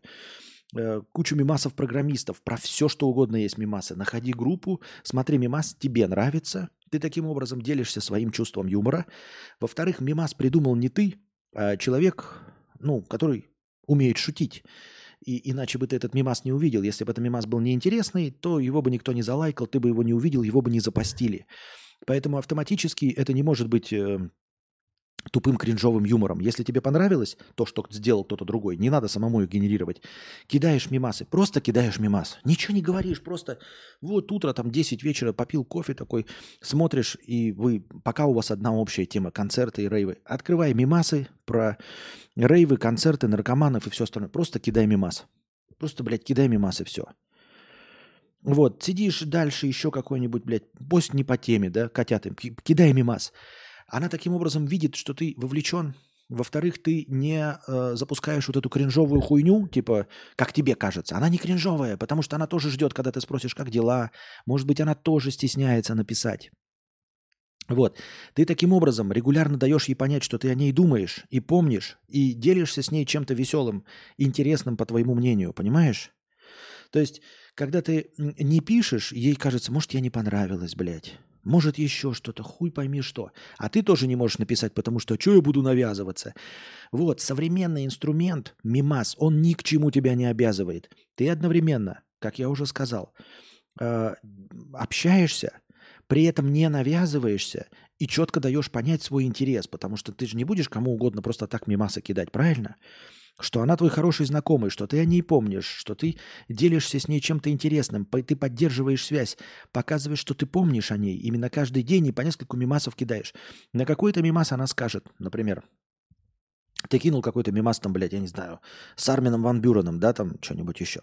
Э, кучу мимасов программистов, про все, что угодно есть мимасы. Находи группу, смотри мимас, тебе нравится. Ты таким образом делишься своим чувством юмора. Во-вторых, мимас придумал не ты, а человек, ну, который умеет шутить. И иначе бы ты этот мимас не увидел. Если бы этот мимас был неинтересный, то его бы никто не залайкал, ты бы его не увидел, его бы не запостили. Поэтому автоматически это не может быть э, тупым кринжовым юмором. Если тебе понравилось то, что сделал кто-то другой, не надо самому их генерировать. Кидаешь мимасы, просто кидаешь мимас. Ничего не говоришь, просто вот утро, там 10 вечера, попил кофе такой, смотришь, и вы, пока у вас одна общая тема, концерты и рейвы, открывай мимасы про рейвы, концерты, наркоманов и все остальное. Просто кидай мимас. Просто, блядь, кидай мимасы, все. Вот, сидишь дальше еще какой-нибудь, блядь, пост не по теме, да, котятам, кидай мимас. Она таким образом видит, что ты вовлечен. Во-вторых, ты не э, запускаешь вот эту кринжовую хуйню, типа, как тебе кажется. Она не кринжовая, потому что она тоже ждет, когда ты спросишь, как дела. Может быть, она тоже стесняется написать. Вот. Ты таким образом регулярно даешь ей понять, что ты о ней думаешь и помнишь, и делишься с ней чем-то веселым, интересным, по твоему мнению, понимаешь? То есть, когда ты не пишешь, ей кажется, может, я не понравилась, блядь. Может, еще что-то, хуй пойми что. А ты тоже не можешь написать, потому что что я буду навязываться? Вот, современный инструмент, мимас, он ни к чему тебя не обязывает. Ты одновременно, как я уже сказал, э, общаешься, при этом не навязываешься и четко даешь понять свой интерес, потому что ты же не будешь кому угодно просто так мимасы кидать, правильно? Что она твой хороший знакомый, что ты о ней помнишь, что ты делишься с ней чем-то интересным, ты поддерживаешь связь, показываешь, что ты помнишь о ней, именно каждый день и по нескольку мимасов кидаешь. На какой-то мимас она скажет, например, ты кинул какой-то мимас там, блядь, я не знаю, с Армином Ван Бюреном, да, там что-нибудь еще.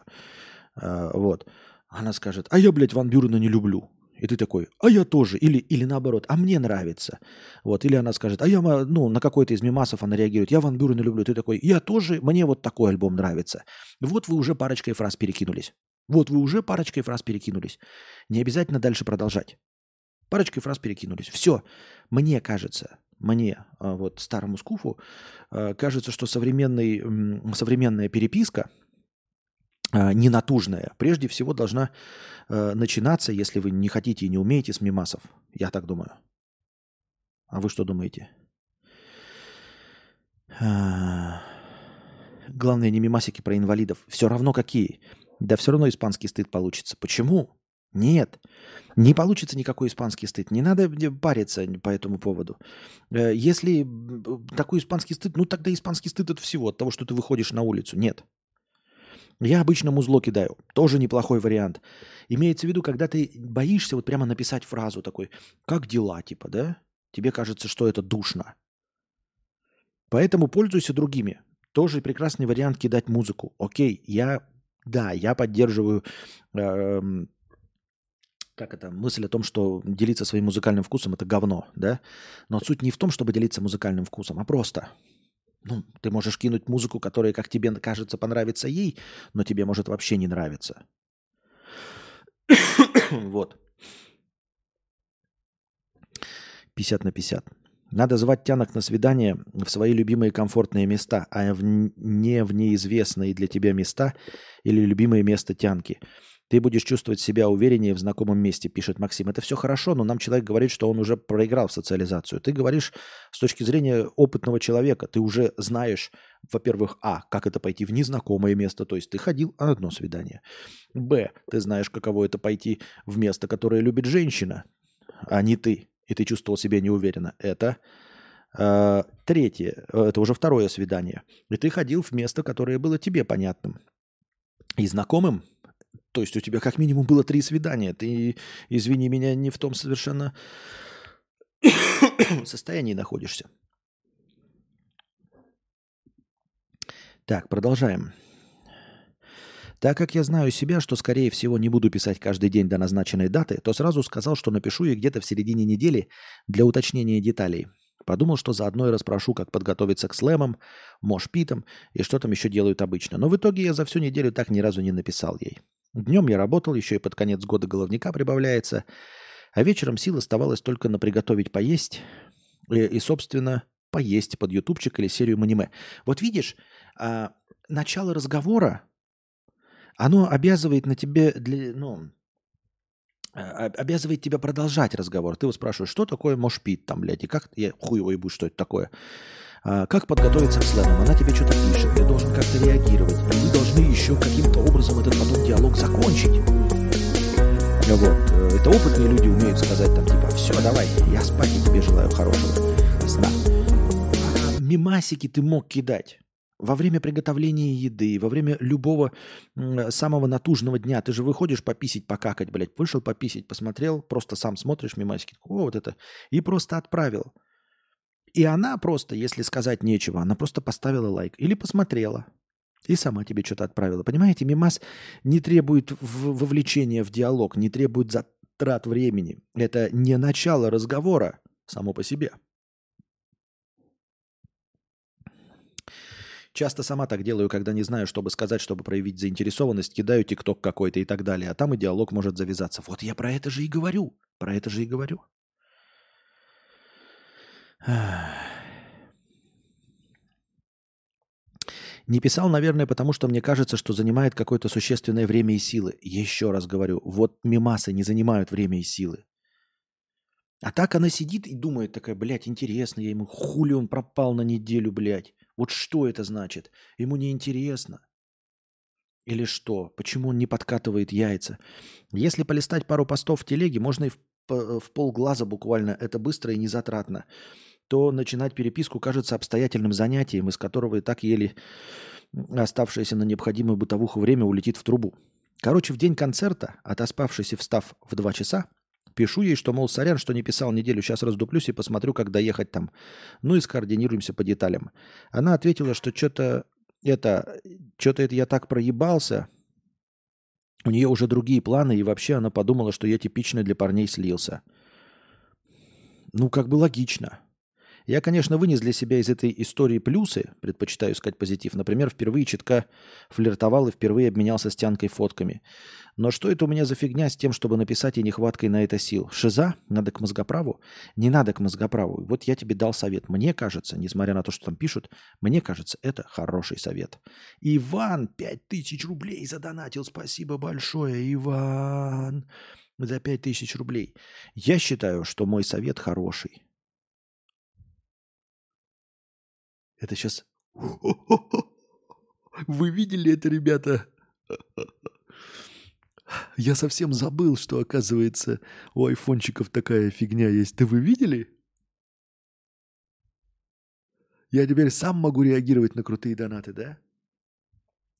А, вот. Она скажет, а я, блядь, Ван Бюрена не люблю. И ты такой, а я тоже. Или, или наоборот, а мне нравится. Вот. Или она скажет, а я, ну, на какой-то из мимасов она реагирует, я Ван Бюрена люблю. Ты такой, я тоже, мне вот такой альбом нравится. Вот вы уже парочкой фраз перекинулись. Вот вы уже парочкой фраз перекинулись. Не обязательно дальше продолжать. Парочкой фраз перекинулись. Все. Мне кажется, мне, а, вот старому скуфу, а, кажется, что современный, современная переписка, ненатужная, прежде всего должна э, начинаться, если вы не хотите и не умеете, с мимасов. Я так думаю. А вы что думаете? А, главное, не мимасики про инвалидов. Все равно какие. Да все равно испанский стыд получится. Почему? Нет, не получится никакой испанский стыд. Не надо париться по этому поводу. Э, если такой испанский стыд, ну тогда испанский стыд от всего, от того, что ты выходишь на улицу. Нет. Я обычно музло кидаю. Тоже неплохой вариант. Имеется в виду, когда ты боишься вот прямо написать фразу такой, как дела, типа, да? Тебе кажется, что это душно. Поэтому пользуйся другими. Тоже прекрасный вариант кидать музыку. Окей, я, да, я поддерживаю э, как это, мысль о том, что делиться своим музыкальным вкусом – это говно, да? Но суть не в том, чтобы делиться музыкальным вкусом, а просто – ну, ты можешь кинуть музыку, которая, как тебе кажется, понравится ей, но тебе может вообще не нравиться. вот. 50 на 50. Надо звать тянок на свидание в свои любимые комфортные места, а в не в неизвестные для тебя места или любимое место тянки – ты будешь чувствовать себя увереннее в знакомом месте, пишет Максим. Это все хорошо, но нам человек говорит, что он уже проиграл в социализацию. Ты говоришь с точки зрения опытного человека. Ты уже знаешь, во-первых, а, как это пойти в незнакомое место, то есть ты ходил на одно свидание. Б, ты знаешь, каково это пойти в место, которое любит женщина, а не ты, и ты чувствовал себя неуверенно. Это э, третье, это уже второе свидание. И ты ходил в место, которое было тебе понятным и знакомым, то есть у тебя как минимум было три свидания. Ты, извини меня, не в том совершенно состоянии находишься. Так, продолжаем. Так как я знаю себя, что, скорее всего, не буду писать каждый день до назначенной даты, то сразу сказал, что напишу ей где-то в середине недели для уточнения деталей. Подумал, что заодно и расспрошу, как подготовиться к слэмам, мошпитам и что там еще делают обычно. Но в итоге я за всю неделю так ни разу не написал ей. Днем я работал, еще и под конец года головника прибавляется, а вечером сил оставалось только на приготовить поесть И, и собственно, поесть под ютубчик или серию аниме. Вот видишь, а, начало разговора, оно обязывает на тебе, для, ну, а, обязывает тебя продолжать разговор. Ты вот спрашиваешь, что такое мошпит там, блядь, и как, я хуй его ебу, что это такое. А, как подготовиться к слэмам? Она тебе что-то пишет, ты должен как-то реагировать. И вы должны еще каким-то образом этот потом диалог закончить. Вот. Э, это опытные люди умеют сказать там типа, все, давай, я спать и тебе желаю хорошего сна. А мимасики ты мог кидать во время приготовления еды, во время любого самого натужного дня, ты же выходишь пописить, покакать, блядь, вышел пописить, посмотрел, просто сам смотришь мимасики, о, вот это, и просто отправил. И она просто, если сказать нечего, она просто поставила лайк или посмотрела, и сама тебе что-то отправила. Понимаете, мимас не требует вовлечения в диалог, не требует затрат времени. Это не начало разговора само по себе. Часто сама так делаю, когда не знаю, что бы сказать, чтобы проявить заинтересованность, кидаю тикток какой-то и так далее, а там и диалог может завязаться. Вот я про это же и говорю. Про это же и говорю. Не писал, наверное, потому что мне кажется, что занимает какое-то существенное время и силы. Еще раз говорю, вот мимасы не занимают время и силы. А так она сидит и думает такая, блядь, интересно, я ему хули он пропал на неделю, блядь. Вот что это значит? Ему не интересно. Или что? Почему он не подкатывает яйца? Если полистать пару постов в телеге, можно и в, в полглаза буквально, это быстро и незатратно, то начинать переписку кажется обстоятельным занятием, из которого и так еле оставшееся на необходимую бытовуху время улетит в трубу. Короче, в день концерта, отоспавшись и встав в два часа, Пишу ей, что, мол, сорян, что не писал неделю, сейчас раздуплюсь и посмотрю, как доехать там. Ну и скоординируемся по деталям. Она ответила, что что-то это, что-то это я так проебался, у нее уже другие планы, и вообще она подумала, что я типичный для парней слился. Ну, как бы логично. Я, конечно, вынес для себя из этой истории плюсы, предпочитаю искать позитив. Например, впервые читка флиртовал и впервые обменялся с Тянкой фотками. Но что это у меня за фигня с тем, чтобы написать и нехваткой на это сил? Шиза? Надо к мозгоправу? Не надо к мозгоправу. Вот я тебе дал совет. Мне кажется, несмотря на то, что там пишут, мне кажется, это хороший совет. Иван, пять тысяч рублей задонатил. Спасибо большое, Иван, за пять тысяч рублей. Я считаю, что мой совет хороший. Это сейчас... Вы видели это, ребята? Я совсем забыл, что, оказывается, у айфончиков такая фигня есть. Да вы видели? Я теперь сам могу реагировать на крутые донаты, да?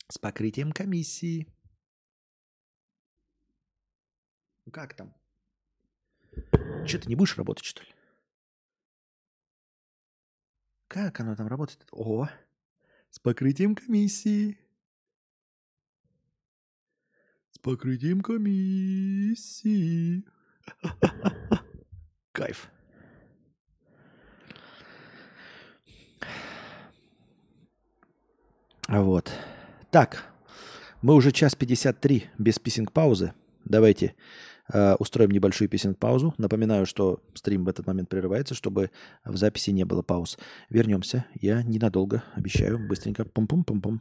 С покрытием комиссии. Как там? Что, ты не будешь работать, что ли? Как оно там работает? О, с покрытием комиссии. С покрытием комиссии. Кайф. Вот. Так, мы уже час 53 без писинг-паузы. Давайте Э, устроим небольшую песен-паузу. Напоминаю, что стрим в этот момент прерывается, чтобы в записи не было пауз. Вернемся. Я ненадолго, обещаю, быстренько. Пум-пум-пум-пум.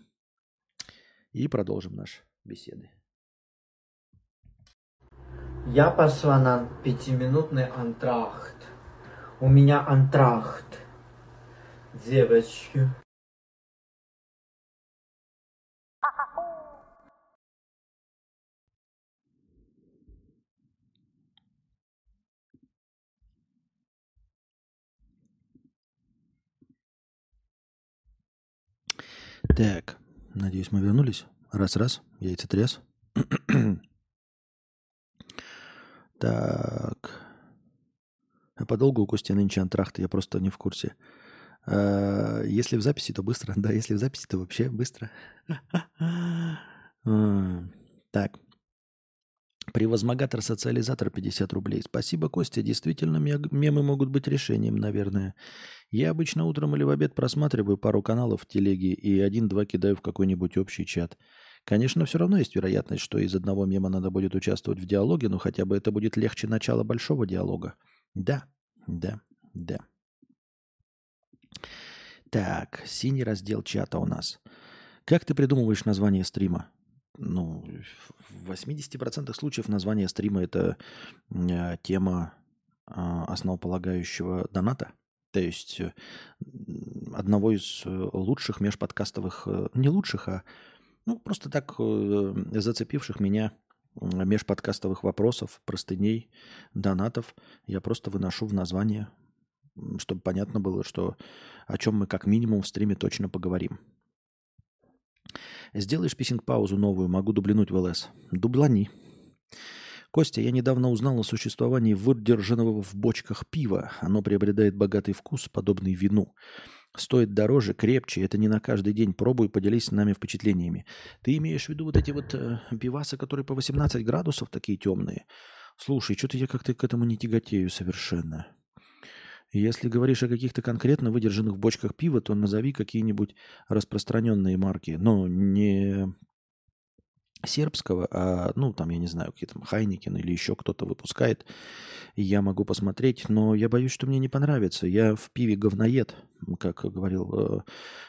И продолжим наши беседы. Я пошла на пятиминутный антрахт. У меня антрахт. Девочки. Так, надеюсь, мы вернулись. Раз-раз, яйцетряс. так. А подолгу у Кости нынче антрахт, я просто не в курсе. А, если в записи, то быстро. Да, если в записи, то вообще быстро. так. Превозмогатор социализатор 50 рублей. Спасибо, Костя. Действительно, мемы могут быть решением, наверное. Я обычно утром или в обед просматриваю пару каналов в телеге и один-два кидаю в какой-нибудь общий чат. Конечно, все равно есть вероятность, что из одного мема надо будет участвовать в диалоге, но хотя бы это будет легче начала большого диалога. Да, да, да. Так, синий раздел чата у нас. Как ты придумываешь название стрима? Ну, в 80% случаев название стрима это э, тема э, основополагающего доната. То есть э, одного из э, лучших межподкастовых, э, не лучших, а ну, просто так зацепивших меня межподкастовых вопросов, простыней, донатов, я просто выношу в название, чтобы понятно было, что о чем мы как минимум в стриме точно поговорим. Сделаешь писинг-паузу новую, могу дублинуть в ЛС. Дублани. Костя, я недавно узнал о существовании выдержанного в бочках пива. Оно приобретает богатый вкус, подобный вину. Стоит дороже, крепче. Это не на каждый день. Пробуй, поделись с нами впечатлениями. Ты имеешь в виду вот эти вот э, пивасы, которые по 18 градусов такие темные? Слушай, что-то я как-то к этому не тяготею совершенно. Если говоришь о каких-то конкретно выдержанных бочках пива, то назови какие-нибудь распространенные марки. Но не сербского, а, ну, там, я не знаю, какие там Хайникин или еще кто-то выпускает, я могу посмотреть, но я боюсь, что мне не понравится. Я в пиве говноед, как говорил э,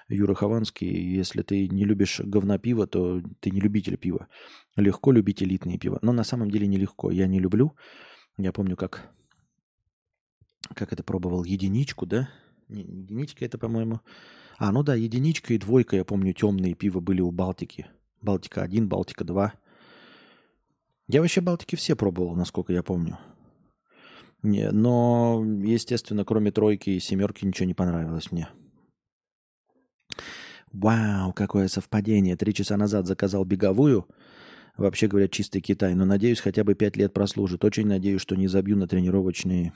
Юра Хованский. Если ты не любишь говна пива, то ты не любитель пива. Легко любить элитные пива. Но на самом деле нелегко. Я не люблю. Я помню, как, как это пробовал, единичку, да? Единичка это, по-моему... А, ну да, единичка и двойка, я помню, темные пива были у Балтики. Балтика-1, Балтика-2. Я вообще Балтики все пробовал, насколько я помню. Не, но, естественно, кроме тройки и семерки ничего не понравилось мне. Вау, какое совпадение. Три часа назад заказал беговую. Вообще говоря, чистый Китай. Но надеюсь, хотя бы пять лет прослужит. Очень надеюсь, что не забью на тренировочные...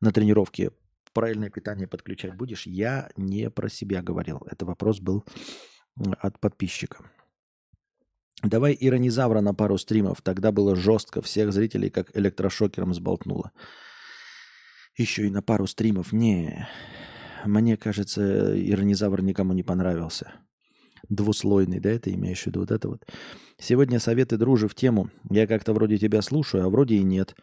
На тренировке. Правильное питание подключать будешь? Я не про себя говорил. Это вопрос был от подписчика. Давай иронизавра на пару стримов. Тогда было жестко. Всех зрителей как электрошокером сболтнуло. Еще и на пару стримов. Не, мне кажется, иронизавр никому не понравился. Двуслойный, да, это имеешь в виду? Вот это вот. Сегодня советы дружи в тему. Я как-то вроде тебя слушаю, а вроде и нет.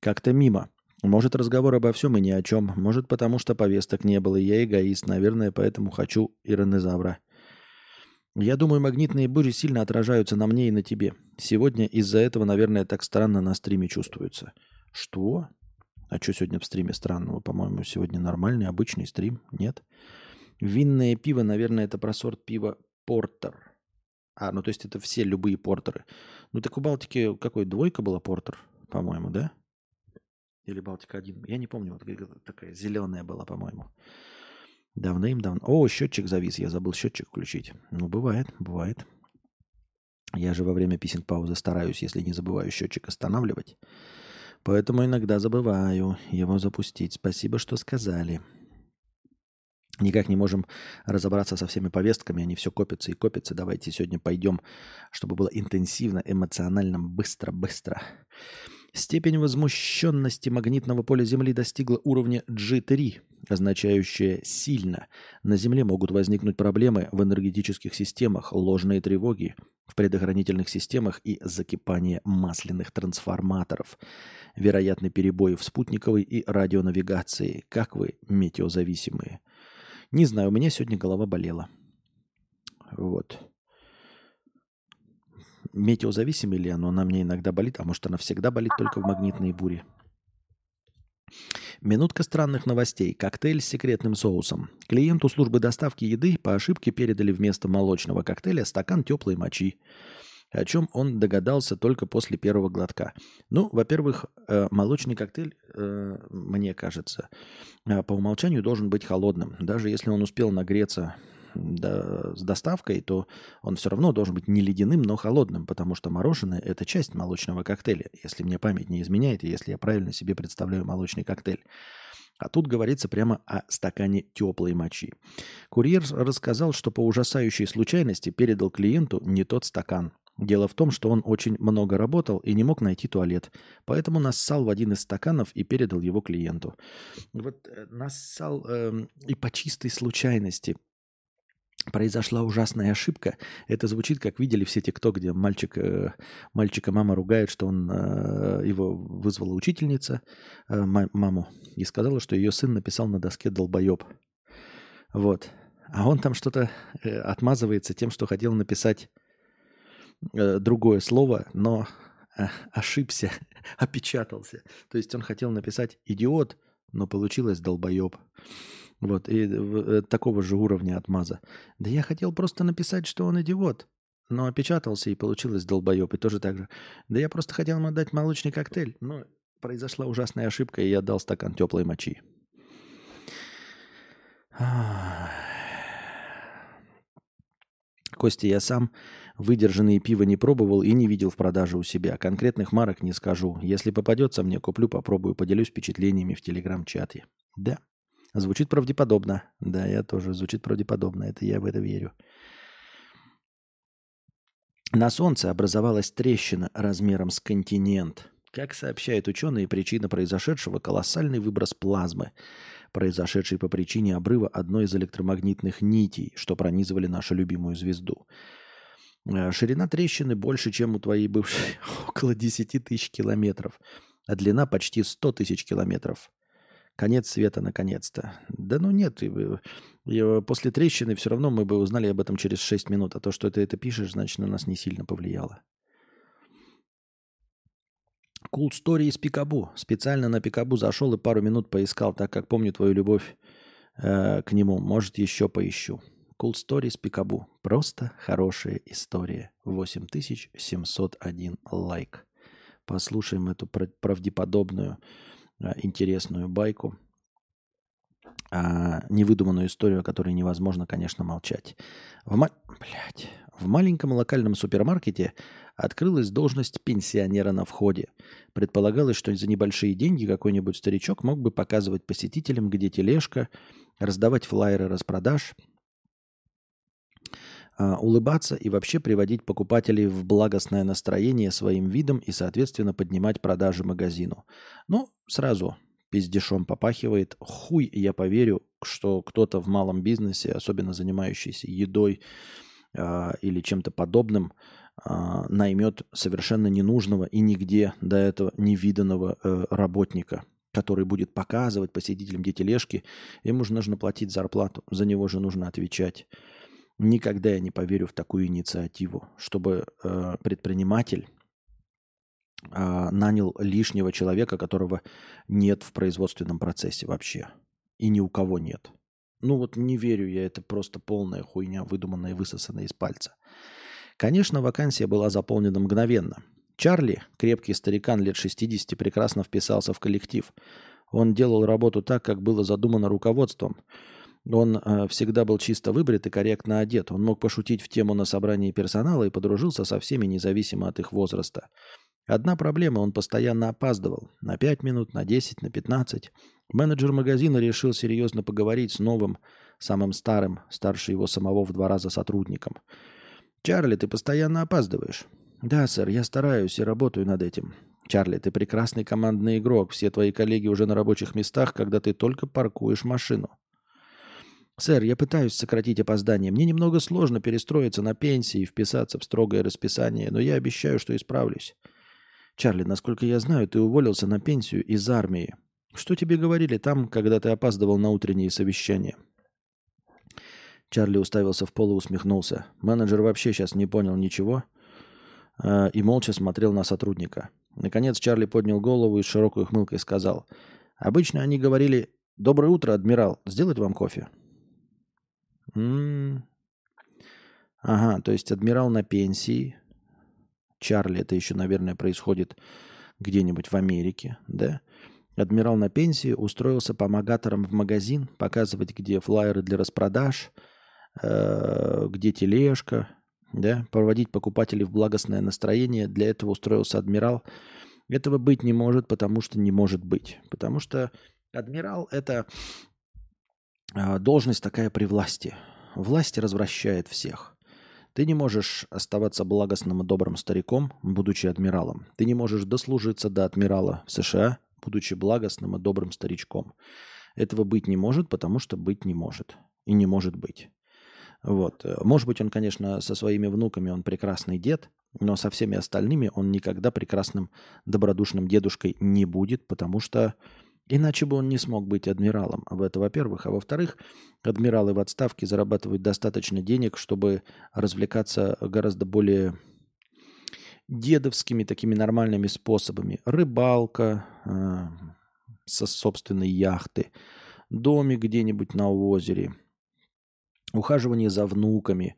Как-то мимо. Может, разговор обо всем и ни о чем. Может, потому что повесток не было, я эгоист. Наверное, поэтому хочу иронизавра. Я думаю, магнитные бури сильно отражаются на мне и на тебе. Сегодня из-за этого, наверное, так странно на стриме чувствуется. Что? А что сегодня в стриме странного? По-моему, сегодня нормальный, обычный стрим. Нет? Винное пиво, наверное, это про сорт пива Портер. А, ну то есть это все любые портеры. Ну так у Балтики какой? Двойка была Портер, по-моему, да? Или Балтика один? Я не помню. Вот такая зеленая была, по-моему. Давным-давно. О, счетчик завис. Я забыл счетчик включить. Ну, бывает, бывает. Я же во время писинг паузы стараюсь, если не забываю счетчик останавливать. Поэтому иногда забываю его запустить. Спасибо, что сказали. Никак не можем разобраться со всеми повестками, они все копятся и копятся. Давайте сегодня пойдем, чтобы было интенсивно, эмоционально, быстро-быстро. Степень возмущенности магнитного поля Земли достигла уровня G3, означающее «сильно». На Земле могут возникнуть проблемы в энергетических системах, ложные тревоги в предохранительных системах и закипание масляных трансформаторов. Вероятны перебои в спутниковой и радионавигации. Как вы, метеозависимые? Не знаю, у меня сегодня голова болела. Вот метеозависимый ли оно, она мне иногда болит, а может она всегда болит только в магнитные бури. Минутка странных новостей. Коктейль с секретным соусом. Клиенту службы доставки еды по ошибке передали вместо молочного коктейля стакан теплой мочи. О чем он догадался только после первого глотка. Ну, во-первых, э, молочный коктейль, э, мне кажется, э, по умолчанию должен быть холодным. Даже если он успел нагреться с доставкой, то он все равно должен быть не ледяным, но холодным, потому что мороженое – это часть молочного коктейля, если мне память не изменяет, и если я правильно себе представляю молочный коктейль. А тут говорится прямо о стакане теплой мочи. Курьер рассказал, что по ужасающей случайности передал клиенту не тот стакан. Дело в том, что он очень много работал и не мог найти туалет, поэтому нассал в один из стаканов и передал его клиенту. Вот э, нассал э, и по чистой случайности – произошла ужасная ошибка. Это звучит, как видели все те, кто, где мальчик, э, мальчика мама ругает, что он э, его вызвала учительница, э, маму, и сказала, что ее сын написал на доске «долбоеб». Вот. А он там что-то отмазывается тем, что хотел написать другое слово, но ошибся, опечатался. То есть он хотел написать идиот, но получилось долбоеб. Вот, и э, такого же уровня отмаза. Да я хотел просто написать, что он идиот, но опечатался и получилось долбоеб. И тоже так же. Да я просто хотел ему дать молочный коктейль, но произошла ужасная ошибка, и я дал стакан теплой мочи. Костя, я сам выдержанные пиво не пробовал и не видел в продаже у себя. Конкретных марок не скажу. Если попадется мне, куплю, попробую, поделюсь впечатлениями в телеграм-чате. Да, звучит правдеподобно. Да, я тоже, звучит правдеподобно. Это я в это верю. На Солнце образовалась трещина размером с континент. Как сообщают ученые, причина произошедшего – колоссальный выброс плазмы, произошедший по причине обрыва одной из электромагнитных нитей, что пронизывали нашу любимую звезду. Э, ширина трещины больше, чем у твоей бывшей, около 10 тысяч километров, а длина почти 100 тысяч километров. Конец света наконец-то. Да ну нет, после трещины все равно мы бы узнали об этом через 6 минут, а то, что ты это пишешь, значит, на нас не сильно повлияло. Cool Story из Пикабу. Специально на Пикабу зашел и пару минут поискал, так как помню твою любовь э, к нему. Может, еще поищу. Cool Story из Пикабу. Просто хорошая история. 8701 лайк. Послушаем эту правдеподобную, э, интересную байку. А, невыдуманную историю, о которой невозможно, конечно, молчать. В, ма... Блядь. в маленьком локальном супермаркете открылась должность пенсионера на входе. Предполагалось, что за небольшие деньги какой-нибудь старичок мог бы показывать посетителям, где тележка, раздавать флайеры распродаж, улыбаться и вообще приводить покупателей в благостное настроение своим видом и, соответственно, поднимать продажи магазину. Ну, сразу пиздешом попахивает. Хуй я поверю, что кто-то в малом бизнесе, особенно занимающийся едой э, или чем-то подобным, а, наймет совершенно ненужного и нигде до этого невиданного э, работника, который будет показывать посетителям, где тележки. Ему же нужно платить зарплату, за него же нужно отвечать. Никогда я не поверю в такую инициативу, чтобы э, предприниматель э, нанял лишнего человека, которого нет в производственном процессе вообще. И ни у кого нет. Ну вот не верю я, это просто полная хуйня, выдуманная и высосанная из пальца. Конечно, вакансия была заполнена мгновенно. Чарли, крепкий старикан лет 60, прекрасно вписался в коллектив. Он делал работу так, как было задумано руководством. Он э, всегда был чисто выбрит и корректно одет. Он мог пошутить в тему на собрании персонала и подружился со всеми, независимо от их возраста. Одна проблема, он постоянно опаздывал. На 5 минут, на 10, на 15. Менеджер магазина решил серьезно поговорить с новым, самым старым, старше его самого в два раза сотрудником – «Чарли, ты постоянно опаздываешь». «Да, сэр, я стараюсь и работаю над этим». «Чарли, ты прекрасный командный игрок. Все твои коллеги уже на рабочих местах, когда ты только паркуешь машину». «Сэр, я пытаюсь сократить опоздание. Мне немного сложно перестроиться на пенсии и вписаться в строгое расписание, но я обещаю, что исправлюсь». «Чарли, насколько я знаю, ты уволился на пенсию из армии. Что тебе говорили там, когда ты опаздывал на утренние совещания?» Чарли уставился в пол и усмехнулся. Менеджер вообще сейчас не понял ничего э, и молча смотрел на сотрудника. Наконец Чарли поднял голову и с широкой ухмылкой сказал. «Обычно они говорили, доброе утро, адмирал, сделать вам кофе?» М-м-м. Ага, то есть адмирал на пенсии. Чарли, это еще, наверное, происходит где-нибудь в Америке, да? Адмирал на пенсии устроился помогатором в магазин, показывать, где флайеры для распродаж – Э, где тележка, да, проводить покупателей в благостное настроение. Для этого устроился адмирал. Этого быть не может, потому что не может быть. Потому что адмирал – это должность такая при власти. Власть развращает всех. Ты не можешь оставаться благостным и добрым стариком, будучи адмиралом. Ты не можешь дослужиться до адмирала в США, будучи благостным и добрым старичком. Этого быть не может, потому что быть не может. И не может быть. Вот. Может быть, он, конечно, со своими внуками он прекрасный дед, но со всеми остальными он никогда прекрасным добродушным дедушкой не будет, потому что Иначе бы он не смог быть адмиралом. В это, во-первых. А во-вторых, адмиралы в отставке зарабатывают достаточно денег, чтобы развлекаться гораздо более дедовскими такими нормальными способами. Рыбалка э, со собственной яхты, домик где-нибудь на озере, ухаживание за внуками.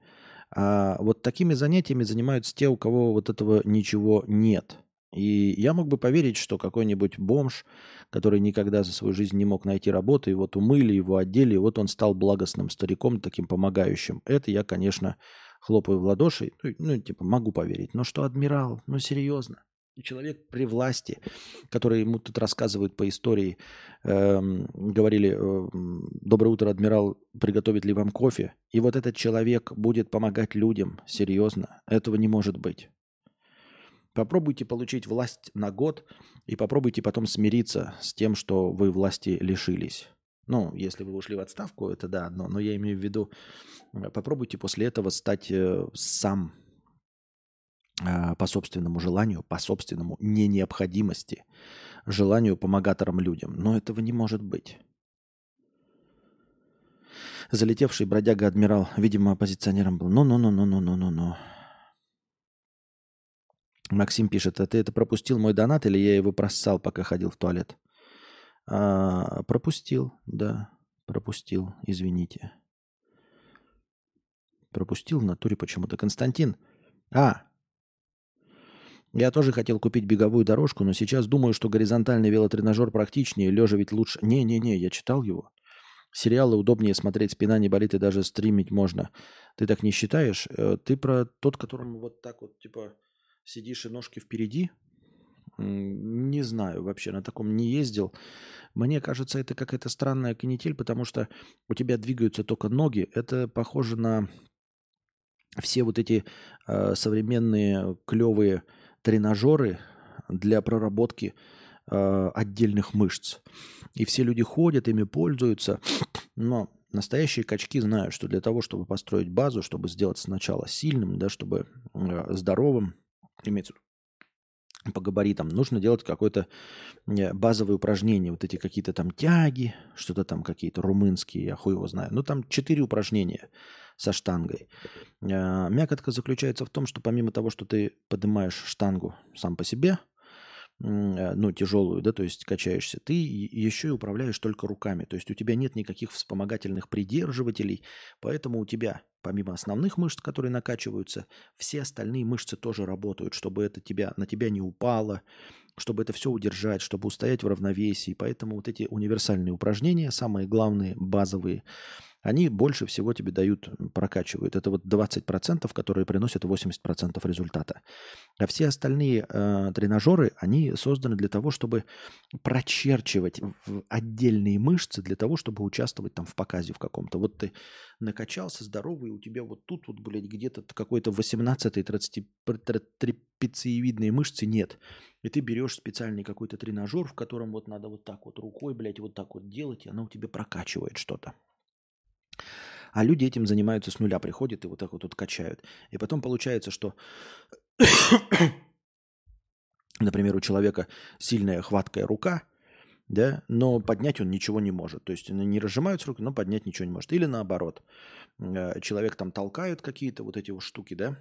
А вот такими занятиями занимаются те, у кого вот этого ничего нет. И я мог бы поверить, что какой-нибудь бомж, который никогда за свою жизнь не мог найти работу, и вот умыли его, одели, и вот он стал благостным стариком, таким помогающим. Это я, конечно, хлопаю в ладоши, ну, ну, типа, могу поверить. Но что адмирал? Ну, серьезно. Человек при власти, который ему тут рассказывают по истории, эм, говорили, э, доброе утро, адмирал, приготовит ли вам кофе? И вот этот человек будет помогать людям, серьезно. Этого не может быть. Попробуйте получить власть на год и попробуйте потом смириться с тем, что вы власти лишились. Ну, если вы ушли в отставку, это да, одно. Но я имею в виду, э, попробуйте после этого стать э, сам э, по собственному желанию, по собственному не необходимости, желанию помогатором людям. Но этого не может быть. Залетевший бродяга-адмирал, видимо, оппозиционером был. Ну-ну-ну-ну-ну-ну-ну. Максим пишет, а ты это пропустил мой донат или я его просал, пока ходил в туалет? А, пропустил, да, пропустил, извините. Пропустил в натуре почему-то. Константин, а, я тоже хотел купить беговую дорожку, но сейчас думаю, что горизонтальный велотренажер практичнее, лежа ведь лучше. Не-не-не, я читал его. Сериалы удобнее смотреть, спина не болит и даже стримить можно. Ты так не считаешь? Э, ты про тот, которому вот так вот, типа, сидишь и ножки впереди? Не знаю вообще, на таком не ездил. Мне кажется, это какая-то странная канитель, потому что у тебя двигаются только ноги. Это похоже на все вот эти э, современные клевые тренажеры для проработки э, отдельных мышц. И все люди ходят, ими пользуются. Но настоящие качки знают, что для того, чтобы построить базу, чтобы сделать сначала сильным, да, чтобы э, здоровым, имеется по габаритам, нужно делать какое-то э, базовое упражнение, вот эти какие-то там тяги, что-то там какие-то румынские, я хуй его знаю. Ну, там четыре упражнения со штангой. Э, мякотка заключается в том, что помимо того, что ты поднимаешь штангу сам по себе, ну, тяжелую, да, то есть качаешься, ты еще и управляешь только руками. То есть у тебя нет никаких вспомогательных придерживателей, поэтому у тебя, помимо основных мышц, которые накачиваются, все остальные мышцы тоже работают, чтобы это тебя, на тебя не упало, чтобы это все удержать, чтобы устоять в равновесии. Поэтому вот эти универсальные упражнения, самые главные, базовые, они больше всего тебе дают, прокачивают. Это вот 20%, которые приносят 80% результата. А все остальные э, тренажеры, они созданы для того, чтобы прочерчивать отдельные мышцы, для того, чтобы участвовать там в показе в каком-то. Вот ты накачался здоровый, у тебя вот тут вот, блядь, где-то какой-то 18-й трапециевидной мышцы нет. И ты берешь специальный какой-то тренажер, в котором вот надо вот так вот рукой, блядь, вот так вот делать, и она у тебя прокачивает что-то. А люди этим занимаются с нуля, приходят и вот так вот тут качают. И потом получается, что, например, у человека сильная хваткая рука, да, но поднять он ничего не может. То есть не разжимаются руки, но поднять ничего не может. Или наоборот, э, человек там толкает какие-то вот эти вот штуки, да,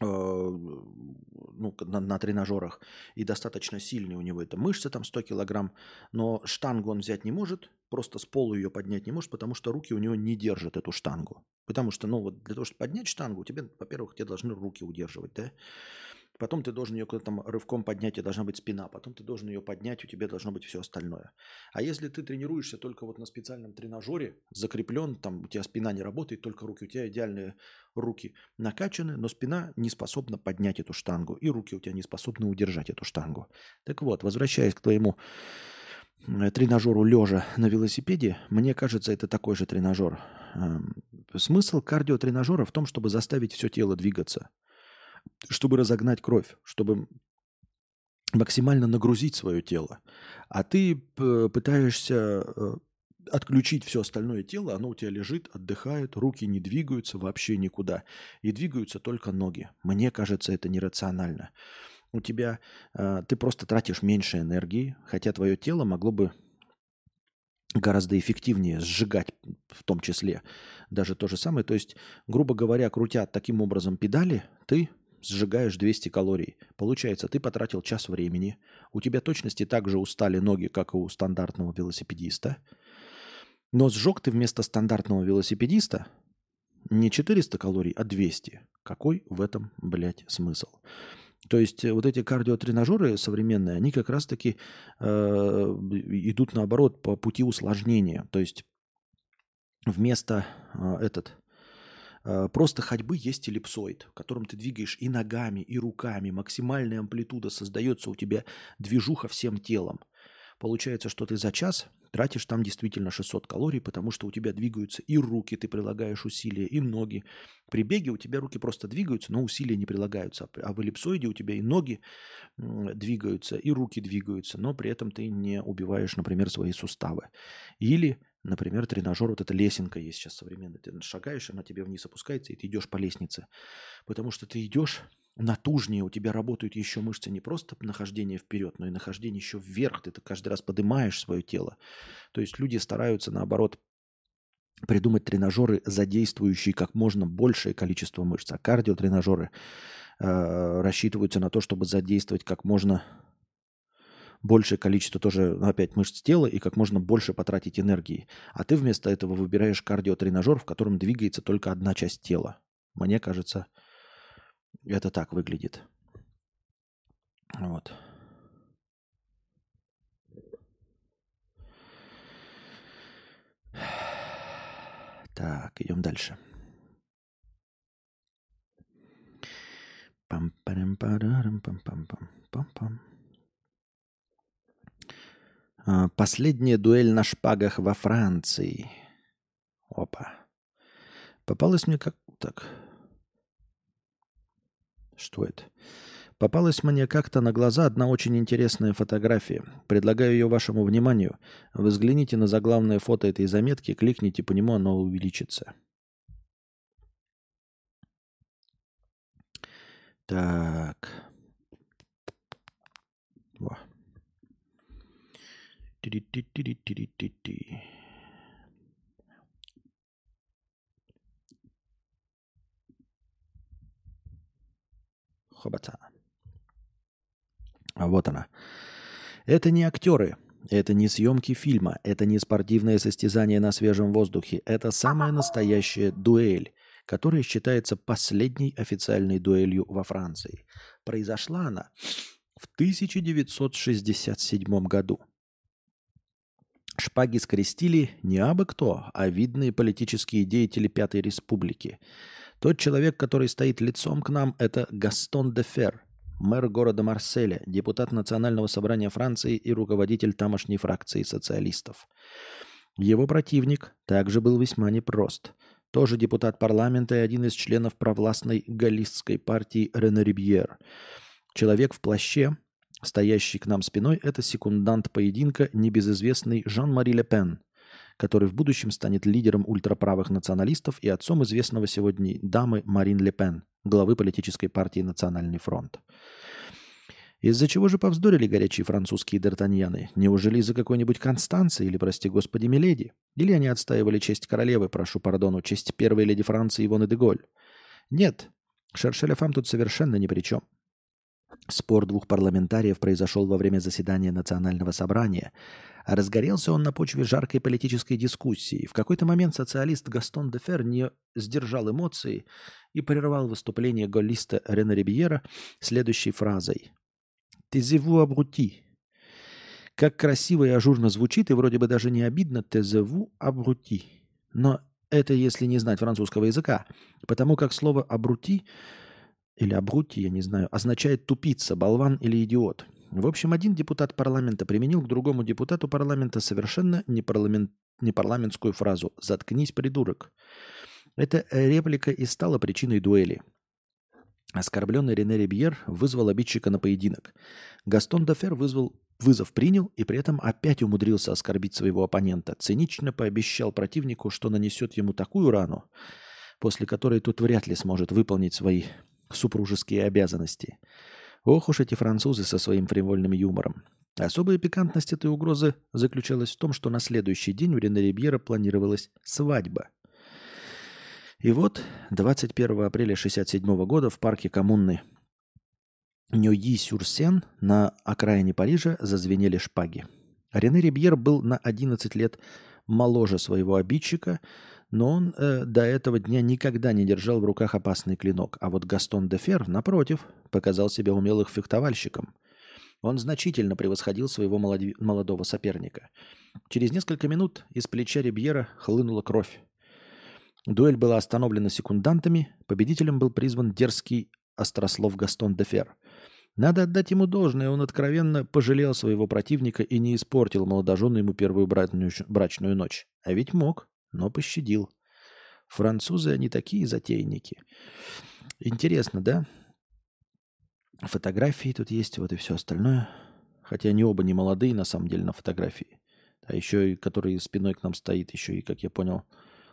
ну, на, на тренажерах, и достаточно сильный у него это мышцы, там 100 килограмм, но штангу он взять не может, просто с полу ее поднять не может, потому что руки у него не держат эту штангу. Потому что, ну, вот для того, чтобы поднять штангу, тебе, во-первых, тебе должны руки удерживать, да? Потом ты должен ее куда-то там рывком поднять, тебя должна быть спина. Потом ты должен ее поднять, у тебя должно быть все остальное. А если ты тренируешься только вот на специальном тренажере, закреплен, там у тебя спина не работает, только руки, у тебя идеальные руки накачаны, но спина не способна поднять эту штангу, и руки у тебя не способны удержать эту штангу. Так вот, возвращаясь к твоему тренажеру лежа на велосипеде, мне кажется, это такой же тренажер. Эм, смысл кардиотренажера в том, чтобы заставить все тело двигаться – чтобы разогнать кровь, чтобы максимально нагрузить свое тело. А ты пытаешься э, отключить все остальное тело, оно у тебя лежит, отдыхает, руки не двигаются вообще никуда. И двигаются только ноги. Мне кажется, это нерационально. у тебя э, ты просто тратишь меньше энергии, хотя твое тело могло бы гораздо эффективнее сжигать в том числе даже то же самое. То есть, грубо говоря, крутя таким образом педали, ты сжигаешь 200 калорий. Получается, ты потратил час времени, у тебя точности так же устали ноги, как и у стандартного велосипедиста, но сжег ты вместо стандартного велосипедиста не 400 калорий, а 200. Какой в этом, блядь, смысл? То есть э, вот эти кардиотренажеры современные, они как раз-таки э, идут наоборот по пути усложнения. То есть вместо э, этот просто ходьбы есть эллипсоид, в котором ты двигаешь и ногами, и руками. Максимальная амплитуда создается у тебя движуха всем телом. Получается, что ты за час тратишь там действительно 600 калорий, потому что у тебя двигаются и руки, ты прилагаешь усилия, и ноги. При беге у тебя руки просто двигаются, но усилия не прилагаются. А в эллипсоиде у тебя и ноги двигаются, и руки двигаются, но при этом ты не убиваешь, например, свои суставы. Или, например, тренажер, вот эта лесенка есть сейчас современная, ты шагаешь, она тебе вниз опускается, и ты идешь по лестнице. Потому что ты идешь натужнее, у тебя работают еще мышцы не просто нахождение вперед, но и нахождение еще вверх. Ты каждый раз поднимаешь свое тело. То есть люди стараются, наоборот, придумать тренажеры, задействующие как можно большее количество мышц. А кардиотренажеры э, рассчитываются на то, чтобы задействовать как можно большее количество тоже, ну, опять, мышц тела и как можно больше потратить энергии. А ты вместо этого выбираешь кардиотренажер, в котором двигается только одна часть тела. Мне кажется, это так выглядит. Вот. Так, идем дальше. пам Последняя дуэль на шпагах во Франции. Опа. Попалось мне как так. Что это? Попалась мне как-то на глаза одна очень интересная фотография. Предлагаю ее вашему вниманию. Взгляните на заглавное фото этой заметки, кликните по нему, оно увеличится. Так. Хобота. А вот она. Это не актеры, это не съемки фильма, это не спортивное состязание на свежем воздухе. Это самая настоящая дуэль, которая считается последней официальной дуэлью во Франции. Произошла она в 1967 году. Шпаги скрестили не абы кто, а видные политические деятели Пятой Республики – тот человек, который стоит лицом к нам, это Гастон де Фер, мэр города Марселя, депутат Национального собрания Франции и руководитель тамошней фракции социалистов. Его противник также был весьма непрост. Тоже депутат парламента и один из членов провластной галлистской партии Рене Рибьер. Человек в плаще, стоящий к нам спиной, это секундант поединка, небезызвестный Жан-Мари Ле Пен, который в будущем станет лидером ультраправых националистов и отцом известного сегодня дамы Марин Ле Пен, главы политической партии «Национальный фронт». Из-за чего же повздорили горячие французские д'Артаньяны? Неужели из-за какой-нибудь Констанции или, прости господи, Миледи? Или они отстаивали честь королевы, прошу пардону, честь первой леди Франции Ивоны де Голь? Нет, Шершеляфам тут совершенно ни при чем. Спор двух парламентариев произошел во время заседания Национального собрания, разгорелся он на почве жаркой политической дискуссии. В какой-то момент социалист Гастон де Фер не сдержал эмоции и прервал выступление голлиста Рене Рибьера следующей фразой. «Тезеву абрути». Как красиво и ажурно звучит, и вроде бы даже не обидно «тезеву абрути». Но это если не знать французского языка, потому как слово «абрути» или «абрути», я не знаю, означает «тупица», «болван» или «идиот». В общем, один депутат парламента применил к другому депутату парламента совершенно непарламент, непарламентскую фразу «заткнись, придурок». Эта реплика и стала причиной дуэли. Оскорбленный Рене Рибьер вызвал обидчика на поединок. Гастон Дофер вызвал Вызов принял и при этом опять умудрился оскорбить своего оппонента. Цинично пообещал противнику, что нанесет ему такую рану, после которой тот вряд ли сможет выполнить свои супружеские обязанности. Ох уж эти французы со своим фривольным юмором. Особая пикантность этой угрозы заключалась в том, что на следующий день у Рене Рибьера планировалась свадьба. И вот 21 апреля 1967 года в парке коммуны Ньойи-Сюрсен на окраине Парижа зазвенели шпаги. Рене Рибьер был на 11 лет моложе своего обидчика, но он э, до этого дня никогда не держал в руках опасный клинок. А вот Гастон де Фер, напротив, показал себя умелым фехтовальщиком. Он значительно превосходил своего молоди- молодого соперника. Через несколько минут из плеча Рибьера хлынула кровь. Дуэль была остановлена секундантами, победителем был призван дерзкий острослов Гастон де Фер. Надо отдать ему должное, он откровенно пожалел своего противника и не испортил молодожену ему первую брачную, брачную ночь. А ведь мог но пощадил. Французы, они такие затейники. Интересно, да? Фотографии тут есть, вот и все остальное. Хотя они оба не молодые, на самом деле, на фотографии. А еще и который спиной к нам стоит, еще и, как я понял,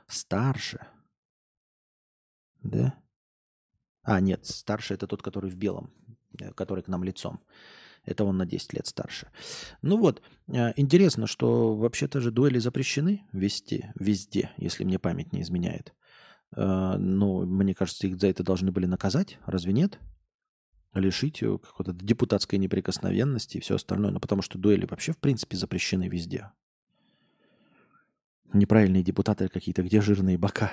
старше. Да? А, нет, старше это тот, который в белом, э, который к нам лицом. Это он на 10 лет старше. Ну вот, э, интересно, что вообще-то же дуэли запрещены везде, везде, если мне память не изменяет. Э, ну, мне кажется, их за это должны были наказать, разве нет? Лишить какой-то депутатской неприкосновенности и все остальное. Ну, потому что дуэли вообще, в принципе, запрещены везде. Неправильные депутаты какие-то, где жирные бока.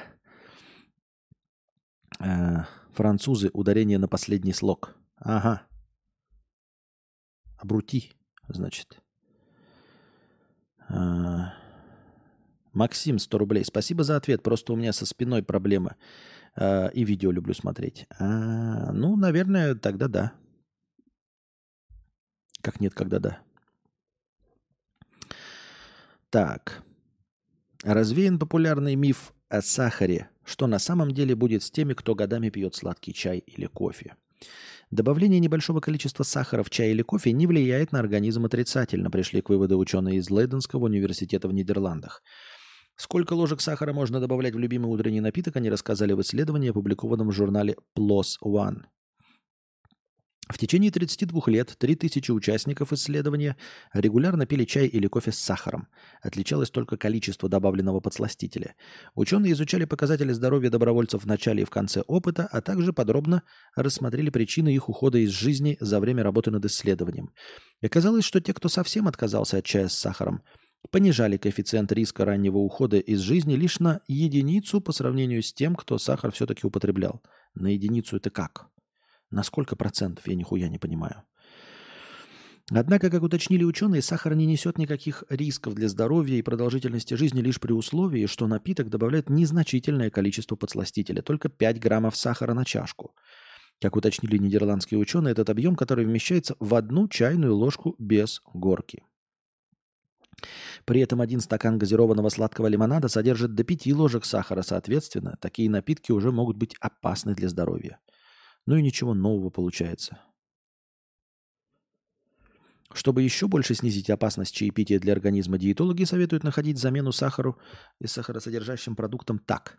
Э, французы, ударение на последний слог. Ага, Абрути, значит. А, Максим, 100 рублей. Спасибо за ответ. Просто у меня со спиной проблемы. А, и видео люблю смотреть. А, ну, наверное, тогда да. Как нет, когда да. Так. Развеян популярный миф о сахаре. Что на самом деле будет с теми, кто годами пьет сладкий чай или кофе? Добавление небольшого количества сахара в чай или кофе не влияет на организм отрицательно, пришли к выводу ученые из Лейденского университета в Нидерландах. Сколько ложек сахара можно добавлять в любимый утренний напиток, они рассказали в исследовании, опубликованном в журнале PLOS ONE. В течение 32 лет 3000 участников исследования регулярно пили чай или кофе с сахаром. Отличалось только количество добавленного подсластителя. Ученые изучали показатели здоровья добровольцев в начале и в конце опыта, а также подробно рассмотрели причины их ухода из жизни за время работы над исследованием. И оказалось, что те, кто совсем отказался от чая с сахаром, понижали коэффициент риска раннего ухода из жизни лишь на единицу по сравнению с тем, кто сахар все-таки употреблял. На единицу это как? На сколько процентов, я нихуя не понимаю. Однако, как уточнили ученые, сахар не несет никаких рисков для здоровья и продолжительности жизни лишь при условии, что напиток добавляет незначительное количество подсластителя, только 5 граммов сахара на чашку. Как уточнили нидерландские ученые, этот объем, который вмещается в одну чайную ложку без горки. При этом один стакан газированного сладкого лимонада содержит до 5 ложек сахара, соответственно, такие напитки уже могут быть опасны для здоровья. Ну и ничего нового получается. Чтобы еще больше снизить опасность чаепития для организма, диетологи советуют находить замену сахару и сахаросодержащим продуктам так.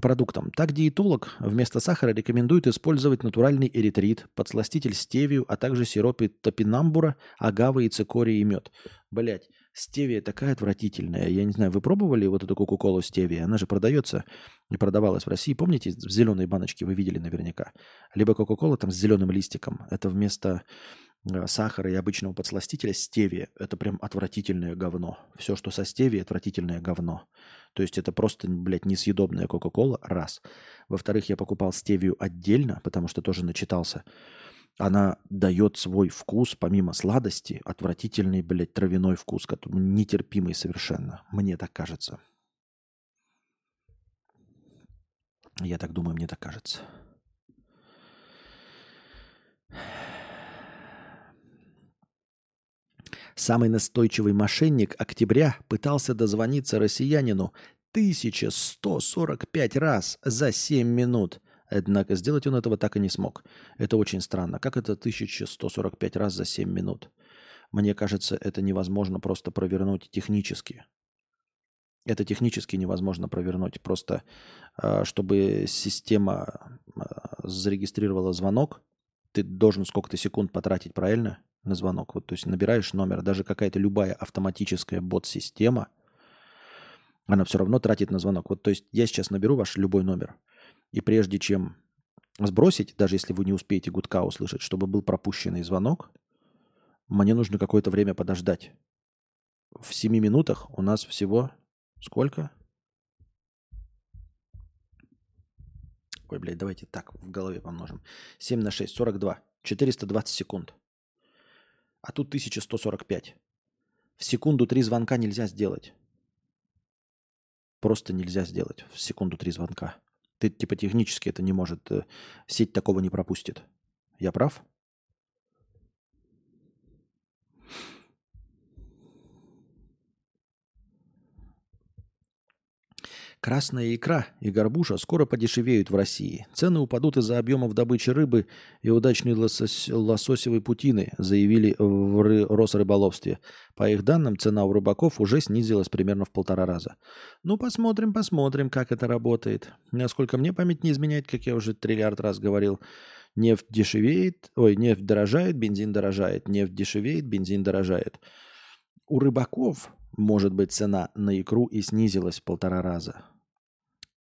Продуктам. Так диетолог вместо сахара рекомендует использовать натуральный эритрит, подсластитель стевию, а также сиропы топинамбура, агавы и цикорий и мед. Блять, Стевия такая отвратительная. Я не знаю, вы пробовали вот эту кока-колу стевия? Она же продается и продавалась в России. Помните, в зеленой баночке вы видели наверняка. Либо кока-кола там с зеленым листиком. Это вместо э, сахара и обычного подсластителя стевия. Это прям отвратительное говно. Все, что со стевией, отвратительное говно. То есть это просто, блядь, несъедобная кока-кола, раз. Во-вторых, я покупал стевию отдельно, потому что тоже начитался она дает свой вкус, помимо сладости, отвратительный, блядь, травяной вкус, который нетерпимый совершенно. Мне так кажется. Я так думаю, мне так кажется. Самый настойчивый мошенник октября пытался дозвониться россиянину 1145 раз за 7 минут – Однако сделать он этого так и не смог. Это очень странно. Как это 1145 раз за 7 минут? Мне кажется, это невозможно просто провернуть технически. Это технически невозможно провернуть. Просто а, чтобы система а, зарегистрировала звонок, ты должен сколько-то секунд потратить, правильно, на звонок. Вот, то есть набираешь номер, даже какая-то любая автоматическая бот-система, она все равно тратит на звонок. Вот, то есть я сейчас наберу ваш любой номер, и прежде чем сбросить, даже если вы не успеете гудка услышать, чтобы был пропущенный звонок, мне нужно какое-то время подождать. В 7 минутах у нас всего сколько? Ой, блядь, давайте так в голове помножим. 7 на 6, 42. 420 секунд. А тут 1145. В секунду три звонка нельзя сделать. Просто нельзя сделать в секунду три звонка. Ты типа технически это не может, э, сеть такого не пропустит. Я прав? Красная икра и горбуша скоро подешевеют в России. Цены упадут из-за объемов добычи рыбы и удачной лосось, лососевой путины, заявили в ры, Росрыболовстве. По их данным, цена у рыбаков уже снизилась примерно в полтора раза. Ну, посмотрим, посмотрим, как это работает. Насколько мне память не изменяет, как я уже триллиард раз говорил, нефть дешевеет, ой, нефть дорожает, бензин дорожает, нефть дешевеет, бензин дорожает. У рыбаков может быть цена на икру и снизилась в полтора раза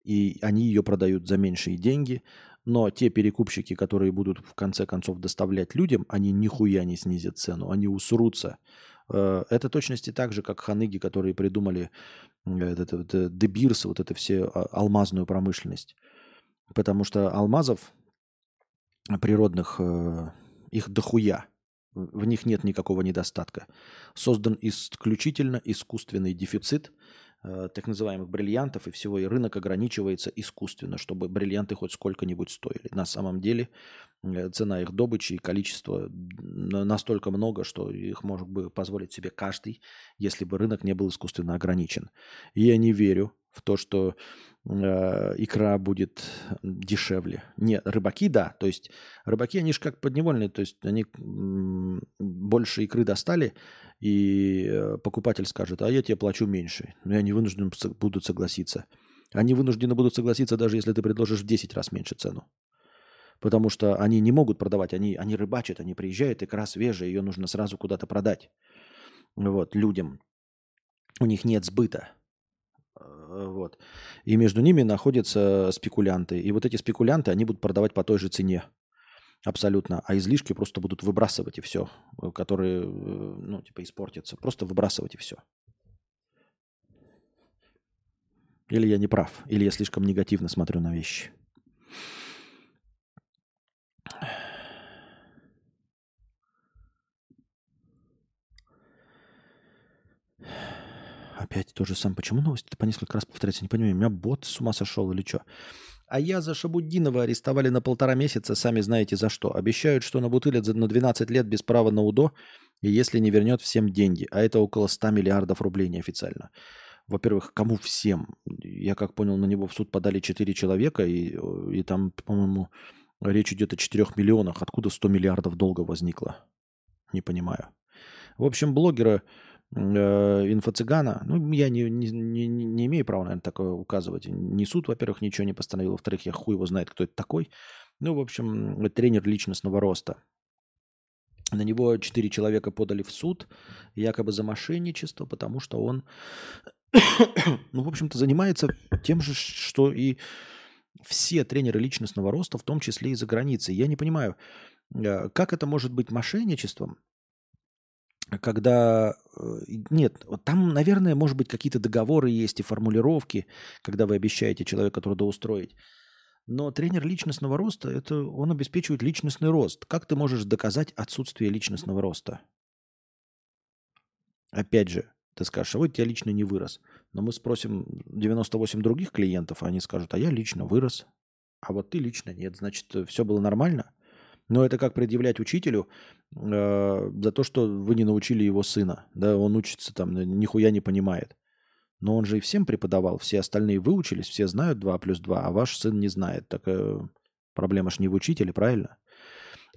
и они ее продают за меньшие деньги, но те перекупщики, которые будут в конце концов доставлять людям, они нихуя не снизят цену, они усрутся. Э, это точности так же, как ханыги, которые придумали это, дебирс, вот это все а, алмазную промышленность. Потому что алмазов природных, э, их дохуя. В них нет никакого недостатка. Создан исключительно искусственный дефицит – Э, так называемых бриллиантов и всего, и рынок ограничивается искусственно, чтобы бриллианты хоть сколько-нибудь стоили. На самом деле э, цена их добычи и количество настолько много, что их может бы позволить себе каждый, если бы рынок не был искусственно ограничен. Я не верю в то, что э, икра будет дешевле. Нет, рыбаки, да. То есть рыбаки, они же как подневольные, то есть они больше икры достали, и э, покупатель скажет, а я тебе плачу меньше. Но они вынуждены будут согласиться. Они вынуждены будут согласиться, даже если ты предложишь в 10 раз меньше цену. Потому что они не могут продавать, они, они рыбачат, они приезжают, икра свежая, ее нужно сразу куда-то продать вот, людям. У них нет сбыта. Э, вот. И между ними находятся спекулянты. И вот эти спекулянты, они будут продавать по той же цене. Абсолютно. А излишки просто будут выбрасывать и все, э, которые, э, ну, типа, испортятся. Просто выбрасывать и все. Или я не прав, или я слишком негативно смотрю на вещи. Опять то же самое. Почему новости по несколько раз повторяются? Не понимаю, у меня бот с ума сошел или что? А я за Шабуддинова арестовали на полтора месяца, сами знаете за что. Обещают, что на бутылят на 12 лет без права на УДО, и если не вернет всем деньги. А это около 100 миллиардов рублей неофициально. Во-первых, кому всем? Я как понял, на него в суд подали 4 человека, и, и там, по-моему, речь идет о 4 миллионах. Откуда 100 миллиардов долга возникло? Не понимаю. В общем, блогера э, инфо-цыгана, ну, я не, не, не, не имею права, наверное, такое указывать. Ни суд, во-первых, ничего не постановил, во-вторых, я хуй его знает, кто это такой. Ну, в общем, тренер личностного роста. На него четыре человека подали в суд, якобы за мошенничество, потому что он, ну, в общем-то, занимается тем же, что и все тренеры личностного роста, в том числе и за границей. Я не понимаю, э, как это может быть мошенничеством, когда... Э, нет, там, наверное, может быть, какие-то договоры есть и формулировки, когда вы обещаете человека трудоустроить. Но тренер личностного роста, это он обеспечивает личностный рост. Как ты можешь доказать отсутствие личностного роста? Опять же, ты скажешь, а вот я лично не вырос. Но мы спросим 98 других клиентов, они скажут, а я лично вырос. А вот ты лично нет. Значит, все было нормально? Но это как предъявлять учителю э, за то, что вы не научили его сына. Да, он учится там, нихуя не понимает. Но он же и всем преподавал. Все остальные выучились, все знают 2 плюс 2, а ваш сын не знает. Так э, проблема ж не в учителе, правильно?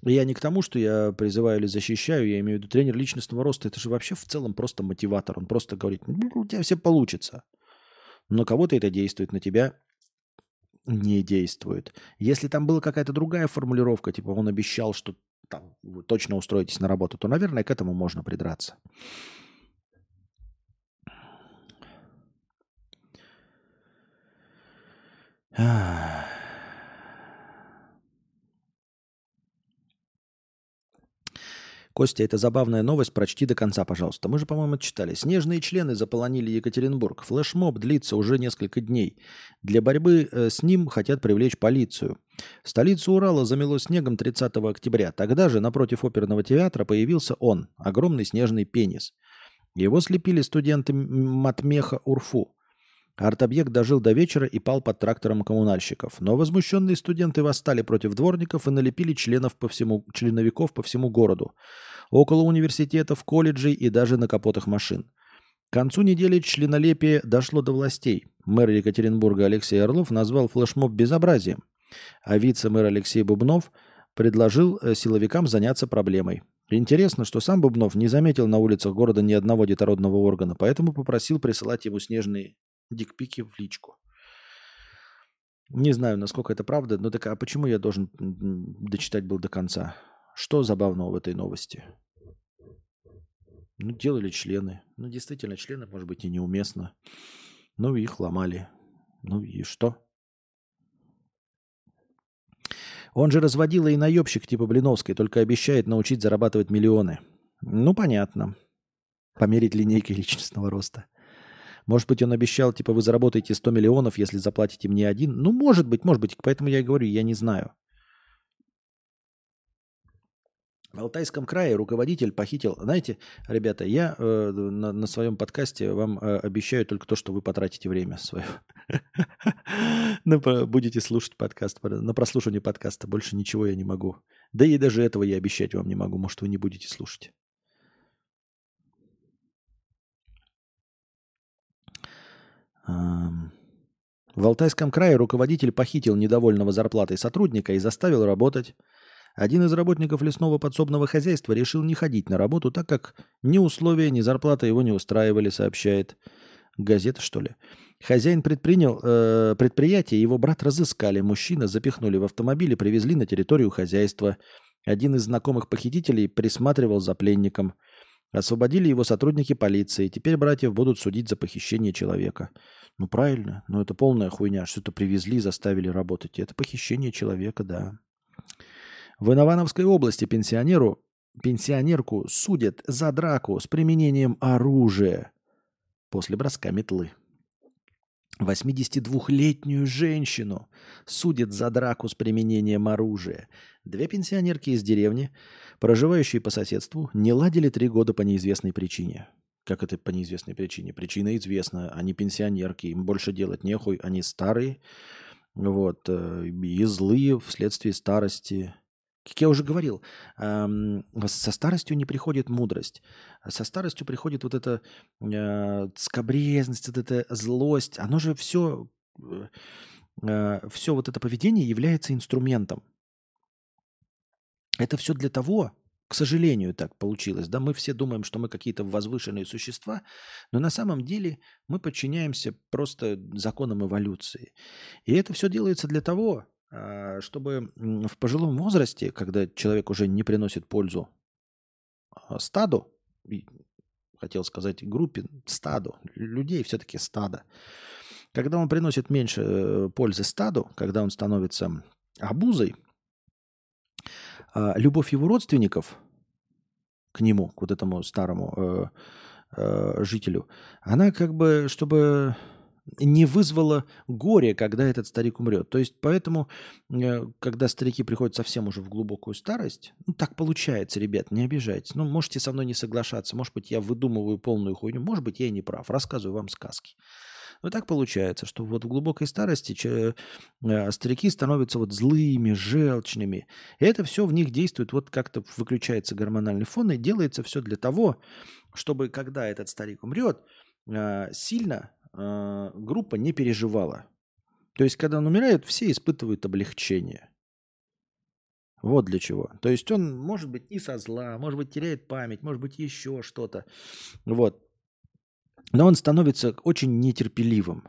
Я не к тому, что я призываю или защищаю, я имею в виду тренер личностного роста. Это же вообще в целом просто мотиватор. Он просто говорит, ну, у тебя все получится. Но кого-то это действует на тебя не действует. Если там была какая-то другая формулировка, типа он обещал, что там вы точно устроитесь на работу, то, наверное, к этому можно придраться. Костя, это забавная новость, прочти до конца, пожалуйста. Мы же, по-моему, читали. Снежные члены заполонили Екатеринбург. Флешмоб длится уже несколько дней. Для борьбы э, с ним хотят привлечь полицию. Столицу Урала замело снегом 30 октября. Тогда же напротив оперного театра появился он, огромный снежный пенис. Его слепили студенты Матмеха Урфу. Арт-объект дожил до вечера и пал под трактором коммунальщиков. Но возмущенные студенты восстали против дворников и налепили членов по всему, членовиков по всему городу. Около университетов, колледжей и даже на капотах машин. К концу недели членолепие дошло до властей. Мэр Екатеринбурга Алексей Орлов назвал флешмоб безобразием, а вице-мэр Алексей Бубнов предложил э, силовикам заняться проблемой. Интересно, что сам Бубнов не заметил на улицах города ни одного детородного органа, поэтому попросил присылать ему снежные дикпики в личку. Не знаю, насколько это правда, но так а почему я должен дочитать был до конца? Что забавного в этой новости? Ну, делали члены. Ну, действительно, члены, может быть, и неуместно. Ну, их ломали. Ну и что? Он же разводила и наебщик типа Блиновской, только обещает научить зарабатывать миллионы. Ну, понятно. Померить линейкой личностного роста. Может быть, он обещал, типа, вы заработаете 100 миллионов, если заплатите мне один. Ну, может быть, может быть. Поэтому я и говорю, я не знаю. В Алтайском крае руководитель похитил. Знаете, ребята, я э, на, на своем подкасте вам э, обещаю только то, что вы потратите время свое. Будете слушать подкаст, на прослушивание подкаста. Больше ничего я не могу. Да и даже этого я обещать вам не могу. Может, вы не будете слушать. В Алтайском крае руководитель похитил недовольного зарплатой сотрудника и заставил работать. Один из работников лесного подсобного хозяйства решил не ходить на работу, так как ни условия, ни зарплата его не устраивали, сообщает газета, что ли. Хозяин предпринял э, предприятие, его брат разыскали. Мужчина запихнули в автомобиль и привезли на территорию хозяйства. Один из знакомых похитителей присматривал за пленником – Освободили его сотрудники полиции. Теперь братьев будут судить за похищение человека. Ну правильно, но это полная хуйня. Что-то привезли, заставили работать. Это похищение человека, да. В Инновановской области пенсионеру, пенсионерку судят за драку с применением оружия после броска метлы. 82-летнюю женщину судят за драку с применением оружия. Две пенсионерки из деревни, проживающие по соседству, не ладили три года по неизвестной причине. Как это по неизвестной причине? Причина известна. Они пенсионерки, им больше делать нехуй, они старые, вот, э, и злые вследствие старости. Как я уже говорил, со старостью не приходит мудрость. Со старостью приходит вот эта э, скобрезность, вот эта злость. Оно же все, э, все вот это поведение является инструментом. Это все для того, к сожалению, так получилось. Да, мы все думаем, что мы какие-то возвышенные существа, но на самом деле мы подчиняемся просто законам эволюции. И это все делается для того, а, чтобы в пожилом возрасте, когда человек уже не приносит пользу а, стаду, хотел сказать группе, стаду, людей все-таки стадо, когда он приносит меньше э, пользы стаду, когда он становится обузой, а, любовь его родственников к нему, к вот этому старому э, э, жителю, она как бы, чтобы не вызвало горе, когда этот старик умрет. То есть поэтому, э, когда старики приходят совсем уже в глубокую старость, ну так получается, ребят, не обижайтесь. Ну, можете со мной не соглашаться, может быть, я выдумываю полную хуйню, может быть, я и не прав, рассказываю вам сказки. Но так получается, что вот в глубокой старости че, э, старики становятся вот злыми, желчными. И это все в них действует, вот как-то выключается гормональный фон, и делается все для того, чтобы когда этот старик умрет, э, сильно э, группа не переживала. То есть, когда он умирает, все испытывают облегчение. Вот для чего. То есть он, может быть, и со зла, может быть, теряет память, может быть, еще что-то. Вот. Но он становится очень нетерпеливым.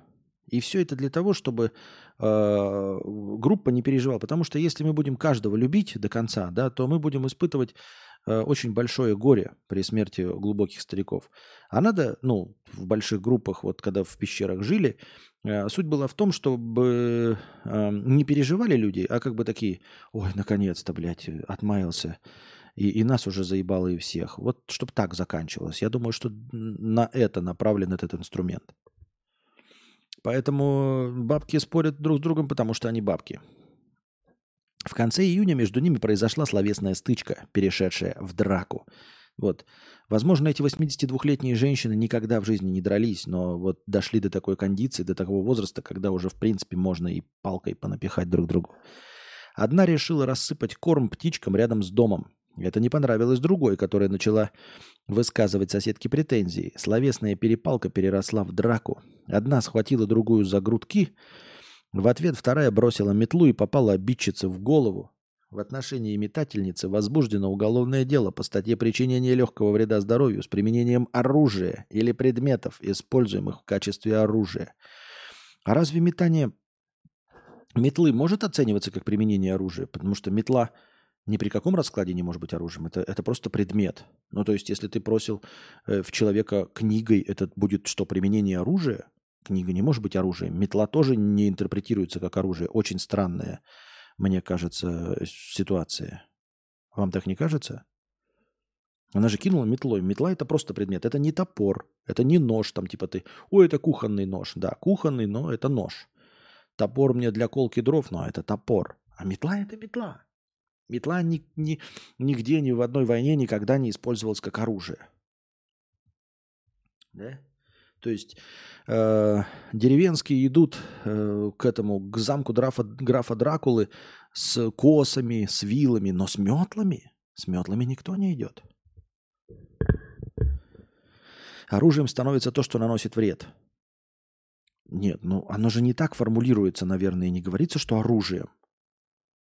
И все это для того, чтобы э, группа не переживала. Потому что если мы будем каждого любить до конца, да, то мы будем испытывать э, очень большое горе при смерти глубоких стариков. А надо, ну, в больших группах, вот когда в пещерах жили, э, суть была в том, чтобы э, не переживали люди, а как бы такие, ой, наконец-то, блядь, отмаялся. И, и нас уже заебало и всех. Вот чтобы так заканчивалось. Я думаю, что на это направлен этот инструмент. Поэтому бабки спорят друг с другом, потому что они бабки. В конце июня между ними произошла словесная стычка, перешедшая в драку. Вот. Возможно, эти 82-летние женщины никогда в жизни не дрались, но вот дошли до такой кондиции, до такого возраста, когда уже, в принципе, можно и палкой понапихать друг другу. Одна решила рассыпать корм птичкам рядом с домом. Это не понравилось другой, которая начала высказывать соседке претензии. Словесная перепалка переросла в драку. Одна схватила другую за грудки. В ответ вторая бросила метлу и попала обидчице в голову. В отношении метательницы возбуждено уголовное дело по статье причинения легкого вреда здоровью с применением оружия или предметов, используемых в качестве оружия. А разве метание метлы может оцениваться как применение оружия? Потому что метла ни при каком раскладе не может быть оружием. Это, это просто предмет. Ну, то есть, если ты бросил э, в человека книгой, это будет что, применение оружия? Книга не может быть оружием. Метла тоже не интерпретируется как оружие. Очень странная, мне кажется, ситуация. Вам так не кажется? Она же кинула метлой. Метла это просто предмет. Это не топор. Это не нож. Там типа ты, ой, это кухонный нож. Да, кухонный, но это нож. Топор мне для колки дров, но это топор. А метла это метла. Метла ни, ни, нигде, ни в одной войне никогда не использовалась как оружие. Да? То есть э, деревенские идут э, к этому, к замку графа, графа Дракулы с косами, с вилами, но с метлами, с метлами никто не идет. Оружием становится то, что наносит вред. Нет, ну оно же не так формулируется, наверное, и не говорится, что оружием.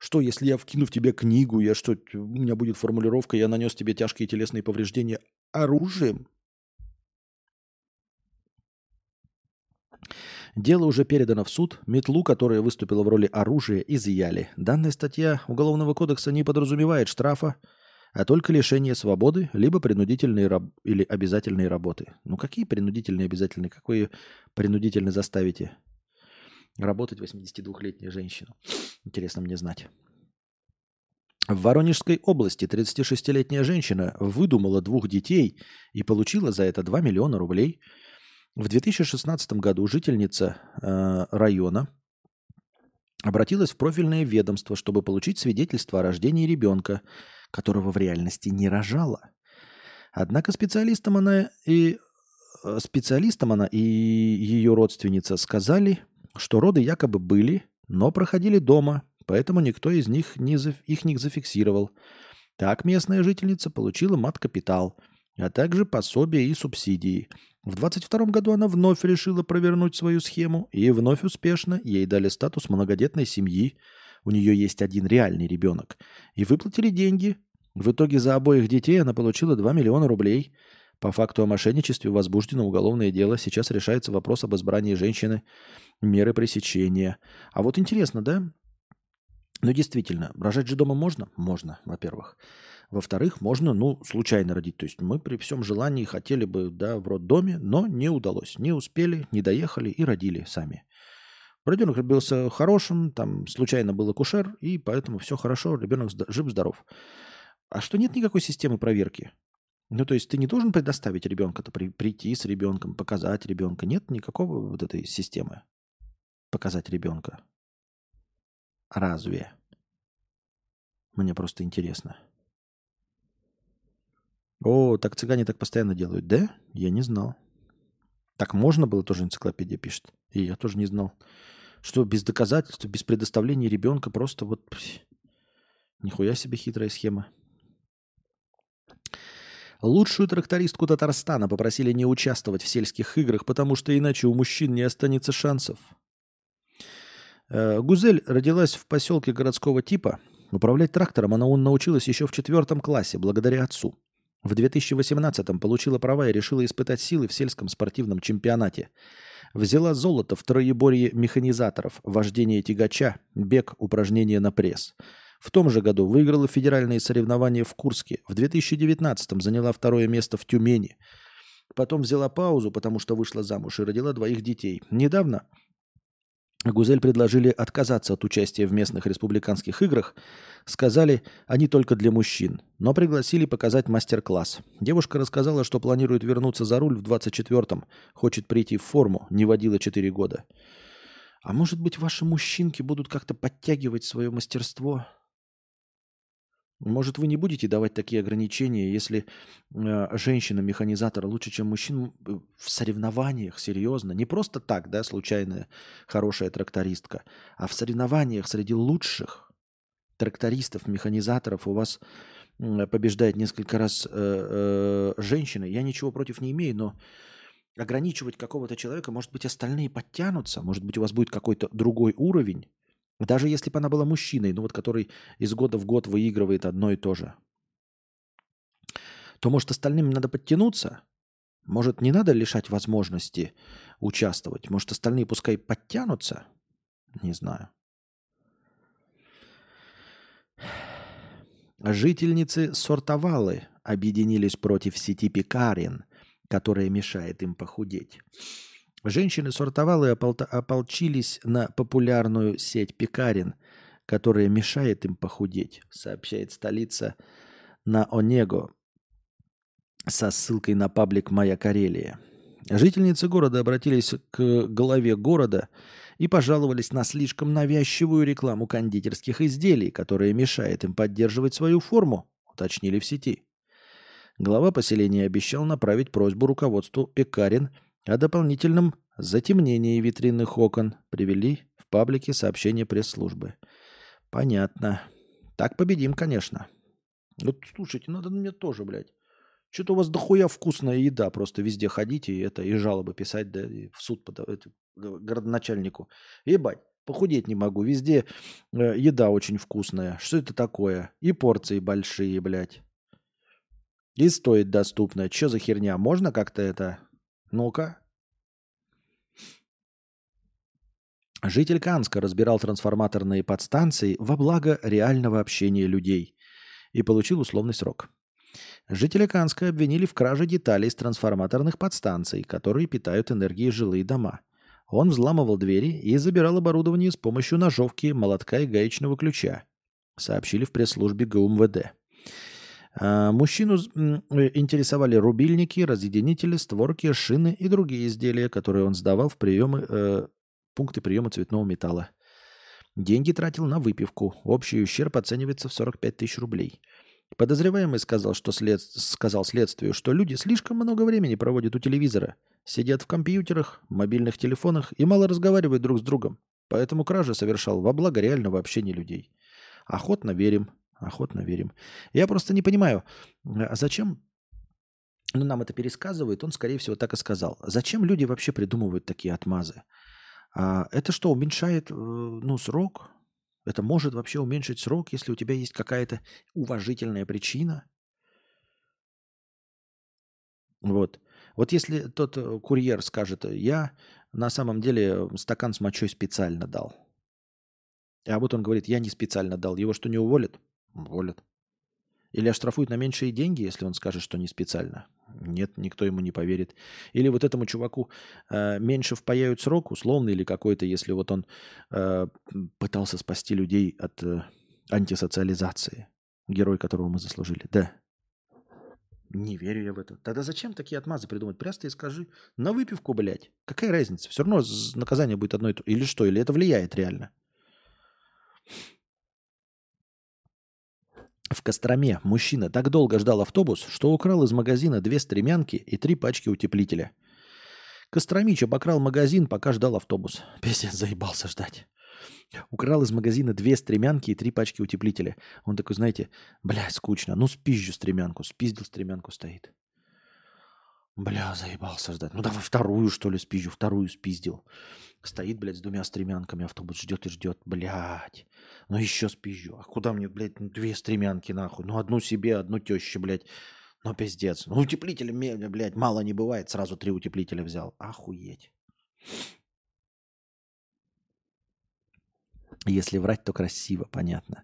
Что, если я вкину в тебя книгу, я что, у меня будет формулировка, я нанес тебе тяжкие телесные повреждения оружием? Дело уже передано в суд. Метлу, которая выступила в роли оружия, изъяли. Данная статья Уголовного кодекса не подразумевает штрафа, а только лишение свободы, либо принудительные раб... или обязательные работы. Ну какие принудительные обязательные? Как вы ее принудительно заставите? Работать 82-летнюю женщину. Интересно мне знать. В Воронежской области 36-летняя женщина выдумала двух детей и получила за это 2 миллиона рублей. В 2016 году жительница э, района обратилась в профильное ведомство, чтобы получить свидетельство о рождении ребенка, которого в реальности не рожала. Однако специалистам она и э, специалистам она и ее родственница сказали, что роды якобы были, но проходили дома, поэтому никто из них не за... их не зафиксировал. Так местная жительница получила мат-капитал, а также пособия и субсидии. В 22 году она вновь решила провернуть свою схему, и вновь успешно ей дали статус многодетной семьи. У нее есть один реальный ребенок. И выплатили деньги. В итоге за обоих детей она получила 2 миллиона рублей – по факту о мошенничестве возбуждено уголовное дело. Сейчас решается вопрос об избрании женщины меры пресечения. А вот интересно, да? Ну, действительно, рожать же дома можно? Можно, во-первых. Во-вторых, можно, ну, случайно родить. То есть мы при всем желании хотели бы, да, в роддоме, но не удалось. Не успели, не доехали и родили сами. Ребенок родился хорошим, там случайно был акушер, и поэтому все хорошо, ребенок жив-здоров. А что нет никакой системы проверки? Ну, то есть ты не должен предоставить ребенка, то при, прийти с ребенком, показать ребенка. Нет никакого вот этой системы. Показать ребенка. Разве? Мне просто интересно. О, так цыгане так постоянно делают, да? Я не знал. Так можно было, тоже энциклопедия пишет. И я тоже не знал. Что без доказательств, без предоставления ребенка просто вот... Нихуя себе хитрая схема. Лучшую трактористку Татарстана попросили не участвовать в сельских играх, потому что иначе у мужчин не останется шансов. Э, Гузель родилась в поселке городского типа. Управлять трактором она научилась еще в четвертом классе, благодаря отцу. В 2018-м получила права и решила испытать силы в сельском спортивном чемпионате. Взяла золото в троеборье механизаторов, вождение тягача, бег, упражнения на пресс. В том же году выиграла федеральные соревнования в Курске. В 2019 заняла второе место в Тюмени. Потом взяла паузу, потому что вышла замуж и родила двоих детей. Недавно Гузель предложили отказаться от участия в местных республиканских играх. Сказали, они только для мужчин. Но пригласили показать мастер-класс. Девушка рассказала, что планирует вернуться за руль в 24-м. Хочет прийти в форму. Не водила 4 года. А может быть, ваши мужчинки будут как-то подтягивать свое мастерство? Может, вы не будете давать такие ограничения, если э, женщина-механизатор лучше, чем мужчин э, в соревнованиях, серьезно? Не просто так, да, случайная хорошая трактористка, а в соревнованиях среди лучших трактористов, механизаторов у вас побеждает несколько раз э, женщина. Я ничего против не имею, но ограничивать какого-то человека, может быть, остальные подтянутся, может быть, у вас будет какой-то другой уровень, даже если бы она была мужчиной, ну вот который из года в год выигрывает одно и то же, то, может, остальным надо подтянуться? Может, не надо лишать возможности участвовать? Может, остальные пускай подтянутся? Не знаю. Жительницы Сортовалы объединились против сети пекарен, которая мешает им похудеть. Женщины сортовалы ополчились на популярную сеть пекарен, которая мешает им похудеть, сообщает столица на Онего со ссылкой на паблик «Моя Карелия». Жительницы города обратились к главе города и пожаловались на слишком навязчивую рекламу кондитерских изделий, которая мешает им поддерживать свою форму, уточнили в сети. Глава поселения обещал направить просьбу руководству пекарен – о дополнительном затемнении витринных окон привели в паблике сообщение пресс-службы. Понятно. Так победим, конечно. Вот слушайте, надо мне тоже, блядь. Что-то у вас дохуя вкусная еда, просто везде ходите и это, и жалобы писать, да, и в суд под, это, городоначальнику. Ебать, похудеть не могу, везде э, еда очень вкусная. Что это такое? И порции большие, блядь. И стоит доступно. Что за херня? Можно как-то это ну-ка. Житель Канска разбирал трансформаторные подстанции во благо реального общения людей и получил условный срок. Жители Канска обвинили в краже деталей с трансформаторных подстанций, которые питают энергией жилые дома. Он взламывал двери и забирал оборудование с помощью ножовки, молотка и гаечного ключа, сообщили в пресс-службе ГУМВД. А, мужчину э, интересовали рубильники, разъединители, створки, шины и другие изделия, которые он сдавал в приемы, э, пункты приема цветного металла. Деньги тратил на выпивку. Общий ущерб оценивается в 45 тысяч рублей. Подозреваемый сказал, что след... сказал следствию, что люди слишком много времени проводят у телевизора, сидят в компьютерах, мобильных телефонах и мало разговаривают друг с другом. Поэтому кражи совершал во благо реального общения людей. Охотно верим, Охотно верим. Я просто не понимаю, а зачем ну, нам это пересказывает, он, скорее всего, так и сказал. Зачем люди вообще придумывают такие отмазы? А это что, уменьшает э, ну, срок? Это может вообще уменьшить срок, если у тебя есть какая-то уважительная причина? Вот. Вот если тот э, курьер скажет, я на самом деле стакан с мочой специально дал. А вот он говорит, я не специально дал. Его что, не уволят? Уволят. Или оштрафуют на меньшие деньги, если он скажет, что не специально. Нет, никто ему не поверит. Или вот этому чуваку э, меньше впаяют срок, условный или какой-то, если вот он э, пытался спасти людей от э, антисоциализации. Герой, которого мы заслужили. Да. Не верю я в это. Тогда зачем такие отмазы придумать? Просто и скажи, на выпивку, блядь. Какая разница? Все равно наказание будет одно и то. Или что? Или это влияет реально? В Костроме мужчина так долго ждал автобус, что украл из магазина две стремянки и три пачки утеплителя. Костромич обокрал магазин, пока ждал автобус. Пиздец, заебался ждать. Украл из магазина две стремянки и три пачки утеплителя. Он такой, знаете, бля, скучно. Ну, спизжу стремянку. Спиздил стремянку, стоит. Бля, заебался ждать. Ну, давай вторую, что ли, спизжу. Вторую спиздил. Стоит, блядь, с двумя стремянками. Автобус ждет и ждет. Блядь. Ну, еще спизжу. А куда мне, блядь, ну, две стремянки, нахуй? Ну, одну себе, одну теще, блядь. Ну, пиздец. Ну, утеплителя, блядь, мало не бывает. Сразу три утеплителя взял. Охуеть. Если врать, то красиво, понятно.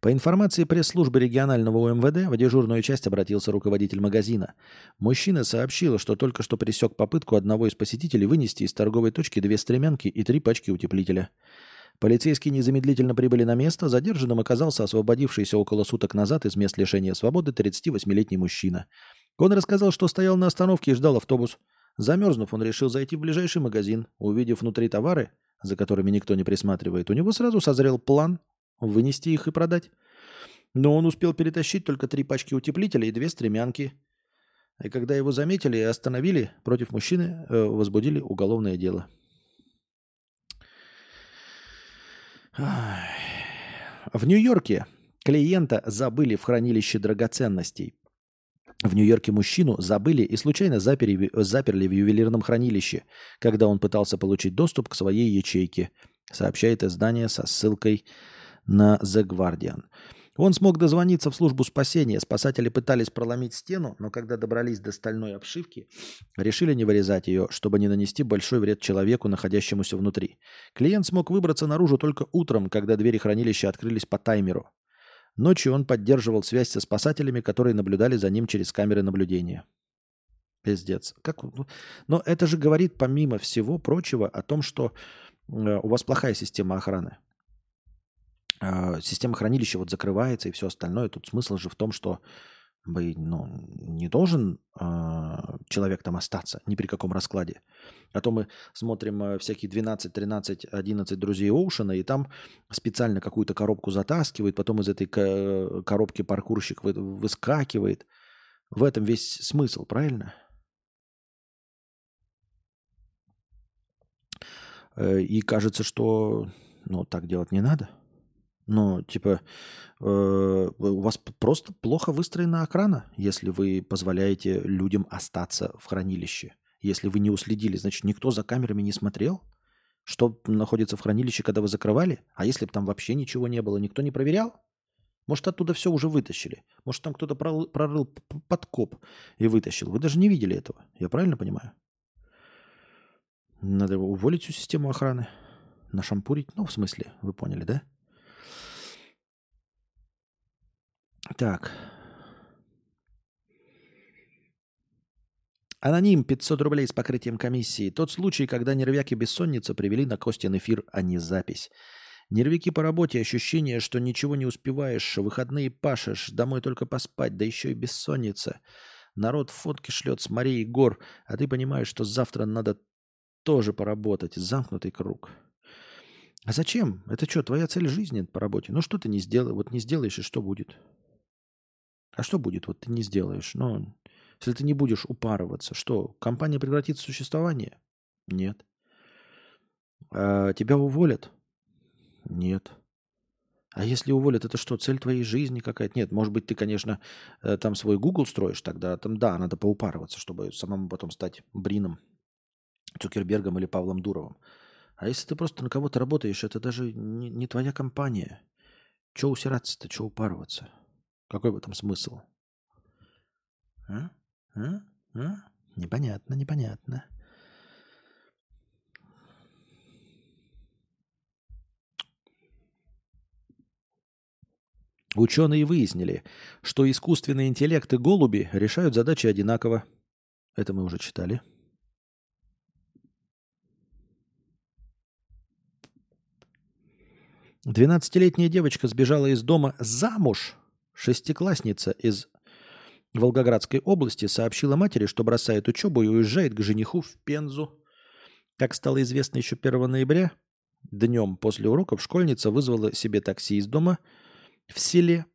По информации пресс-службы регионального УМВД, в дежурную часть обратился руководитель магазина. Мужчина сообщил, что только что пресек попытку одного из посетителей вынести из торговой точки две стремянки и три пачки утеплителя. Полицейские незамедлительно прибыли на место. Задержанным оказался освободившийся около суток назад из мест лишения свободы 38-летний мужчина. Он рассказал, что стоял на остановке и ждал автобус. Замерзнув, он решил зайти в ближайший магазин. Увидев внутри товары, за которыми никто не присматривает, у него сразу созрел план вынести их и продать. Но он успел перетащить только три пачки утеплителя и две стремянки. И когда его заметили и остановили, против мужчины э, возбудили уголовное дело. В Нью-Йорке клиента забыли в хранилище драгоценностей. В Нью-Йорке мужчину забыли и случайно заперли, заперли в ювелирном хранилище, когда он пытался получить доступ к своей ячейке, сообщает издание со ссылкой на The Guardian. Он смог дозвониться в службу спасения. Спасатели пытались проломить стену, но когда добрались до стальной обшивки, решили не вырезать ее, чтобы не нанести большой вред человеку, находящемуся внутри. Клиент смог выбраться наружу только утром, когда двери хранилища открылись по таймеру. Ночью он поддерживал связь со спасателями, которые наблюдали за ним через камеры наблюдения. Пиздец. Как... Но это же говорит, помимо всего прочего, о том, что э, у вас плохая система охраны. А, система хранилища вот закрывается и все остальное. Тут смысл же в том, что бы, ну, не должен э, человек там остаться ни при каком раскладе. А то мы смотрим э, всякие 12, 13, 11 друзей Оушена, и там специально какую-то коробку затаскивают, потом из этой коробки паркурщик вы, выскакивает. В этом весь смысл, правильно? Э, и кажется, что ну, так делать не надо. Ну, типа, э, у вас просто плохо выстроена охрана, если вы позволяете людям остаться в хранилище. Если вы не уследили, значит, никто за камерами не смотрел, что находится в хранилище, когда вы закрывали? А если бы там вообще ничего не было, никто не проверял? Может, оттуда все уже вытащили? Может, там кто-то прорыл, подкоп и вытащил? Вы даже не видели этого. Я правильно понимаю? Надо уволить всю систему охраны. Нашампурить? Ну, в смысле, вы поняли, да? Так. Аноним 500 рублей с покрытием комиссии. Тот случай, когда нервяк и бессонница привели на Костин эфир, а не запись. Нервяки по работе, ощущение, что ничего не успеваешь, выходные пашешь, домой только поспать, да еще и бессонница. Народ фотки шлет с морей и гор, а ты понимаешь, что завтра надо тоже поработать. Замкнутый круг. А зачем? Это что, твоя цель жизни по работе? Ну что ты не сделаешь? Вот не сделаешь, и что будет? А что будет? Вот ты не сделаешь. Ну, если ты не будешь упарываться, что? Компания прекратит существование? Нет. А тебя уволят? Нет. А если уволят, это что, цель твоей жизни какая-то? Нет, может быть, ты, конечно, э, там свой Google строишь, тогда там, да, надо поупарываться, чтобы самому потом стать Брином, Цукербергом или Павлом Дуровым. А если ты просто на кого-то работаешь, это даже не, не твоя компания. Чего усираться-то, чего упарываться? Какой в этом смысл? А? А? А? Непонятно, непонятно. Ученые выяснили, что искусственный интеллект и голуби решают задачи одинаково. Это мы уже читали. Двенадцатилетняя девочка сбежала из дома замуж Шестиклассница из Волгоградской области сообщила матери, что бросает учебу и уезжает к жениху в Пензу. Как стало известно еще 1 ноября, днем после уроков школьница вызвала себе такси из дома в селе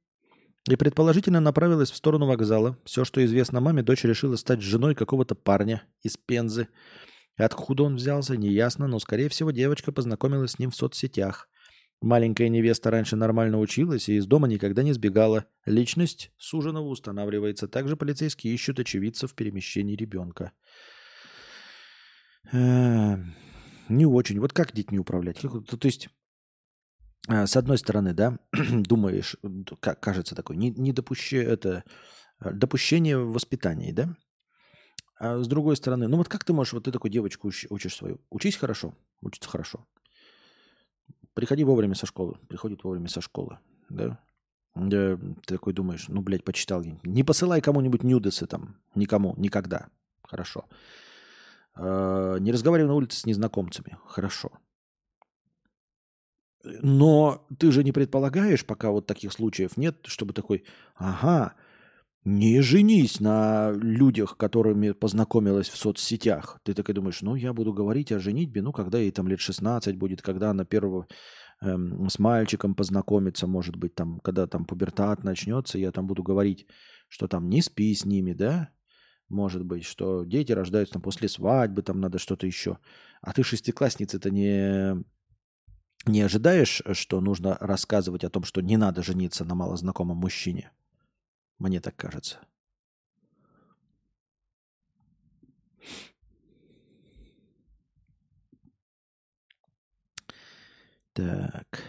и предположительно направилась в сторону вокзала. Все, что известно маме, дочь решила стать женой какого-то парня из Пензы. Откуда он взялся, неясно, но, скорее всего, девочка познакомилась с ним в соцсетях. Маленькая невеста раньше нормально училась и из дома никогда не сбегала. Личность суженого устанавливается. Также полицейские ищут очевидцев в перемещении ребенка. Эм, не очень. Вот как детьми управлять? То есть, э, с одной стороны, да, думаешь, как кажется такое, не, не допуще, это, э, допущение в воспитании, да? А с другой стороны, ну вот как ты можешь, вот ты такой девочку уч- учишь свою, учись хорошо, учиться хорошо. Приходи вовремя со школы, приходит вовремя со школы, да? Да, ты такой думаешь, ну, блядь, почитал. Не посылай кому-нибудь нюдесы там, никому, никогда. Хорошо. Э, Не разговаривай на улице с незнакомцами. Хорошо. Но ты же не предполагаешь, пока вот таких случаев нет, чтобы такой, ага, не женись на людях, которыми познакомилась в соцсетях. Ты такой думаешь, ну, я буду говорить о женитьбе, ну, когда ей там лет 16 будет, когда она первого эм, с мальчиком познакомится, может быть, там, когда там пубертат начнется, я там буду говорить, что там не спи с ними, да, может быть, что дети рождаются там после свадьбы, там надо что-то еще. А ты шестиклассница-то не, не ожидаешь, что нужно рассказывать о том, что не надо жениться на малознакомом мужчине? Мне так кажется. Так.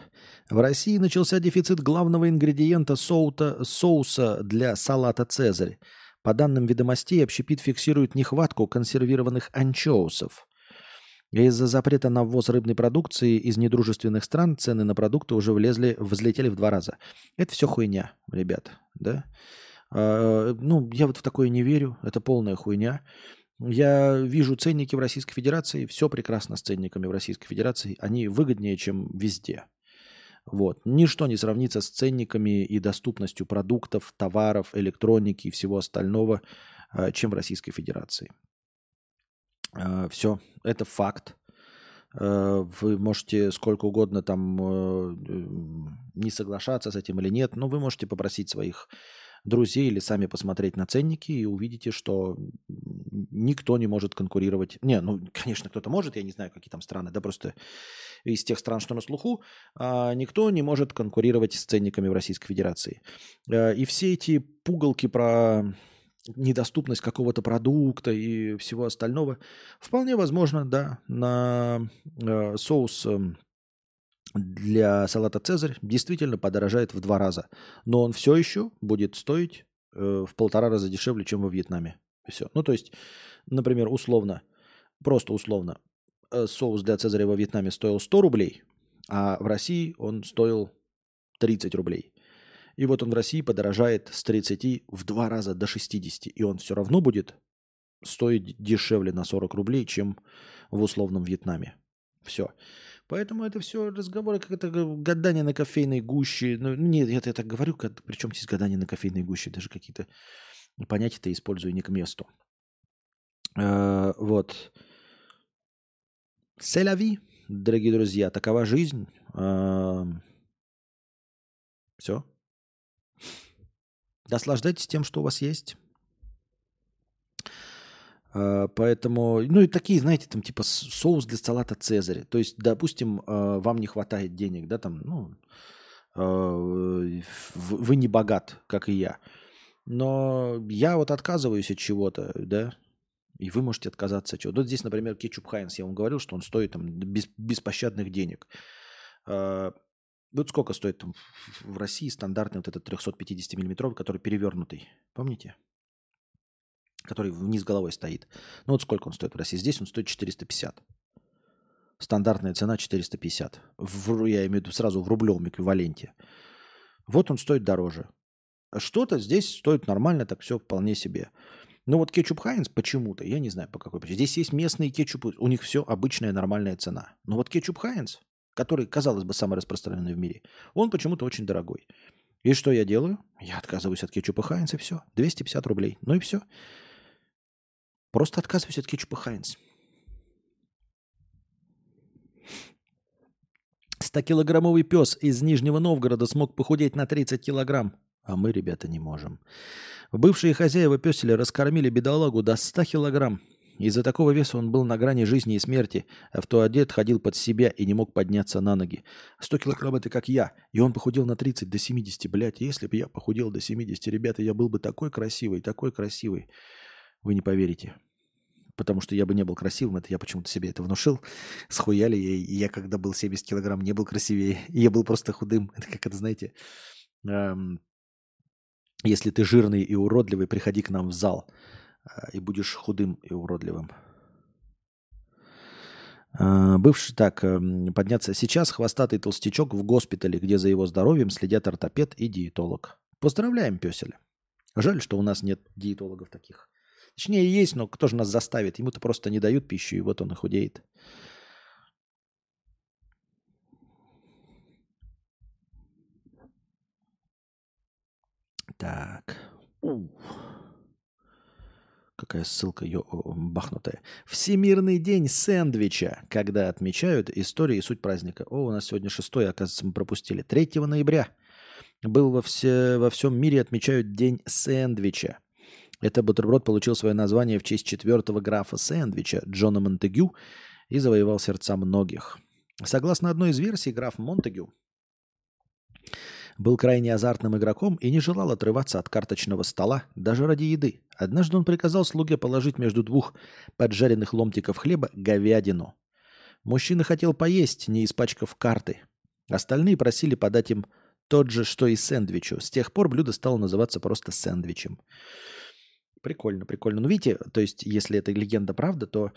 В России начался дефицит главного ингредиента соута, соуса для салата «Цезарь». По данным ведомостей, общепит фиксирует нехватку консервированных анчоусов. Из-за запрета на ввоз рыбной продукции из недружественных стран цены на продукты уже влезли, взлетели в два раза. Это все хуйня, ребят, да? А, ну, я вот в такое не верю, это полная хуйня. Я вижу ценники в Российской Федерации, все прекрасно с ценниками в Российской Федерации, они выгоднее, чем везде. Вот. Ничто не сравнится с ценниками и доступностью продуктов, товаров, электроники и всего остального, а, чем в Российской Федерации. Все, это факт. А, Вы можете сколько угодно там э, не соглашаться с этим или нет, но вы можете попросить своих друзей или сами посмотреть на ценники и увидите, что никто не может конкурировать. Не, ну, конечно, кто-то может, я не знаю, какие там страны, да просто из тех стран, что на слуху, а, никто не может конкурировать с ценниками в Российской Федерации. А, И все эти пугалки про недоступность какого-то продукта и всего остального, вполне возможно, да, на э, соус э, для салата «Цезарь» действительно подорожает в два раза. Но он все еще будет стоить э, в полтора раза дешевле, чем во Вьетнаме. Все. Ну, то есть, например, условно, просто условно, э, соус для «Цезаря» во Вьетнаме стоил 100 рублей, а в России он стоил 30 рублей. И вот он в России подорожает с 30 в два раза до 60. И он все равно будет стоить дешевле на 40 рублей, чем в условном Вьетнаме. Все. Поэтому это все разговоры, как это гадание на кофейной гуще. Ну, нет, я, так говорю, как, причем здесь гадание на кофейной гуще, даже какие-то понятия-то использую не к месту. Э, вот. Селяви, дорогие друзья, такова жизнь. Э, все. Наслаждайтесь тем, что у вас есть. А, Поэтому, ну и такие, знаете, там типа соус для салата Цезаря. То есть, допустим, а, вам не хватает денег, да, там, ну, а, вы не богат, как и я. Но я вот отказываюсь от чего-то, да, и вы можете отказаться от чего-то. Вот здесь, например, кетчуп Хайнс, я вам говорил, что он стоит там без, беспощадных денег. Вот сколько стоит в- России стандартный вот этот 350 миллиметровый, который перевернутый, помните? который вниз головой стоит. Ну вот сколько он стоит в России? Здесь он стоит 450. Стандартная цена 450. В, я имею в виду сразу в рублевом эквиваленте. Вот он стоит дороже. Что-то здесь стоит нормально, так все вполне себе. Но вот кетчуп Хайнс почему-то, я не знаю по какой причине. Здесь есть местные кетчупы, у них все обычная нормальная цена. Но вот кетчуп Хайнс, который, казалось бы, самый распространенный в мире, он почему-то очень дорогой. И что я делаю? Я отказываюсь от кетчупа Хайнс и все. 250 рублей. Ну и все. Просто отказываюсь от кетчупа Хайнс. 100-килограммовый пес из Нижнего Новгорода смог похудеть на 30 килограмм. А мы, ребята, не можем. Бывшие хозяева песеля раскормили бедолагу до 100 килограмм. Из-за такого веса он был на грани жизни и смерти, а в туалет ходил под себя и не мог подняться на ноги. 100 килограмм это как я, и он похудел на 30 до 70. Блядь, если бы я похудел до 70, ребята, я был бы такой красивый, такой красивый. Вы не поверите. Потому что я бы не был красивым, это я почему-то себе это внушил. Схуяли и я когда был 70 килограмм, не был красивее. Я был просто худым. Это как это, знаете, эм, если ты жирный и уродливый, приходи к нам в зал. А, и будешь худым и уродливым. А, бывший, так, эм, подняться. Сейчас хвостатый толстячок в госпитале, где за его здоровьем следят ортопед и диетолог. Поздравляем, песеля. Жаль, что у нас нет диетологов таких. Точнее, есть, но кто же нас заставит? Ему-то просто не дают пищу, и вот он и худеет. Так. У. Какая ссылка ё, бахнутая. Всемирный день сэндвича, когда отмечают историю и суть праздника. О, у нас сегодня 6 оказывается, мы пропустили. 3 ноября был во, все, во всем мире отмечают день сэндвича. Это бутерброд получил свое название в честь четвертого графа сэндвича Джона Монтегю и завоевал сердца многих. Согласно одной из версий, граф Монтегю был крайне азартным игроком и не желал отрываться от карточного стола даже ради еды. Однажды он приказал слуге положить между двух поджаренных ломтиков хлеба говядину. Мужчина хотел поесть, не испачкав карты. Остальные просили подать им тот же, что и сэндвичу. С тех пор блюдо стало называться просто сэндвичем. Прикольно, прикольно. Ну, видите, то есть, если эта легенда правда, то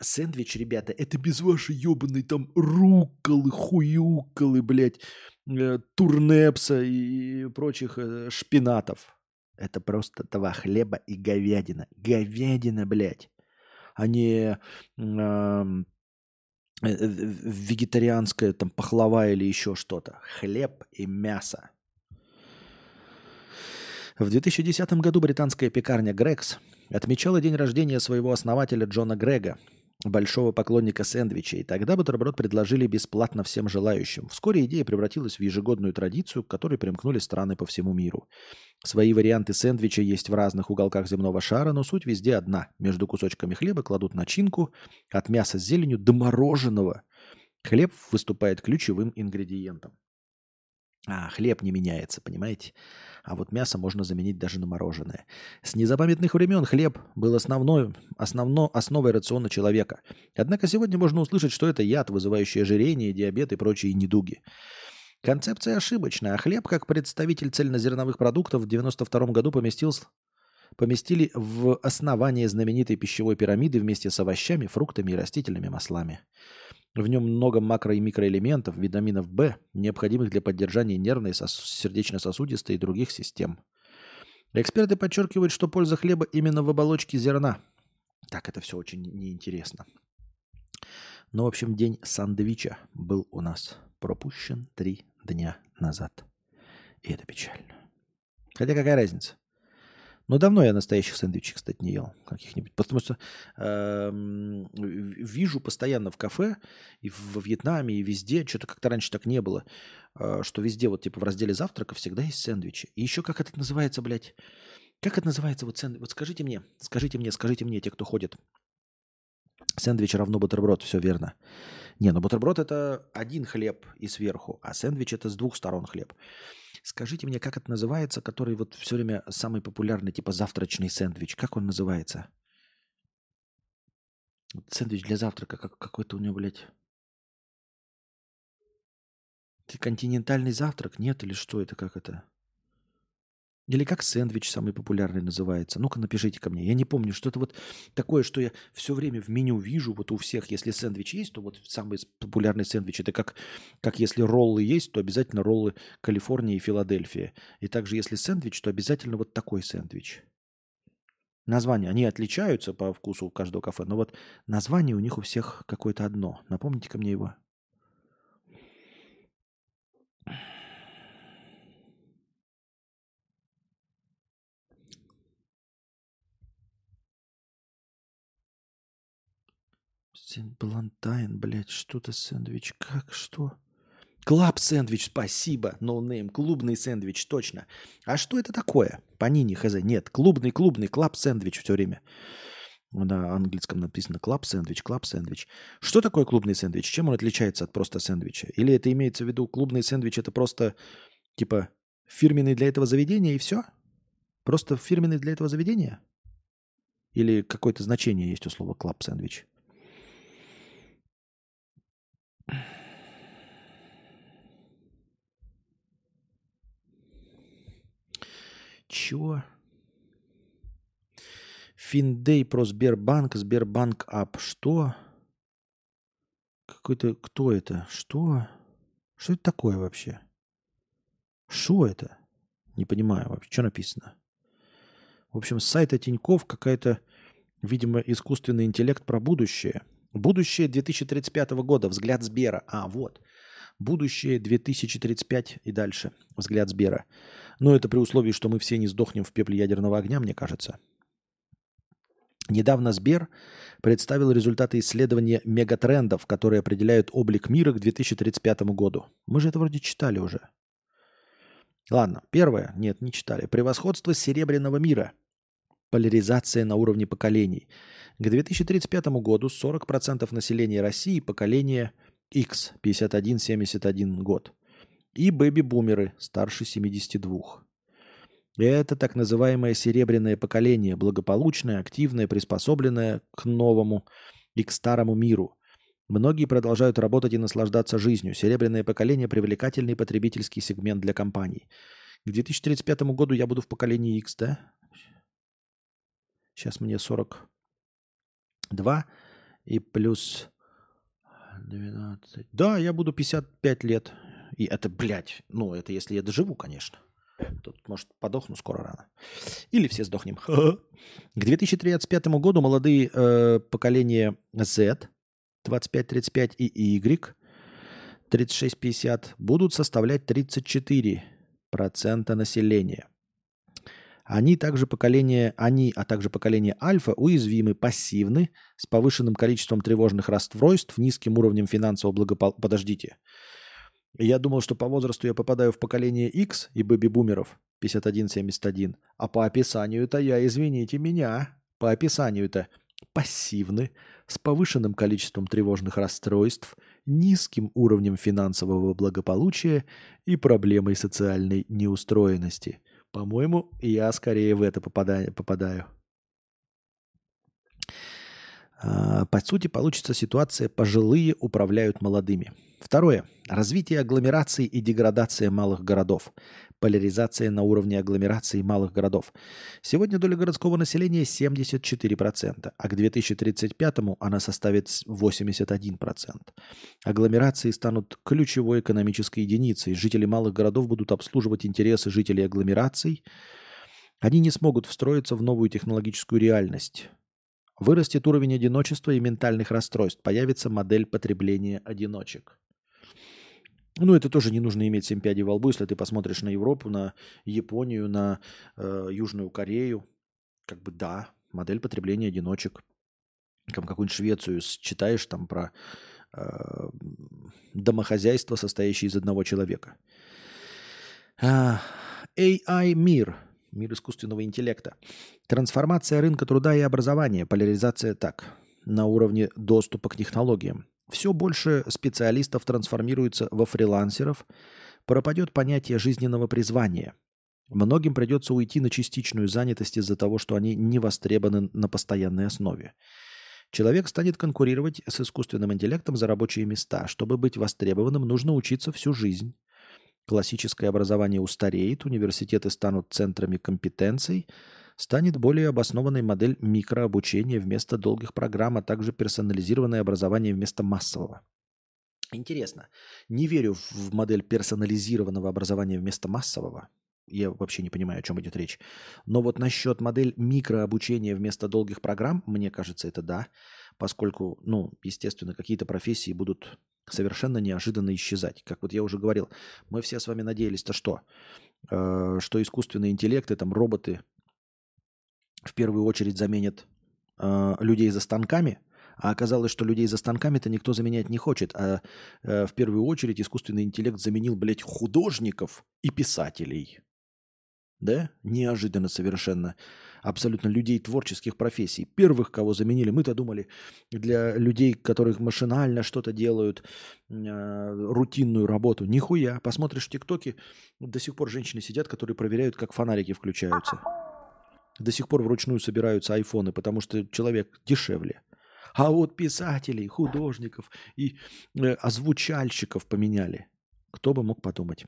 сэндвич, ребята, это без вашей ебаной там руколы, хуюколы, блядь, э, турнепса и прочих э, шпинатов. Это просто два хлеба и говядина. Говядина, блядь. А не э, вегетарианская там пахлава или еще что-то. Хлеб и мясо. В 2010 году британская пекарня Грекс отмечала день рождения своего основателя Джона Грега, большого поклонника сэндвичей. Тогда бутерброд предложили бесплатно всем желающим. Вскоре идея превратилась в ежегодную традицию, к которой примкнули страны по всему миру. Свои варианты сэндвича есть в разных уголках земного шара, но суть везде одна. Между кусочками хлеба кладут начинку от мяса с зеленью до мороженого. Хлеб выступает ключевым ингредиентом. А, хлеб не меняется, понимаете? А вот мясо можно заменить даже на мороженое. С незапамятных времен хлеб был основной, основно, основой рациона человека. Однако сегодня можно услышать, что это яд, вызывающий ожирение, диабет и прочие недуги. Концепция ошибочная, а хлеб, как представитель цельнозерновых продуктов, в 1992 году поместился поместили в основание знаменитой пищевой пирамиды вместе с овощами, фруктами и растительными маслами. В нем много макро- и микроэлементов, витаминов В, необходимых для поддержания нервной, сос- сердечно-сосудистой и других систем. Эксперты подчеркивают, что польза хлеба именно в оболочке зерна. Так это все очень неинтересно. Но, в общем, день сандвича был у нас пропущен три дня назад. И это печально. Хотя какая разница? Но давно я настоящих сэндвичей, кстати, не ел каких-нибудь. Потому что э, вижу постоянно в кафе и во Вьетнаме, и везде, что-то как-то раньше так не было, э, что везде вот типа в разделе завтрака всегда есть сэндвичи. И еще как это называется, блядь? Как это называется вот сэндвич? Вот скажите мне, скажите мне, скажите мне, те, кто ходит. Сэндвич равно бутерброд, все верно. Не, ну бутерброд это один хлеб и сверху, а сэндвич это с двух сторон хлеб. Скажите мне, как это называется, который вот все время самый популярный, типа завтрачный сэндвич. Как он называется? Сэндвич для завтрака, как какой-то у него, блядь... Это континентальный завтрак? Нет, или что это, как это? Или как сэндвич самый популярный называется? Ну-ка напишите ко мне. Я не помню, что это вот такое, что я все время в меню вижу, вот у всех, если сэндвич есть, то вот самый популярный сэндвич, это как, как если роллы есть, то обязательно роллы Калифорния и Филадельфия. И также если сэндвич, то обязательно вот такой сэндвич. Названия, они отличаются по вкусу у каждого кафе, но вот название у них у всех какое-то одно. Напомните ко мне его. Блантайн, блядь, что-то сэндвич. Как, что? Club sandwich, спасибо, noname. Но клубный сэндвич, точно. А что это такое? Панини, хз. Нет, клубный, клубный, club sandwich все время. На английском написано club sandwich, club sandwich. Что такое клубный сэндвич? Чем он отличается от просто сэндвича? Или это имеется в виду клубный сэндвич это просто типа фирменный для этого заведения и все? Просто фирменный для этого заведения? Или какое-то значение есть у слова клаб сэндвич? Чего? Финдей про Сбербанк, Сбербанк Ап. Что? Какой-то... Кто это? Что? Что это такое вообще? Что это? Не понимаю вообще, что написано. В общем, с сайта Тиньков какая-то, видимо, искусственный интеллект про будущее. Будущее 2035 года. Взгляд Сбера. А, вот. Будущее 2035 и дальше. Взгляд Сбера. Но это при условии, что мы все не сдохнем в пепле ядерного огня, мне кажется. Недавно Сбер представил результаты исследования мегатрендов, которые определяют облик мира к 2035 году. Мы же это вроде читали уже. Ладно, первое. Нет, не читали. Превосходство серебряного мира. Поляризация на уровне поколений. К 2035 году 40% населения России поколение X 51-71 год. И бэби-бумеры старше 72. Это так называемое серебряное поколение, благополучное, активное, приспособленное к новому и к старому миру. Многие продолжают работать и наслаждаться жизнью. Серебряное поколение – привлекательный потребительский сегмент для компаний. К 2035 году я буду в поколении X, да? Сейчас мне 42 и плюс 12. Да, я буду 55 лет. И это, блядь, ну, это если я доживу, конечно. Тут, может, подохну скоро рано. Или все сдохнем. К 2035 году молодые э, поколения Z 25-35 и Y 36-50 будут составлять 34% населения. Они также поколение, они, а также поколение альфа уязвимы, пассивны, с повышенным количеством тревожных расстройств, низким уровнем финансового благополучия. Подождите. Я думал, что по возрасту я попадаю в поколение X и бэби-бумеров 51-71, а по описанию-то я, извините меня, по описанию-то пассивны, с повышенным количеством тревожных расстройств, низким уровнем финансового благополучия и проблемой социальной неустроенности. По-моему, я скорее в это попадаю. попадаю. По сути, получится ситуация «пожилые управляют молодыми». Второе. Развитие агломераций и деградация малых городов. Поляризация на уровне агломерации малых городов. Сегодня доля городского населения 74%, а к 2035 она составит 81%. Агломерации станут ключевой экономической единицей. Жители малых городов будут обслуживать интересы жителей агломераций. Они не смогут встроиться в новую технологическую реальность. Вырастет уровень одиночества и ментальных расстройств. Появится модель потребления одиночек. Ну, это тоже не нужно иметь семь пядей во лбу, если ты посмотришь на Европу, на Японию, на э, Южную Корею. Как бы да, модель потребления одиночек. Там какую-нибудь Швецию читаешь там про э, домохозяйство, состоящее из одного человека. А, AI-мир, мир искусственного интеллекта. Трансформация рынка труда и образования, поляризация так, на уровне доступа к технологиям. Все больше специалистов трансформируется во фрилансеров, пропадет понятие жизненного призвания. Многим придется уйти на частичную занятость из-за того, что они не востребованы на постоянной основе. Человек станет конкурировать с искусственным интеллектом за рабочие места. Чтобы быть востребованным, нужно учиться всю жизнь. Классическое образование устареет, университеты станут центрами компетенций – станет более обоснованной модель микрообучения вместо долгих программ, а также персонализированное образование вместо массового. Интересно. Не верю в модель персонализированного образования вместо массового. Я вообще не понимаю, о чем идет речь. Но вот насчет модель микрообучения вместо долгих программ, мне кажется, это да. Поскольку, ну, естественно, какие-то профессии будут совершенно неожиданно исчезать. Как вот я уже говорил, мы все с вами надеялись-то что? Э, что искусственные интеллекты, там роботы в первую очередь заменят э, людей за станками, а оказалось, что людей за станками-то никто заменять не хочет, а э, в первую очередь искусственный интеллект заменил, блядь, художников и писателей. Да? Неожиданно совершенно. Абсолютно людей творческих профессий. Первых, кого заменили, мы-то думали, для людей, которых машинально что-то делают, э, рутинную работу. Нихуя. Посмотришь в ТикТоке, до сих пор женщины сидят, которые проверяют, как фонарики включаются. До сих пор вручную собираются айфоны, потому что человек дешевле. А вот писателей, художников и э, озвучальщиков поменяли. Кто бы мог подумать.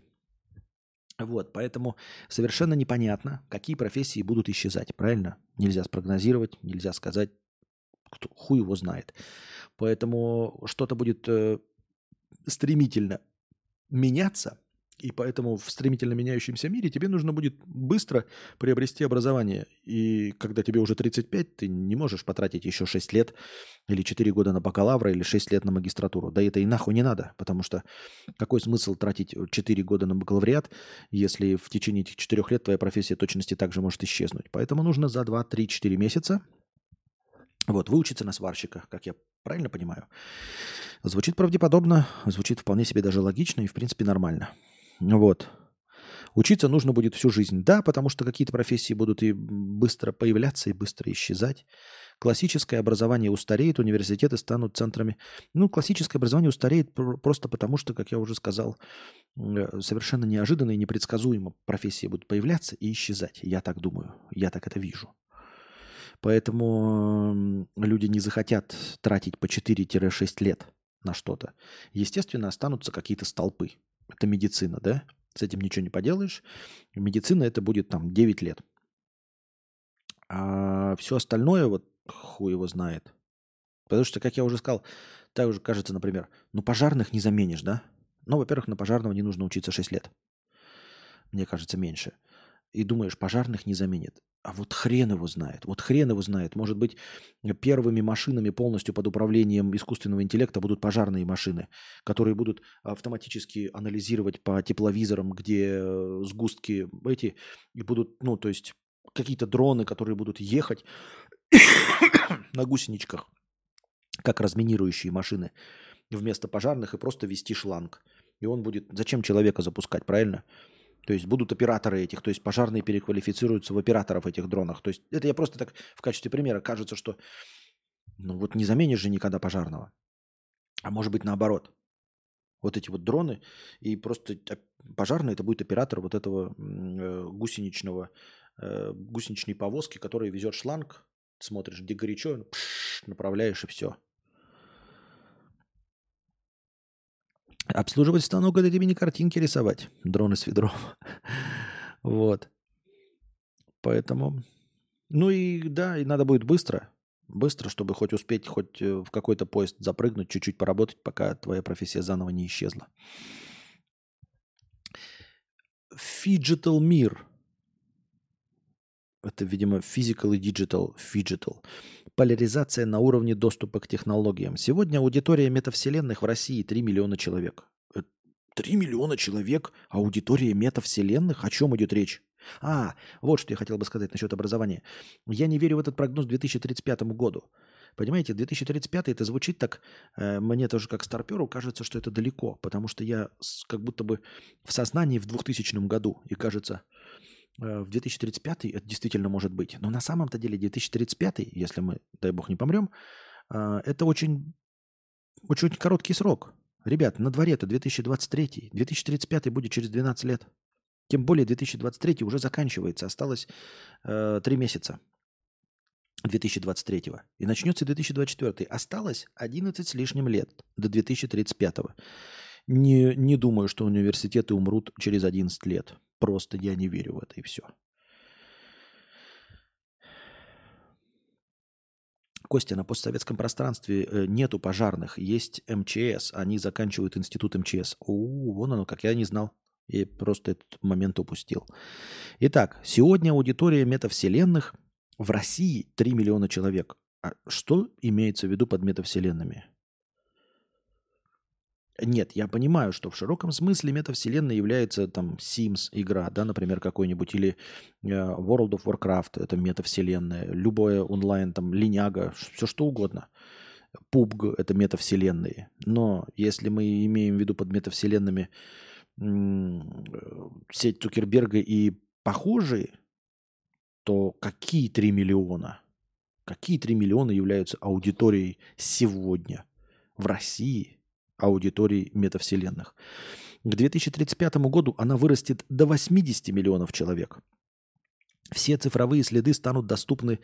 Вот, поэтому совершенно непонятно, какие профессии будут исчезать, правильно? Нельзя спрогнозировать, нельзя сказать, кто, хуй его знает. Поэтому что-то будет э, стремительно меняться, и поэтому в стремительно меняющемся мире тебе нужно будет быстро приобрести образование. И когда тебе уже 35, ты не можешь потратить еще 6 лет или 4 года на бакалавра или 6 лет на магистратуру. Да это и нахуй не надо, потому что какой смысл тратить 4 года на бакалавриат, если в течение этих 4 лет твоя профессия точности также может исчезнуть. Поэтому нужно за 2, 3, 4 месяца вот, выучиться на сварщика, как я правильно понимаю. Звучит правдеподобно, звучит вполне себе даже логично и, в принципе, нормально. Вот. Учиться нужно будет всю жизнь. Да, потому что какие-то профессии будут и быстро появляться, и быстро исчезать. Классическое образование устареет, университеты станут центрами. Ну, классическое образование устареет просто потому, что, как я уже сказал, э, совершенно неожиданно и непредсказуемо профессии будут появляться и исчезать. Я так думаю, я так это вижу. Поэтому люди не захотят тратить по 4-6 лет на что-то. Естественно, останутся какие-то столпы. Это медицина, да? С этим ничего не поделаешь. Медицина это будет там 9 лет. А все остальное, вот хуй его знает. Потому что, как я уже сказал, так уже кажется, например, ну пожарных не заменишь, да? Ну, во-первых, на пожарного не нужно учиться 6 лет. Мне кажется, меньше. И думаешь, пожарных не заменит. А вот хрен его знает. Вот хрен его знает. Может быть, первыми машинами полностью под управлением искусственного интеллекта будут пожарные машины, которые будут автоматически анализировать по тепловизорам, где э, сгустки эти, и будут, ну, то есть какие-то дроны, которые будут ехать на гусеничках, как разминирующие машины, вместо пожарных и просто вести шланг. И он будет... Зачем человека запускать, правильно? Правильно? То есть будут операторы этих, то есть пожарные переквалифицируются в операторов этих дронов. То есть это я просто так в качестве примера. Кажется, что ну вот не заменишь же никогда пожарного. А может быть наоборот. Вот эти вот дроны, и просто пожарный это будет оператор вот этого э, гусеничного, э, гусеничной повозки, которая везет шланг, смотришь, где горячо, пш, направляешь и все. Обслуживать станок – это тебе не картинки рисовать, дроны с ведром. вот. Поэтому, ну и да, и надо будет быстро, быстро, чтобы хоть успеть хоть э, в какой-то поезд запрыгнуть, чуть-чуть поработать, пока твоя профессия заново не исчезла. Phygital мир. Это, видимо, physical и digital, phygital. Поляризация на уровне доступа к технологиям. Сегодня аудитория метавселенных в России 3 миллиона человек. 3 э, миллиона человек, аудитория метавселенных? О чем идет речь? А, вот что я хотел бы сказать насчет образования. Я не верю в этот прогноз к 2035 году. Понимаете, 2035 это звучит так, э, мне тоже как старперу кажется, что это далеко, потому что я как будто бы в сознании в 2000 году, и кажется, в 2035 это действительно может быть. Но на самом-то деле 2035, если мы, дай бог, не помрем, э, это очень, очень короткий срок. Ребят, на дворе это 2023. 2035 будет через 12 лет. Тем более 2023 уже заканчивается. Осталось э, 3 месяца 2023. И начнется 2024. Осталось 11 с лишним лет до 2035. Не, не думаю, что университеты умрут через 11 лет. Просто я не верю в это и все. Костя, на постсоветском пространстве э, нету пожарных, есть МЧС, они заканчивают институт МЧС. О, вон оно, как я не знал. Я просто этот момент упустил. Итак, сегодня аудитория метавселенных в России 3 миллиона человек. А что имеется в виду под метавселенными? Нет, я понимаю, что в широком смысле метавселенная является там Sims игра, да, например, какой-нибудь, или э, World of Warcraft, это метавселенная, любое онлайн, там, линяга, все что угодно. PUBG – это метавселенные. Но если мы имеем в виду под метавселенными э, сеть Цукерберга и похожие, то какие 3 миллиона? Какие 3 миллиона являются аудиторией сегодня в России – аудитории метавселенных. К 2035 году она вырастет до 80 миллионов человек. Все цифровые следы станут доступны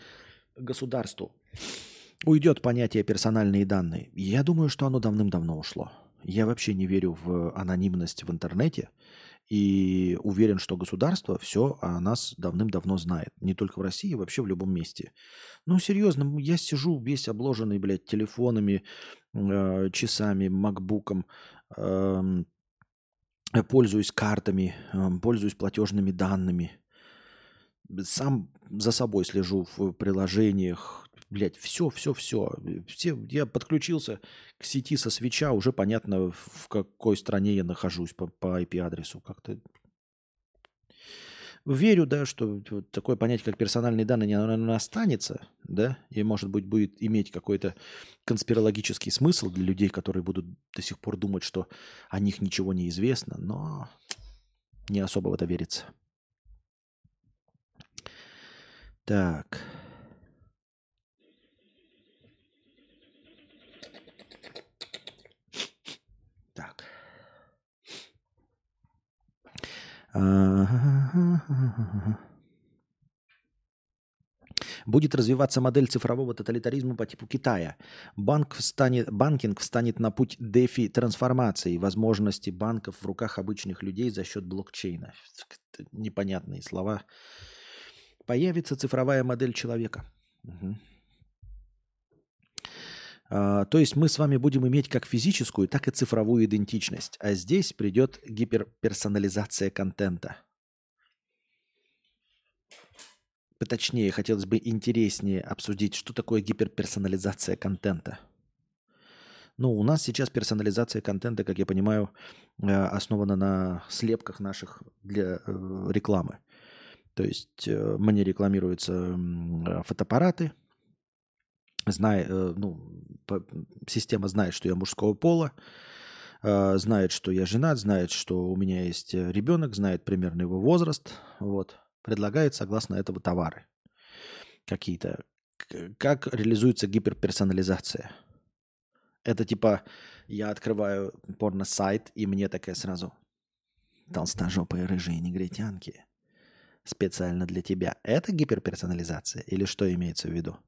государству. Уйдет понятие персональные данные. Я думаю, что оно давным-давно ушло. Я вообще не верю в анонимность в интернете. И уверен, что государство все о нас давным-давно знает. Не только в России, вообще в любом месте. Ну, серьезно, я сижу весь обложенный, блядь, телефонами, э, часами, макбуком, э, пользуюсь картами, э, пользуюсь платежными данными. Сам за собой слежу в приложениях, блядь, все, все, все. все. Я подключился к сети со свеча, уже понятно, в какой стране я нахожусь по, по IP-адресу. Как-то верю, да, что вот такое понятие, как персональные данные, оно останется, да, и, может быть, будет иметь какой-то конспирологический смысл для людей, которые будут до сих пор думать, что о них ничего не известно, но не особо в это верится. Так. Будет развиваться модель цифрового тоталитаризма по типу Китая. Банк встанет, банкинг встанет на путь дефи трансформации, возможности банков в руках обычных людей за счет блокчейна. Непонятные слова. Появится цифровая модель человека. Угу. А, то есть мы с вами будем иметь как физическую, так и цифровую идентичность. А здесь придет гиперперсонализация контента. Точнее, хотелось бы интереснее обсудить, что такое гиперперсонализация контента. Ну, у нас сейчас персонализация контента, как я понимаю, э, основана на слепках наших для э, рекламы. То есть э, мне рекламируются фотоаппараты, знает, э, ну, система знает, что я мужского пола, э, знает, что я женат, знает, что у меня есть э, ребенок, знает примерно его возраст, вот, предлагает согласно этого товары какие-то. Как реализуется гиперперсонализация? Это типа я открываю порно-сайт, и мне такая сразу толстожопые рыжие негритянки специально для тебя. Это гиперперсонализация или что имеется в виду?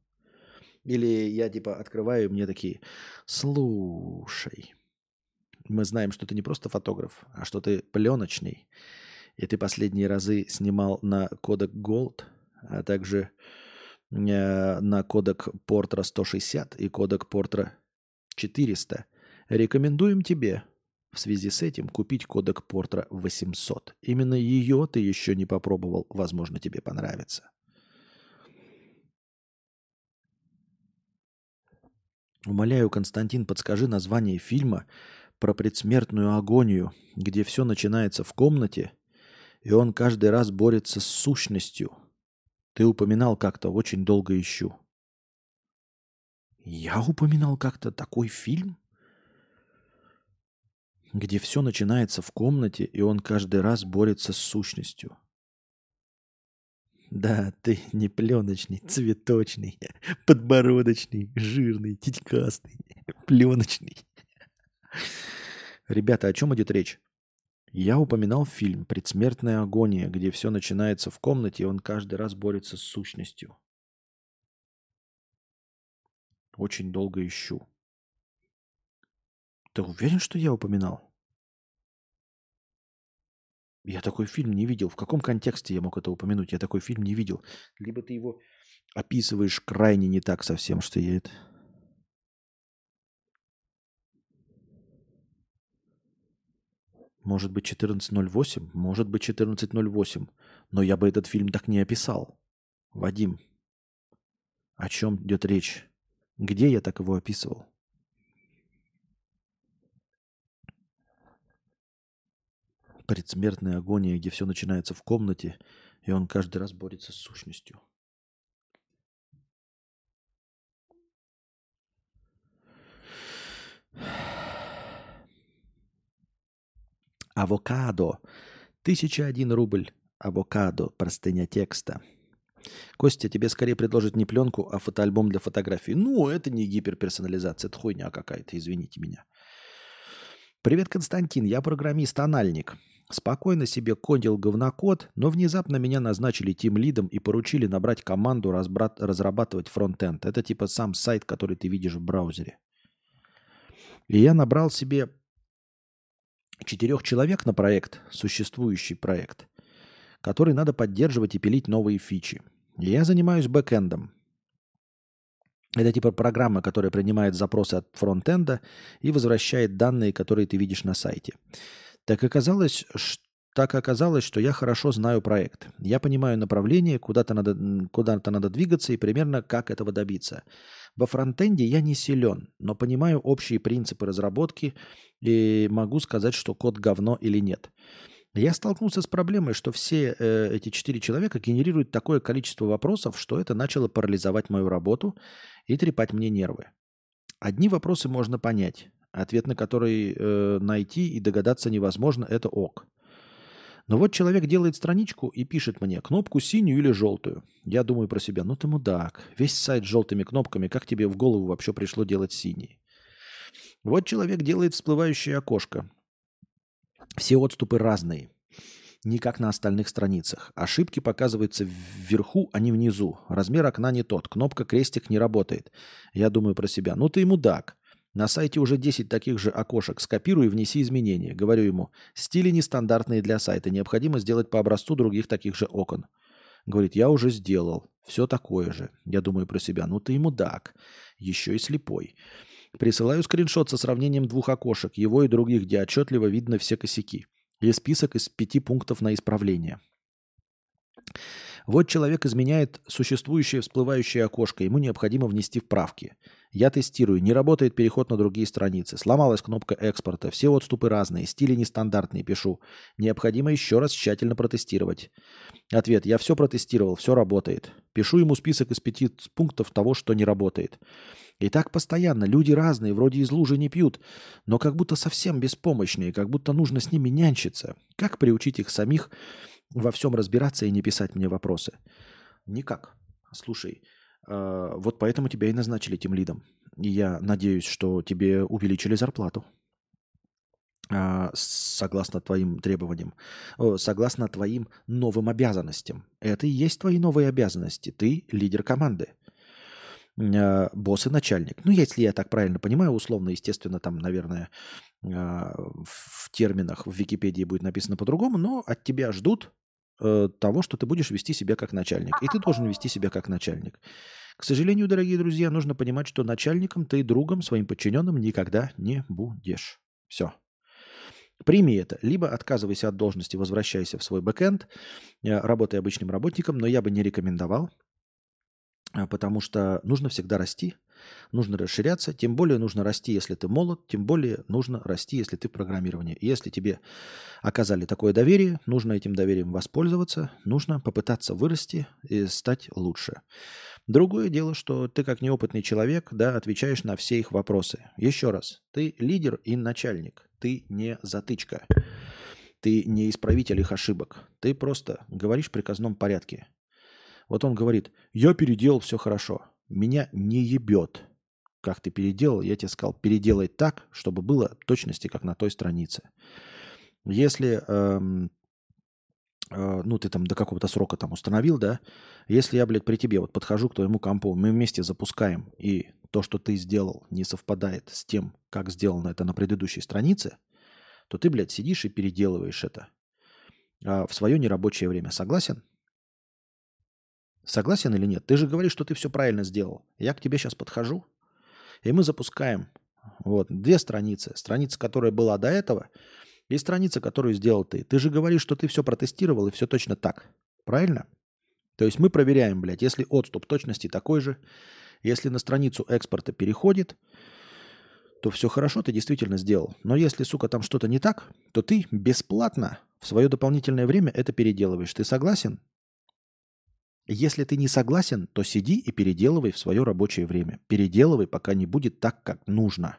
Или я типа открываю, и мне такие, слушай, мы знаем, что ты не просто фотограф, а что ты пленочный. И ты последние разы снимал на кодек Gold, а также э, на кодек Портра 160 и кодек Портра 400. Рекомендуем тебе в связи с этим купить кодек Портра 800. Именно ее ты еще не попробовал, возможно, тебе понравится. Умоляю, Константин, подскажи название фильма про предсмертную агонию, где все начинается в комнате, и он каждый раз борется с сущностью. Ты упоминал как-то, очень долго ищу. Я упоминал как-то такой фильм? Где все начинается в комнате, и он каждый раз борется с сущностью. Да, ты не пленочный, цветочный, подбородочный, жирный, титькастый, пленочный. Ребята, о чем идет речь? Я упоминал фильм «Предсмертная агония», где все начинается в комнате, и он каждый раз борется с сущностью. Очень долго ищу. Ты уверен, что я упоминал? Я такой фильм не видел. В каком контексте я мог это упомянуть? Я такой фильм не видел. Либо ты его описываешь крайне не так совсем, что я это... Может быть 14.08? Может быть 14.08. Но я бы этот фильм так не описал. Вадим, о чем идет речь? Где я так его описывал? Предсмертная агония, где все начинается в комнате, и он каждый раз борется с сущностью. Авокадо. Тысяча один рубль. Авокадо. Простыня текста. Костя, тебе скорее предложат не пленку, а фотоальбом для фотографии. Ну, это не гиперперсонализация, это хуйня какая-то, извините меня. Привет, Константин, я программист-анальник. Спокойно себе кодил говнокод, но внезапно меня назначили тим лидом и поручили набрать команду разбрат, разрабатывать фронтенд. Это типа сам сайт, который ты видишь в браузере. И я набрал себе четырех человек на проект, существующий проект, который надо поддерживать и пилить новые фичи. Я занимаюсь бэкэндом. Это типа программа, которая принимает запросы от фронтенда и возвращает данные, которые ты видишь на сайте. Так оказалось, что так оказалось, что я хорошо знаю проект. Я понимаю направление, куда-то надо, куда-то надо двигаться и примерно как этого добиться. Во фронтенде я не силен, но понимаю общие принципы разработки и могу сказать, что код говно или нет. Я столкнулся с проблемой, что все э, эти четыре человека генерируют такое количество вопросов, что это начало парализовать мою работу и трепать мне нервы. Одни вопросы можно понять, ответ на который э, найти и догадаться невозможно, это ок. Но вот человек делает страничку и пишет мне кнопку синюю или желтую. Я думаю про себя, ну ты мудак, весь сайт с желтыми кнопками, как тебе в голову вообще пришло делать синий? Вот человек делает всплывающее окошко. Все отступы разные, не как на остальных страницах. Ошибки показываются вверху, а не внизу. Размер окна не тот, кнопка крестик не работает. Я думаю про себя, ну ты мудак. На сайте уже 10 таких же окошек. Скопируй и внеси изменения. Говорю ему, стили нестандартные для сайта. Необходимо сделать по образцу других таких же окон. Говорит, я уже сделал. Все такое же. Я думаю про себя, ну ты и мудак. Еще и слепой. Присылаю скриншот со сравнением двух окошек, его и других, где отчетливо видно все косяки. И список из пяти пунктов на исправление. Вот человек изменяет существующее всплывающее окошко, ему необходимо внести вправки. Я тестирую, не работает переход на другие страницы, сломалась кнопка экспорта, все отступы разные, стили нестандартные, пишу. Необходимо еще раз тщательно протестировать. Ответ, я все протестировал, все работает. Пишу ему список из пяти пунктов того, что не работает. И так постоянно, люди разные, вроде из лужи не пьют, но как будто совсем беспомощные, как будто нужно с ними нянчиться. Как приучить их самих во всем разбираться и не писать мне вопросы? Никак. Слушай, э, вот поэтому тебя и назначили тем лидом. И я надеюсь, что тебе увеличили зарплату. Э, согласно твоим требованиям. О, согласно твоим новым обязанностям. Это и есть твои новые обязанности. Ты лидер команды э, босс и начальник. Ну, если я так правильно понимаю, условно, естественно, там, наверное, э, в терминах в Википедии будет написано по-другому, но от тебя ждут Э, того, что ты будешь вести себя как начальник. И ты должен вести себя как начальник. К сожалению, дорогие друзья, нужно понимать, что начальником ты другом своим подчиненным никогда не будешь. Все. Прими это. Либо отказывайся от должности, возвращайся в свой бэкэнд, э, работай обычным работником, но я бы не рекомендовал, э, потому что нужно всегда расти, Нужно расширяться, тем более нужно расти, если ты молод, тем более нужно расти, если ты в программировании. Если тебе оказали такое доверие, нужно этим доверием воспользоваться, нужно попытаться вырасти и стать лучше. Другое дело, что ты как неопытный человек, да, отвечаешь на все их вопросы. Еще раз, ты лидер и начальник, ты не затычка, ты не исправитель их ошибок, ты просто говоришь в приказном порядке. Вот он говорит, я переделал все хорошо меня не ебет. Как ты переделал, я тебе сказал, переделай так, чтобы было точности, как на той странице. Если, эм, э, ну, ты там до какого-то срока там установил, да, если я, блядь, при тебе вот подхожу к твоему компу, мы вместе запускаем, и то, что ты сделал, не совпадает с тем, как сделано это на предыдущей странице, то ты, блядь, сидишь и переделываешь это а в свое нерабочее время. Согласен? Согласен или нет? Ты же говоришь, что ты все правильно сделал. Я к тебе сейчас подхожу, и мы запускаем вот две страницы. Страница, которая была до этого, и страница, которую сделал ты. Ты же говоришь, что ты все протестировал, и все точно так. Правильно? То есть мы проверяем, блядь, если отступ точности такой же, если на страницу экспорта переходит, то все хорошо, ты действительно сделал. Но если, сука, там что-то не так, то ты бесплатно в свое дополнительное время это переделываешь. Ты согласен? Если ты не согласен, то сиди и переделывай в свое рабочее время. Переделывай, пока не будет так, как нужно.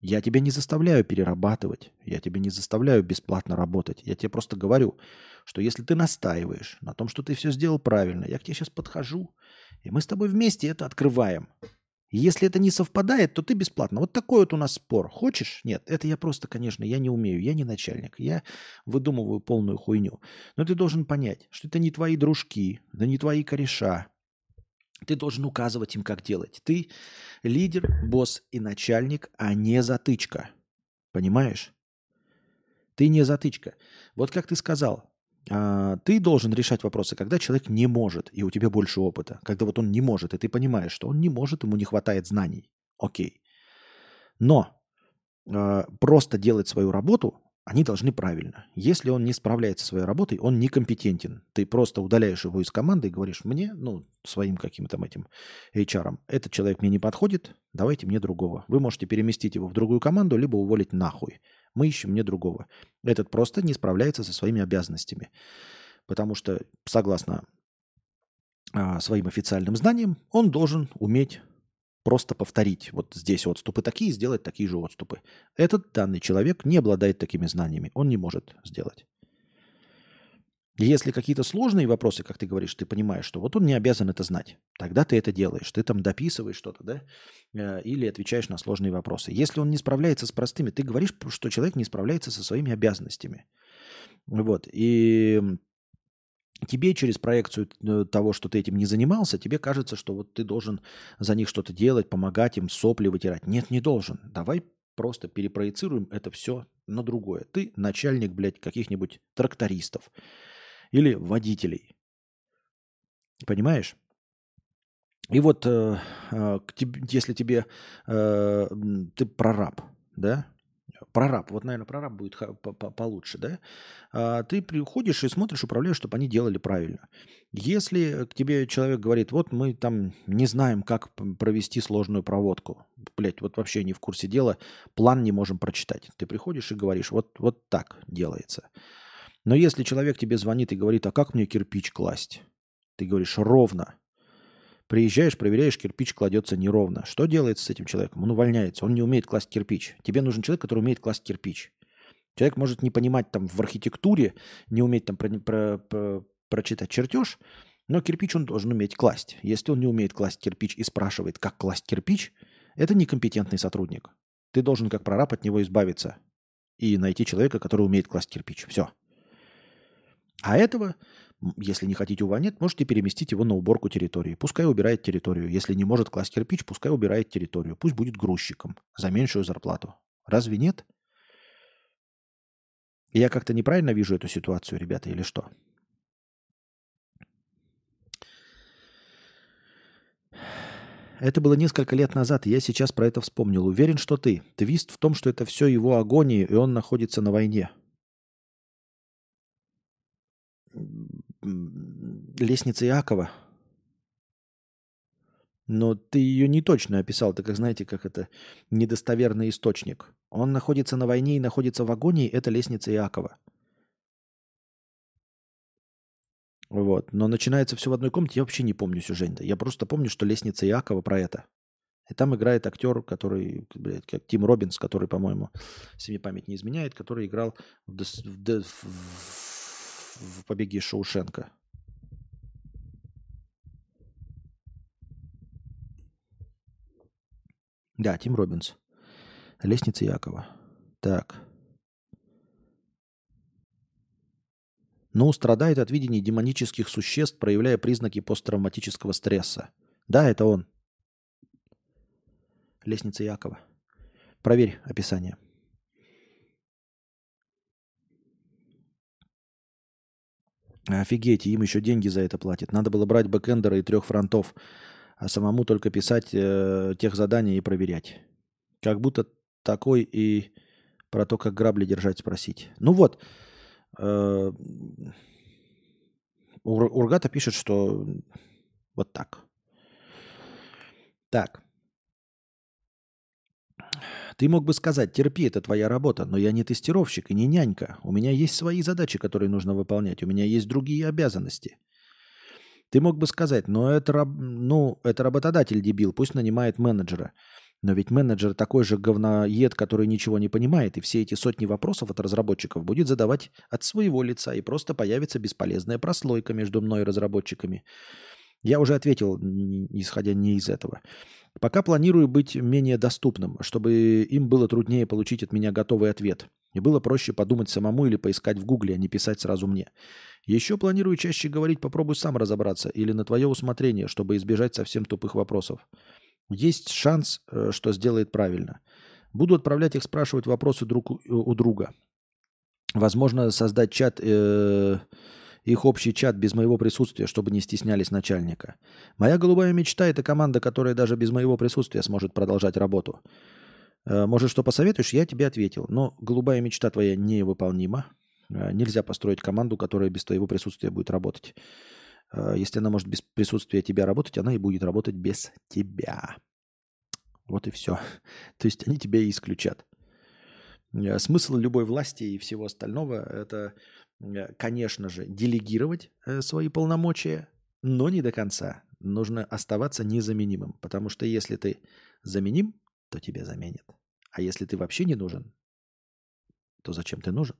Я тебя не заставляю перерабатывать, я тебя не заставляю бесплатно работать. Я тебе просто говорю, что если ты настаиваешь на том, что ты все сделал правильно, я к тебе сейчас подхожу, и мы с тобой вместе это открываем. Если это не совпадает, то ты бесплатно. Вот такой вот у нас спор. Хочешь? Нет, это я просто, конечно, я не умею, я не начальник. Я выдумываю полную хуйню. Но ты должен понять, что это не твои дружки, да не твои кореша. Ты должен указывать им, как делать. Ты лидер, босс и начальник, а не затычка. Понимаешь? Ты не затычка. Вот как ты сказал, ты должен решать вопросы, когда человек не может, и у тебя больше опыта. Когда вот он не может, и ты понимаешь, что он не может, ему не хватает знаний. Окей. Но э, просто делать свою работу они должны правильно. Если он не справляется со своей работой, он некомпетентен. Ты просто удаляешь его из команды и говоришь мне, ну, своим каким-то этим HR, этот человек мне не подходит, давайте мне другого. Вы можете переместить его в другую команду, либо уволить нахуй. Мы ищем мне другого. Этот просто не справляется со своими обязанностями. Потому что, согласно а, своим официальным знаниям, он должен уметь просто повторить. Вот здесь отступы такие, сделать такие же отступы. Этот данный человек не обладает такими знаниями. Он не может сделать. Если какие-то сложные вопросы, как ты говоришь, ты понимаешь, что вот он не обязан это знать, тогда ты это делаешь. Ты там дописываешь что-то, да, э, или отвечаешь на сложные вопросы. Если он не справляется с простыми, ты говоришь, что человек не справляется со своими обязанностями. Вот. И тебе через проекцию э, того, что ты этим не занимался, тебе кажется, что вот ты должен за них что-то делать, помогать им, сопли вытирать. Нет, не должен. Давай просто перепроецируем это все на другое. Ты начальник, блядь, каких-нибудь трактористов или водителей. Понимаешь? И вот э, э, если тебе э, ты прораб, да, прораб, вот, наверное, прораб будет получше, да, а ты приходишь и смотришь, управляешь, чтобы они делали правильно. Если к тебе человек говорит, вот мы там не знаем, как провести сложную проводку, блядь, вот вообще не в курсе дела, план не можем прочитать. Ты приходишь и говоришь, вот, вот так делается. Но если человек тебе звонит и говорит, а как мне кирпич класть? Ты говоришь, ровно. Приезжаешь, проверяешь, кирпич кладется неровно. Что делается с этим человеком? Он увольняется, он не умеет класть кирпич. Тебе нужен человек, который умеет класть кирпич. Человек может не понимать там в архитектуре, не уметь там про, про, про, прочитать чертеж, но кирпич он должен уметь класть. Если он не умеет класть кирпич и спрашивает, как класть кирпич, это некомпетентный сотрудник. Ты должен как прораб от него избавиться и найти человека, который умеет класть кирпич. Все. А этого если не хотите увольнять, можете переместить его на уборку территории. Пускай убирает территорию. Если не может класть кирпич, пускай убирает территорию. Пусть будет грузчиком за меньшую зарплату. Разве нет? Я как-то неправильно вижу эту ситуацию, ребята, или что? Это было несколько лет назад, и я сейчас про это вспомнил. Уверен, что ты. Твист в том, что это все его агония, и он находится на войне. Лестница Иакова. Но ты ее не точно описал. Ты как знаете, как это недостоверный источник. Он находится на войне и находится в агонии. Это лестница Иакова. Вот. Но начинается все в одной комнате. Я вообще не помню сюжета. Я просто помню, что лестница Иакова про это. И там играет актер, который, блядь, как Тим Робинс, который, по-моему, мне память не изменяет, который играл в, в, в, в «Побеге из Шоушенка». Да, Тим Робинс. Лестница Якова. Так. Ну, страдает от видения демонических существ, проявляя признаки посттравматического стресса. Да, это он. Лестница Якова. Проверь описание. Офигеть, им еще деньги за это платят. Надо было брать бэкэндера и трех фронтов а самому только писать э, тех задания и проверять. Как будто такой и про то, как грабли держать, спросить. Ну вот, э, Ур, Ургата пишет, что вот так. Так. Ты мог бы сказать, терпи, это твоя работа, но я не тестировщик и не нянька. У меня есть свои задачи, которые нужно выполнять. У меня есть другие обязанности. Ты мог бы сказать, но это, ну, это работодатель дебил, пусть нанимает менеджера. Но ведь менеджер такой же говноед, который ничего не понимает, и все эти сотни вопросов от разработчиков будет задавать от своего лица, и просто появится бесполезная прослойка между мной и разработчиками. Я уже ответил, исходя не из этого. Пока планирую быть менее доступным, чтобы им было труднее получить от меня готовый ответ. И было проще подумать самому или поискать в гугле, а не писать сразу мне. Еще планирую чаще говорить «попробуй сам разобраться» или «на твое усмотрение», чтобы избежать совсем тупых вопросов. Есть шанс, э, что сделает правильно. Буду отправлять их спрашивать вопросы друг у друга. Возможно, создать чат, э, их общий чат без моего присутствия, чтобы не стеснялись начальника. Моя голубая мечта – это команда, которая даже без моего присутствия сможет продолжать работу. Э, может, что посоветуешь? Я тебе ответил. Но голубая мечта твоя невыполнима. Э, нельзя построить команду, которая без твоего присутствия будет работать. Э, если она может без присутствия тебя работать, она и будет работать без тебя. Вот и все. То есть они тебя и исключат. Смысл любой власти и всего остального – это, конечно же, делегировать свои полномочия, но не до конца. Нужно оставаться незаменимым, потому что если ты заменим, то тебя заменят. А если ты вообще не нужен, то зачем ты нужен?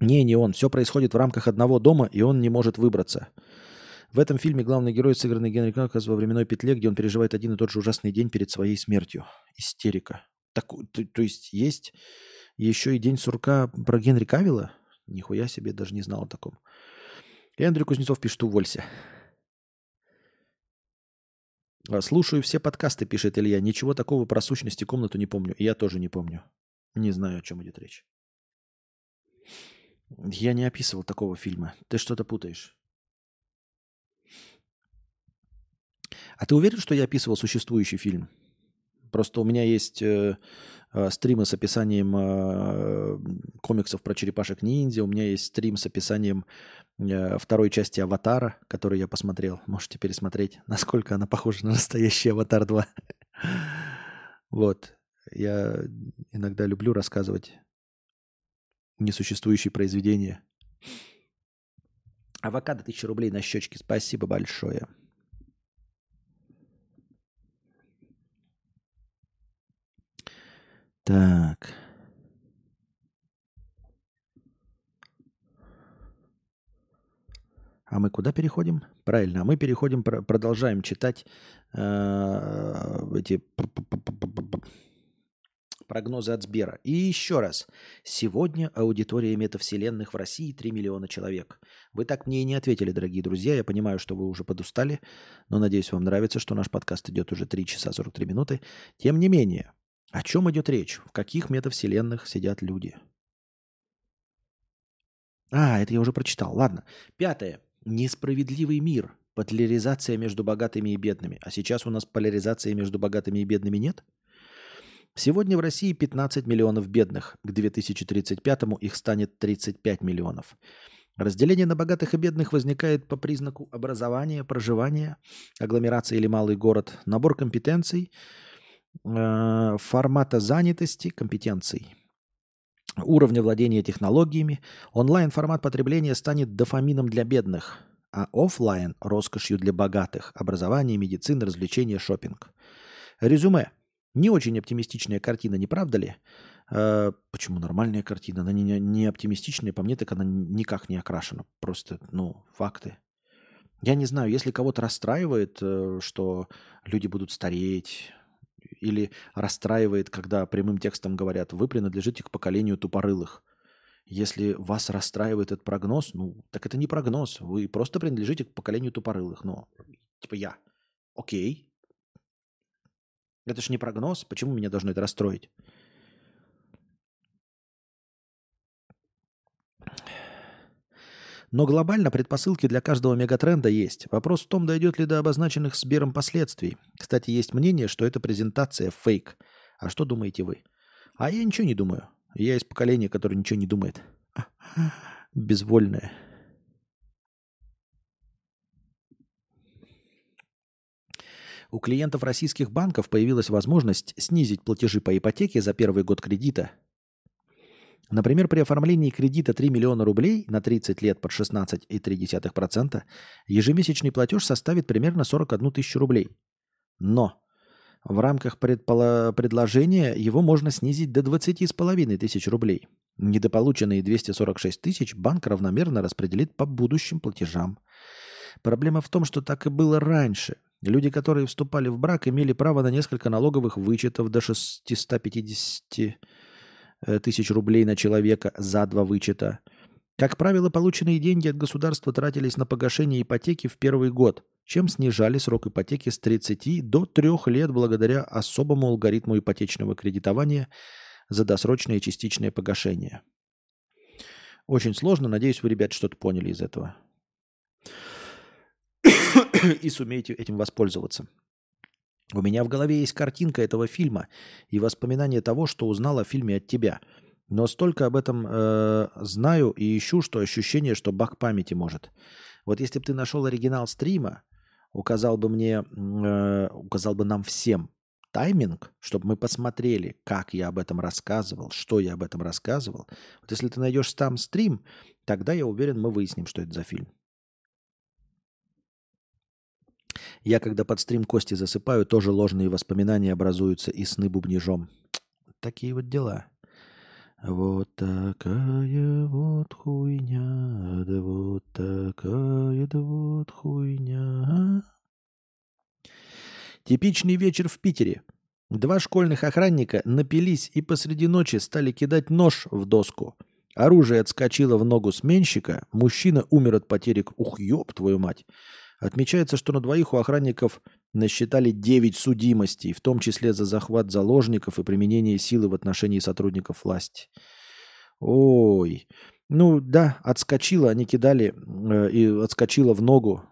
Не, не он. Все происходит в рамках одного дома, и он не может выбраться. В этом фильме главный герой, сыгранный Генри Кавказ во временной петле, где он переживает один и тот же ужасный день перед своей смертью. Истерика. Так, то, то есть есть еще и День сурка про Генри Кавилла? Нихуя себе, даже не знал о таком. И Андрей Кузнецов пишет «Уволься». А, Слушаю все подкасты, пишет Илья. Ничего такого про сущности комнату не помню. Я тоже не помню. Не знаю, о чем идет речь. Я не описывал такого фильма. Ты что-то путаешь. А ты уверен, что я описывал существующий фильм? Просто у меня есть э, э, стримы с описанием э, комиксов про черепашек ниндзя. У меня есть стрим с описанием э, второй части Аватара, который я посмотрел. Можете пересмотреть, насколько она похожа на настоящий Аватар 2. Вот. Я иногда люблю рассказывать несуществующие произведения. Авокадо 1000 рублей на щечке. Спасибо большое. Так. А мы куда переходим? Правильно, а мы переходим, продолжаем читать э, эти Прогнозы от Сбера. И еще раз. Сегодня аудитория метавселенных в России 3 миллиона человек. Вы так мне и не ответили, дорогие друзья. Я понимаю, что вы уже подустали, но надеюсь, вам нравится, что наш подкаст идет уже 3 часа 43 минуты. Тем не менее, о чем идет речь? В каких метавселенных сидят люди? А, это я уже прочитал. Ладно. Пятое. Несправедливый мир. Поляризация между богатыми и бедными. А сейчас у нас поляризации между богатыми и бедными нет? Сегодня в России 15 миллионов бедных. К 2035-му их станет 35 миллионов. Разделение на богатых и бедных возникает по признаку образования, проживания, агломерации или малый город, набор компетенций, э, формата занятости, компетенций, уровня владения технологиями. Онлайн-формат потребления станет дофамином для бедных, а офлайн – роскошью для богатых. Образование, медицина, развлечения, шопинг. Резюме – не очень оптимистичная картина, не правда ли? Э, почему нормальная картина? Она не, не оптимистичная, по мне так она никак не окрашена. Просто, ну, факты. Я не знаю, если кого-то расстраивает, э, что люди будут стареть, или расстраивает, когда прямым текстом говорят, вы принадлежите к поколению тупорылых. Если вас расстраивает этот прогноз, ну, так это не прогноз, вы просто принадлежите к поколению тупорылых. Ну, типа я. Окей, это же не прогноз. Почему меня должно это расстроить? Но глобально предпосылки для каждого мегатренда есть. Вопрос в том, дойдет ли до обозначенных Сбером последствий. Кстати, есть мнение, что это презентация фейк. А что думаете вы? А я ничего не думаю. Я из поколения, которое ничего не думает. Безвольное. У клиентов российских банков появилась возможность снизить платежи по ипотеке за первый год кредита. Например, при оформлении кредита 3 миллиона рублей на 30 лет под 16,3% ежемесячный платеж составит примерно 41 тысячу рублей. Но в рамках предполо- предложения его можно снизить до 20,5 тысяч рублей. Недополученные 246 тысяч банк равномерно распределит по будущим платежам. Проблема в том, что так и было раньше – Люди, которые вступали в брак, имели право на несколько налоговых вычетов до 650 э, тысяч рублей на человека за два вычета. Как правило, полученные деньги от государства тратились на погашение ипотеки в первый год, чем снижали срок ипотеки с 30 до 3 лет благодаря особому алгоритму ипотечного кредитования за досрочное и частичное погашение. Очень сложно. Надеюсь, вы, ребят, что-то поняли из этого. и сумеете этим воспользоваться. У меня в голове есть картинка этого фильма и воспоминание того, что узнал о фильме от тебя. Но столько об этом э, знаю и ищу, что ощущение, что баг памяти может. Вот если бы ты нашел оригинал стрима, указал бы мне, э, указал бы нам всем тайминг, чтобы мы посмотрели, как я об этом рассказывал, что я об этом рассказывал. Вот если ты найдешь там стрим, тогда я уверен, мы выясним, что это за фильм. Я, когда под стрим кости засыпаю, тоже ложные воспоминания образуются и сны бубнижом. Такие вот дела. Вот такая вот хуйня, да вот такая, да вот хуйня. Типичный вечер в Питере. Два школьных охранника напились и посреди ночи стали кидать нож в доску. Оружие отскочило в ногу сменщика, мужчина умер от потери... Ух, ёб твою мать! Отмечается, что на двоих у охранников насчитали 9 судимостей, в том числе за захват заложников и применение силы в отношении сотрудников власти. Ой. Ну да, отскочило, они кидали э, и отскочило в ногу.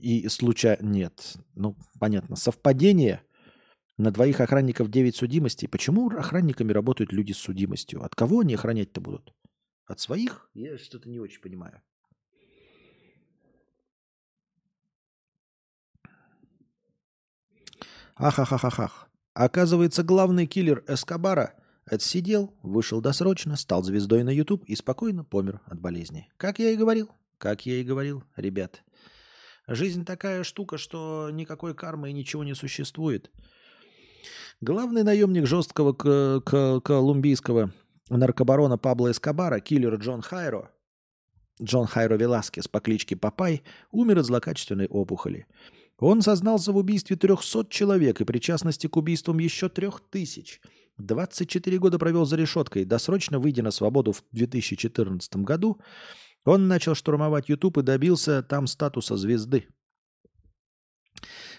И случайно... Нет, ну понятно. Совпадение. На двоих охранников 9 судимостей. Почему охранниками работают люди с судимостью? От кого они охранять-то будут? От своих? Я что-то не очень понимаю. Ахахахахах. Оказывается, главный киллер Эскобара отсидел, вышел досрочно, стал звездой на YouTube и спокойно помер от болезни. Как я и говорил, как я и говорил, ребят. Жизнь такая штука, что никакой кармы и ничего не существует. Главный наемник жесткого к- к- колумбийского наркобарона Пабло Эскобара, киллер Джон Хайро, Джон Хайро Веласкес по кличке Папай, умер от злокачественной опухоли. Он сознался в убийстве 300 человек и причастности к убийствам еще 3000. 24 года провел за решеткой. Досрочно выйдя на свободу в 2014 году, он начал штурмовать YouTube и добился там статуса звезды.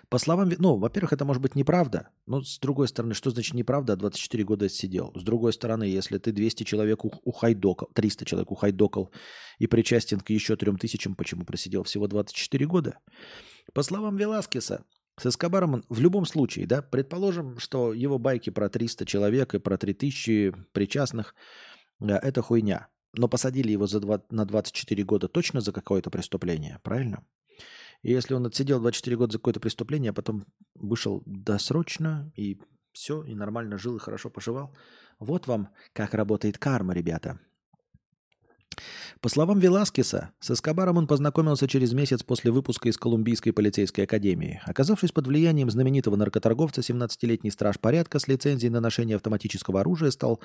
По словам, ну, во-первых, это может быть неправда, но с другой стороны, что значит неправда, 24 года сидел? С другой стороны, если ты 200 человек ухайдокал, 300 человек ухайдокал и причастен к еще 3000, почему просидел всего 24 года? По словам Веласкеса, с Эскобаром в любом случае, да, предположим, что его байки про 300 человек и про 3000 причастных да, – это хуйня. Но посадили его за 2, на 24 года точно за какое-то преступление, правильно? И если он отсидел 24 года за какое-то преступление, а потом вышел досрочно и все, и нормально жил, и хорошо поживал, вот вам как работает карма, ребята. По словам Веласкеса, с Эскобаром он познакомился через месяц после выпуска из Колумбийской полицейской академии. Оказавшись под влиянием знаменитого наркоторговца, 17-летний страж порядка с лицензией на ношение автоматического оружия стал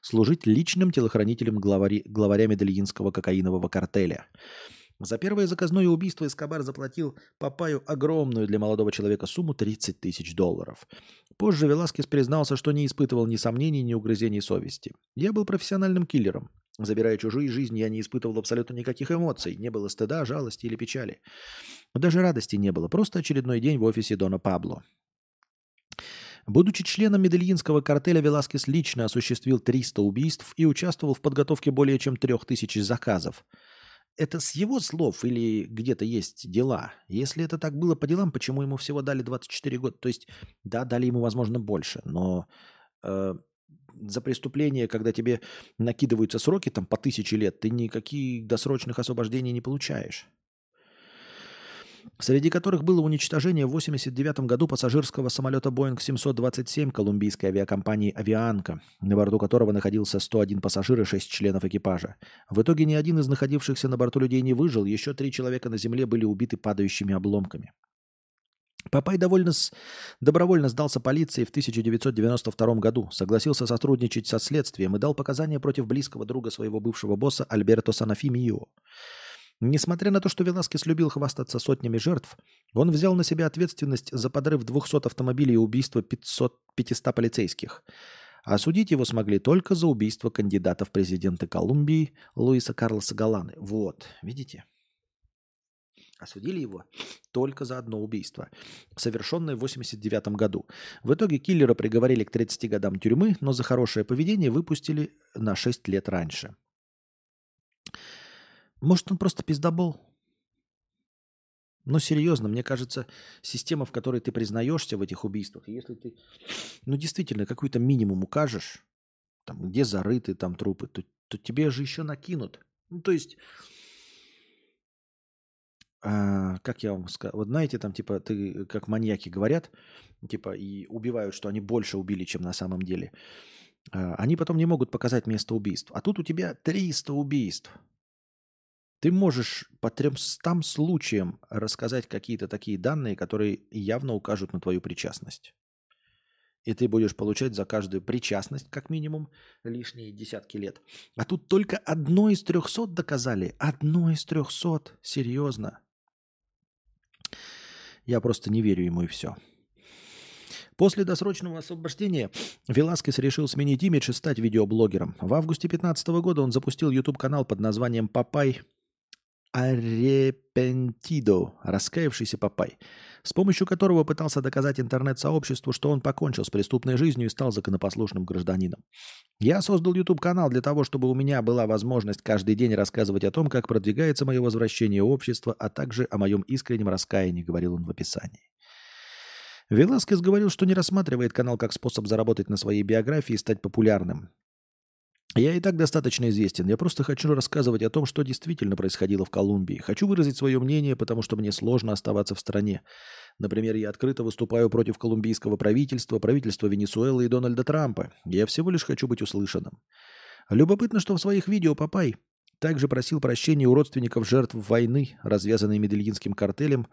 служить личным телохранителем главари, главаря медельинского кокаинового картеля. За первое заказное убийство Эскобар заплатил Папаю огромную для молодого человека сумму 30 тысяч долларов. Позже Веласкес признался, что не испытывал ни сомнений, ни угрызений совести. «Я был профессиональным киллером. Забирая чужие жизни, я не испытывал абсолютно никаких эмоций. Не было стыда, жалости или печали. Даже радости не было. Просто очередной день в офисе Дона Пабло. Будучи членом медельинского картеля, Веласкес лично осуществил 300 убийств и участвовал в подготовке более чем 3000 заказов – это с его слов или где-то есть дела? Если это так было по делам, почему ему всего дали 24 года? То есть, да, дали ему, возможно, больше, но э, за преступление, когда тебе накидываются сроки там по тысяче лет, ты никаких досрочных освобождений не получаешь среди которых было уничтожение в 1989 году пассажирского самолета Boeing 727 колумбийской авиакомпании «Авианка», на борту которого находился 101 пассажир и 6 членов экипажа. В итоге ни один из находившихся на борту людей не выжил, еще три человека на земле были убиты падающими обломками. Папай довольно с... добровольно сдался полиции в 1992 году, согласился сотрудничать со следствием и дал показания против близкого друга своего бывшего босса Альберто Санафимио. Несмотря на то, что Веласкес любил хвастаться сотнями жертв, он взял на себя ответственность за подрыв 200 автомобилей и убийство 500, 500 полицейских. А судить его смогли только за убийство кандидата в президенты Колумбии Луиса Карлоса Галаны. Вот, видите? Осудили его только за одно убийство, совершенное в 1989 году. В итоге киллера приговорили к 30 годам тюрьмы, но за хорошее поведение выпустили на 6 лет раньше. Может, он просто пиздобол? Но серьезно, мне кажется, система, в которой ты признаешься в этих убийствах, если ты, ну, действительно, какой-то минимум укажешь, там, где зарыты там трупы, то, то тебе же еще накинут. Ну, то есть, а, как я вам скажу, вот знаете, там, типа, ты, как маньяки говорят, типа, и убивают, что они больше убили, чем на самом деле. А, они потом не могут показать место убийств. А тут у тебя 300 убийств. Ты можешь по 300 случаям рассказать какие-то такие данные, которые явно укажут на твою причастность. И ты будешь получать за каждую причастность, как минимум, лишние десятки лет. А тут только одно из трехсот доказали. Одно из трехсот. Серьезно. Я просто не верю ему и все. После досрочного освобождения Веласкес решил сменить имидж и стать видеоблогером. В августе 2015 года он запустил YouTube-канал под названием «Папай Арепентидо, раскаявшийся папай, с помощью которого пытался доказать интернет-сообществу, что он покончил с преступной жизнью и стал законопослушным гражданином. Я создал YouTube-канал для того, чтобы у меня была возможность каждый день рассказывать о том, как продвигается мое возвращение в общество, а также о моем искреннем раскаянии, говорил он в описании. Веласкес говорил, что не рассматривает канал как способ заработать на своей биографии и стать популярным. Я и так достаточно известен. Я просто хочу рассказывать о том, что действительно происходило в Колумбии. Хочу выразить свое мнение, потому что мне сложно оставаться в стране. Например, я открыто выступаю против колумбийского правительства, правительства Венесуэлы и Дональда Трампа. Я всего лишь хочу быть услышанным. Любопытно, что в своих видео Папай также просил прощения у родственников жертв войны, развязанной Медельинским картелем,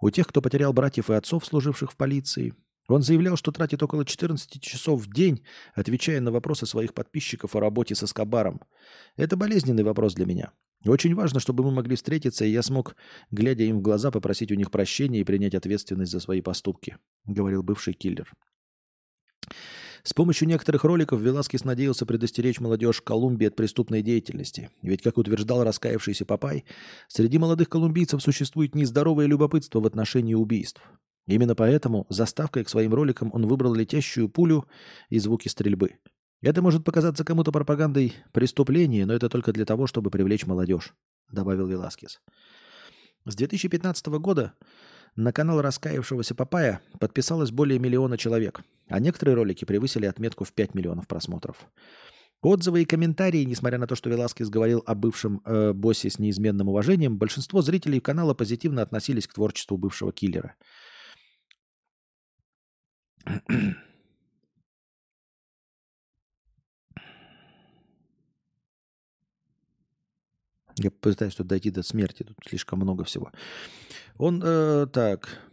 у тех, кто потерял братьев и отцов, служивших в полиции, он заявлял, что тратит около 14 часов в день, отвечая на вопросы своих подписчиков о работе с Эскобаром. Это болезненный вопрос для меня. Очень важно, чтобы мы могли встретиться, и я смог, глядя им в глаза, попросить у них прощения и принять ответственность за свои поступки», — говорил бывший киллер. С помощью некоторых роликов Веласкес надеялся предостеречь молодежь Колумбии от преступной деятельности. Ведь, как утверждал раскаявшийся Папай, среди молодых колумбийцев существует нездоровое любопытство в отношении убийств. Именно поэтому заставкой к своим роликам он выбрал летящую пулю и звуки стрельбы. Это может показаться кому-то пропагандой преступления, но это только для того, чтобы привлечь молодежь, добавил Веласкес. С 2015 года на канал раскаявшегося Папая подписалось более миллиона человек, а некоторые ролики превысили отметку в 5 миллионов просмотров. Отзывы и комментарии, несмотря на то, что Веласкес говорил о бывшем э, боссе с неизменным уважением, большинство зрителей канала позитивно относились к творчеству бывшего киллера – я пытаюсь тут дойти до смерти, тут слишком много всего. Он э, так.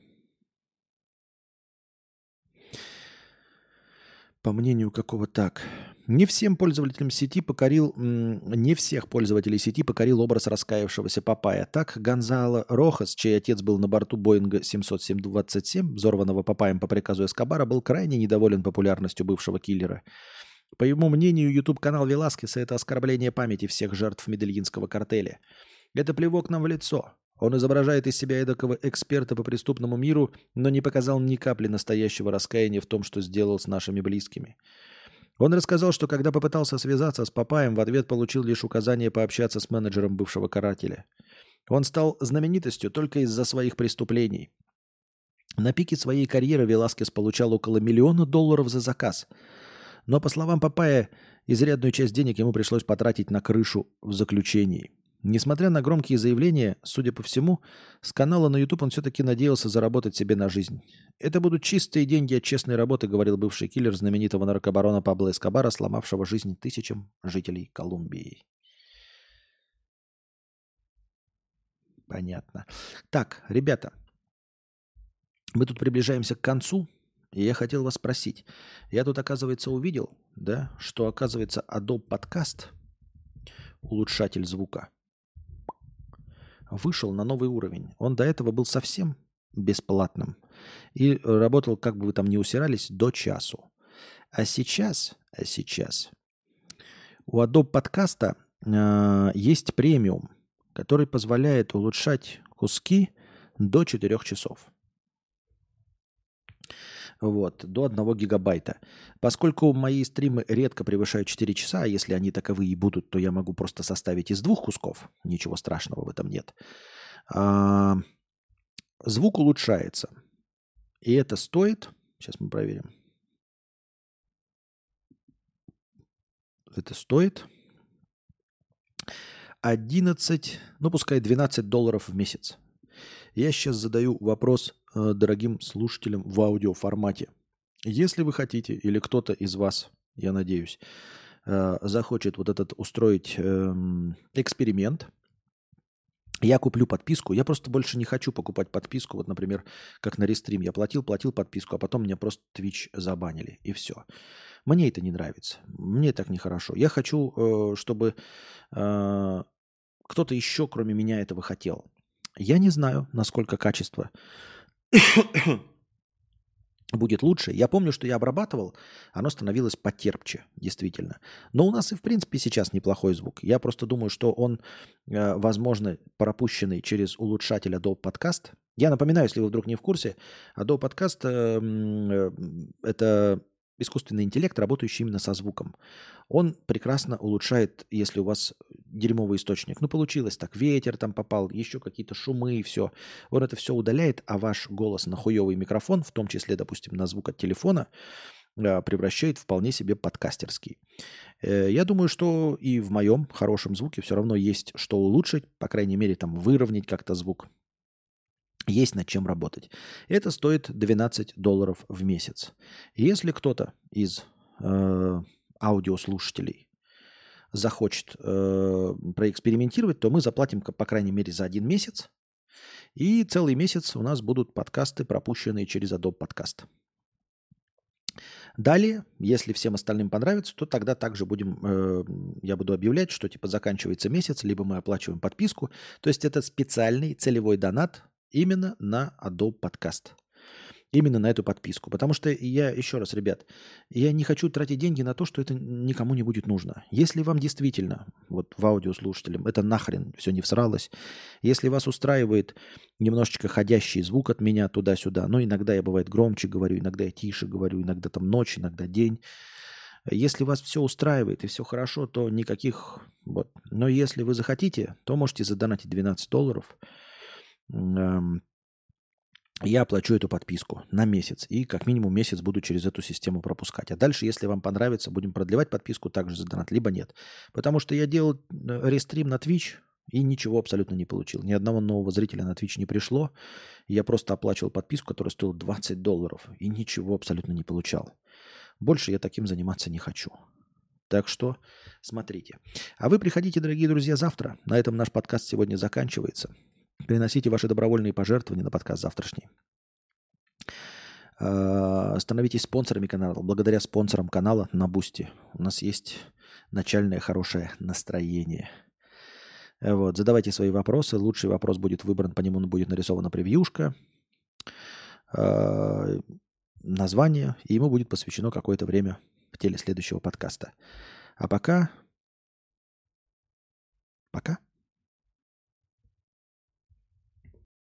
По мнению какого так. Не всем пользователям сети покорил, не всех пользователей сети покорил образ раскаявшегося Папая. Так Гонзало Рохас, чей отец был на борту Боинга 727, взорванного Папаем по приказу Эскобара, был крайне недоволен популярностью бывшего киллера. По его мнению, YouTube-канал Веласкеса – это оскорбление памяти всех жертв медельинского картеля. Это плевок нам в лицо. Он изображает из себя эдакого эксперта по преступному миру, но не показал ни капли настоящего раскаяния в том, что сделал с нашими близкими. Он рассказал, что когда попытался связаться с Папаем, в ответ получил лишь указание пообщаться с менеджером бывшего карателя. Он стал знаменитостью только из-за своих преступлений. На пике своей карьеры Веласкес получал около миллиона долларов за заказ. Но, по словам Папая, изрядную часть денег ему пришлось потратить на крышу в заключении – Несмотря на громкие заявления, судя по всему, с канала на YouTube он все-таки надеялся заработать себе на жизнь. «Это будут чистые деньги от честной работы», говорил бывший киллер знаменитого наркобарона Пабло Эскобара, сломавшего жизнь тысячам жителей Колумбии. Понятно. Так, ребята, мы тут приближаемся к концу, и я хотел вас спросить. Я тут, оказывается, увидел, да, что, оказывается, Adobe Podcast, улучшатель звука – вышел на новый уровень. Он до этого был совсем бесплатным и работал, как бы вы там ни усирались, до часу. А сейчас, а сейчас у Adobe подкаста э, есть премиум, который позволяет улучшать куски до 4 часов. Вот, до 1 гигабайта. Поскольку мои стримы редко превышают 4 часа, а если они таковые и будут, то я могу просто составить из двух кусков. Ничего страшного в этом нет. А, звук улучшается. И это стоит... Сейчас мы проверим. Это стоит 11, ну пускай 12 долларов в месяц. Я сейчас задаю вопрос дорогим слушателям в аудиоформате. Если вы хотите, или кто-то из вас, я надеюсь, э, захочет вот этот устроить э, эксперимент, я куплю подписку. Я просто больше не хочу покупать подписку. Вот, например, как на рестрим. Я платил, платил подписку, а потом меня просто Twitch забанили. И все. Мне это не нравится. Мне так нехорошо. Я хочу, э, чтобы э, кто-то еще, кроме меня, этого хотел. Я не знаю, насколько качество будет лучше. Я помню, что я обрабатывал, оно становилось потерпче, действительно. Но у нас и в принципе сейчас неплохой звук. Я просто думаю, что он, э, возможно, пропущенный через улучшатель Adobe Podcast. Я напоминаю, если вы вдруг не в курсе, Adobe Podcast э, – это искусственный интеллект, работающий именно со звуком. Он прекрасно улучшает, если у вас дерьмовый источник. Ну, получилось так, ветер там попал, еще какие-то шумы и все. Он это все удаляет, а ваш голос на хуевый микрофон, в том числе, допустим, на звук от телефона, э, превращает вполне себе подкастерский. Э, я думаю, что и в моем хорошем звуке все равно есть что улучшить, по крайней мере, там выровнять как-то звук. Есть над чем работать. Это стоит 12 долларов в месяц. Если кто-то из э, аудиослушателей захочет э, проэкспериментировать, то мы заплатим, по крайней мере, за один месяц. И целый месяц у нас будут подкасты, пропущенные через Adobe Podcast. Далее, если всем остальным понравится, то тогда также будем, э, я буду объявлять, что типа заканчивается месяц, либо мы оплачиваем подписку. То есть это специальный целевой донат именно на Adobe Podcast. Именно на эту подписку. Потому что я, еще раз, ребят, я не хочу тратить деньги на то, что это никому не будет нужно. Если вам действительно, вот в аудиослушателям, это нахрен все не всралось, если вас устраивает немножечко ходящий звук от меня туда-сюда, ну, иногда я, бывает, громче говорю, иногда я тише говорю, иногда там ночь, иногда день, если вас все устраивает и все хорошо, то никаких... Вот. Но если вы захотите, то можете задонатить 12 долларов – я оплачу эту подписку на месяц. И как минимум месяц буду через эту систему пропускать. А дальше, если вам понравится, будем продлевать подписку также за донат, либо нет. Потому что я делал э, рестрим на Twitch и ничего абсолютно не получил. Ни одного нового зрителя на Twitch не пришло. Я просто оплачивал подписку, которая стоила 20 долларов. И ничего абсолютно не получал. Больше я таким заниматься не хочу. Так что смотрите. А вы приходите, дорогие друзья, завтра. На этом наш подкаст сегодня заканчивается. Приносите ваши добровольные пожертвования на подкаст завтрашний. А, становитесь спонсорами канала. Благодаря спонсорам канала на Boosty у нас есть начальное хорошее настроение. Вот, задавайте свои вопросы. Лучший вопрос будет выбран, по нему будет нарисована превьюшка, э, название, и ему будет посвящено какое-то время в теле следующего подкаста. А пока... Пока.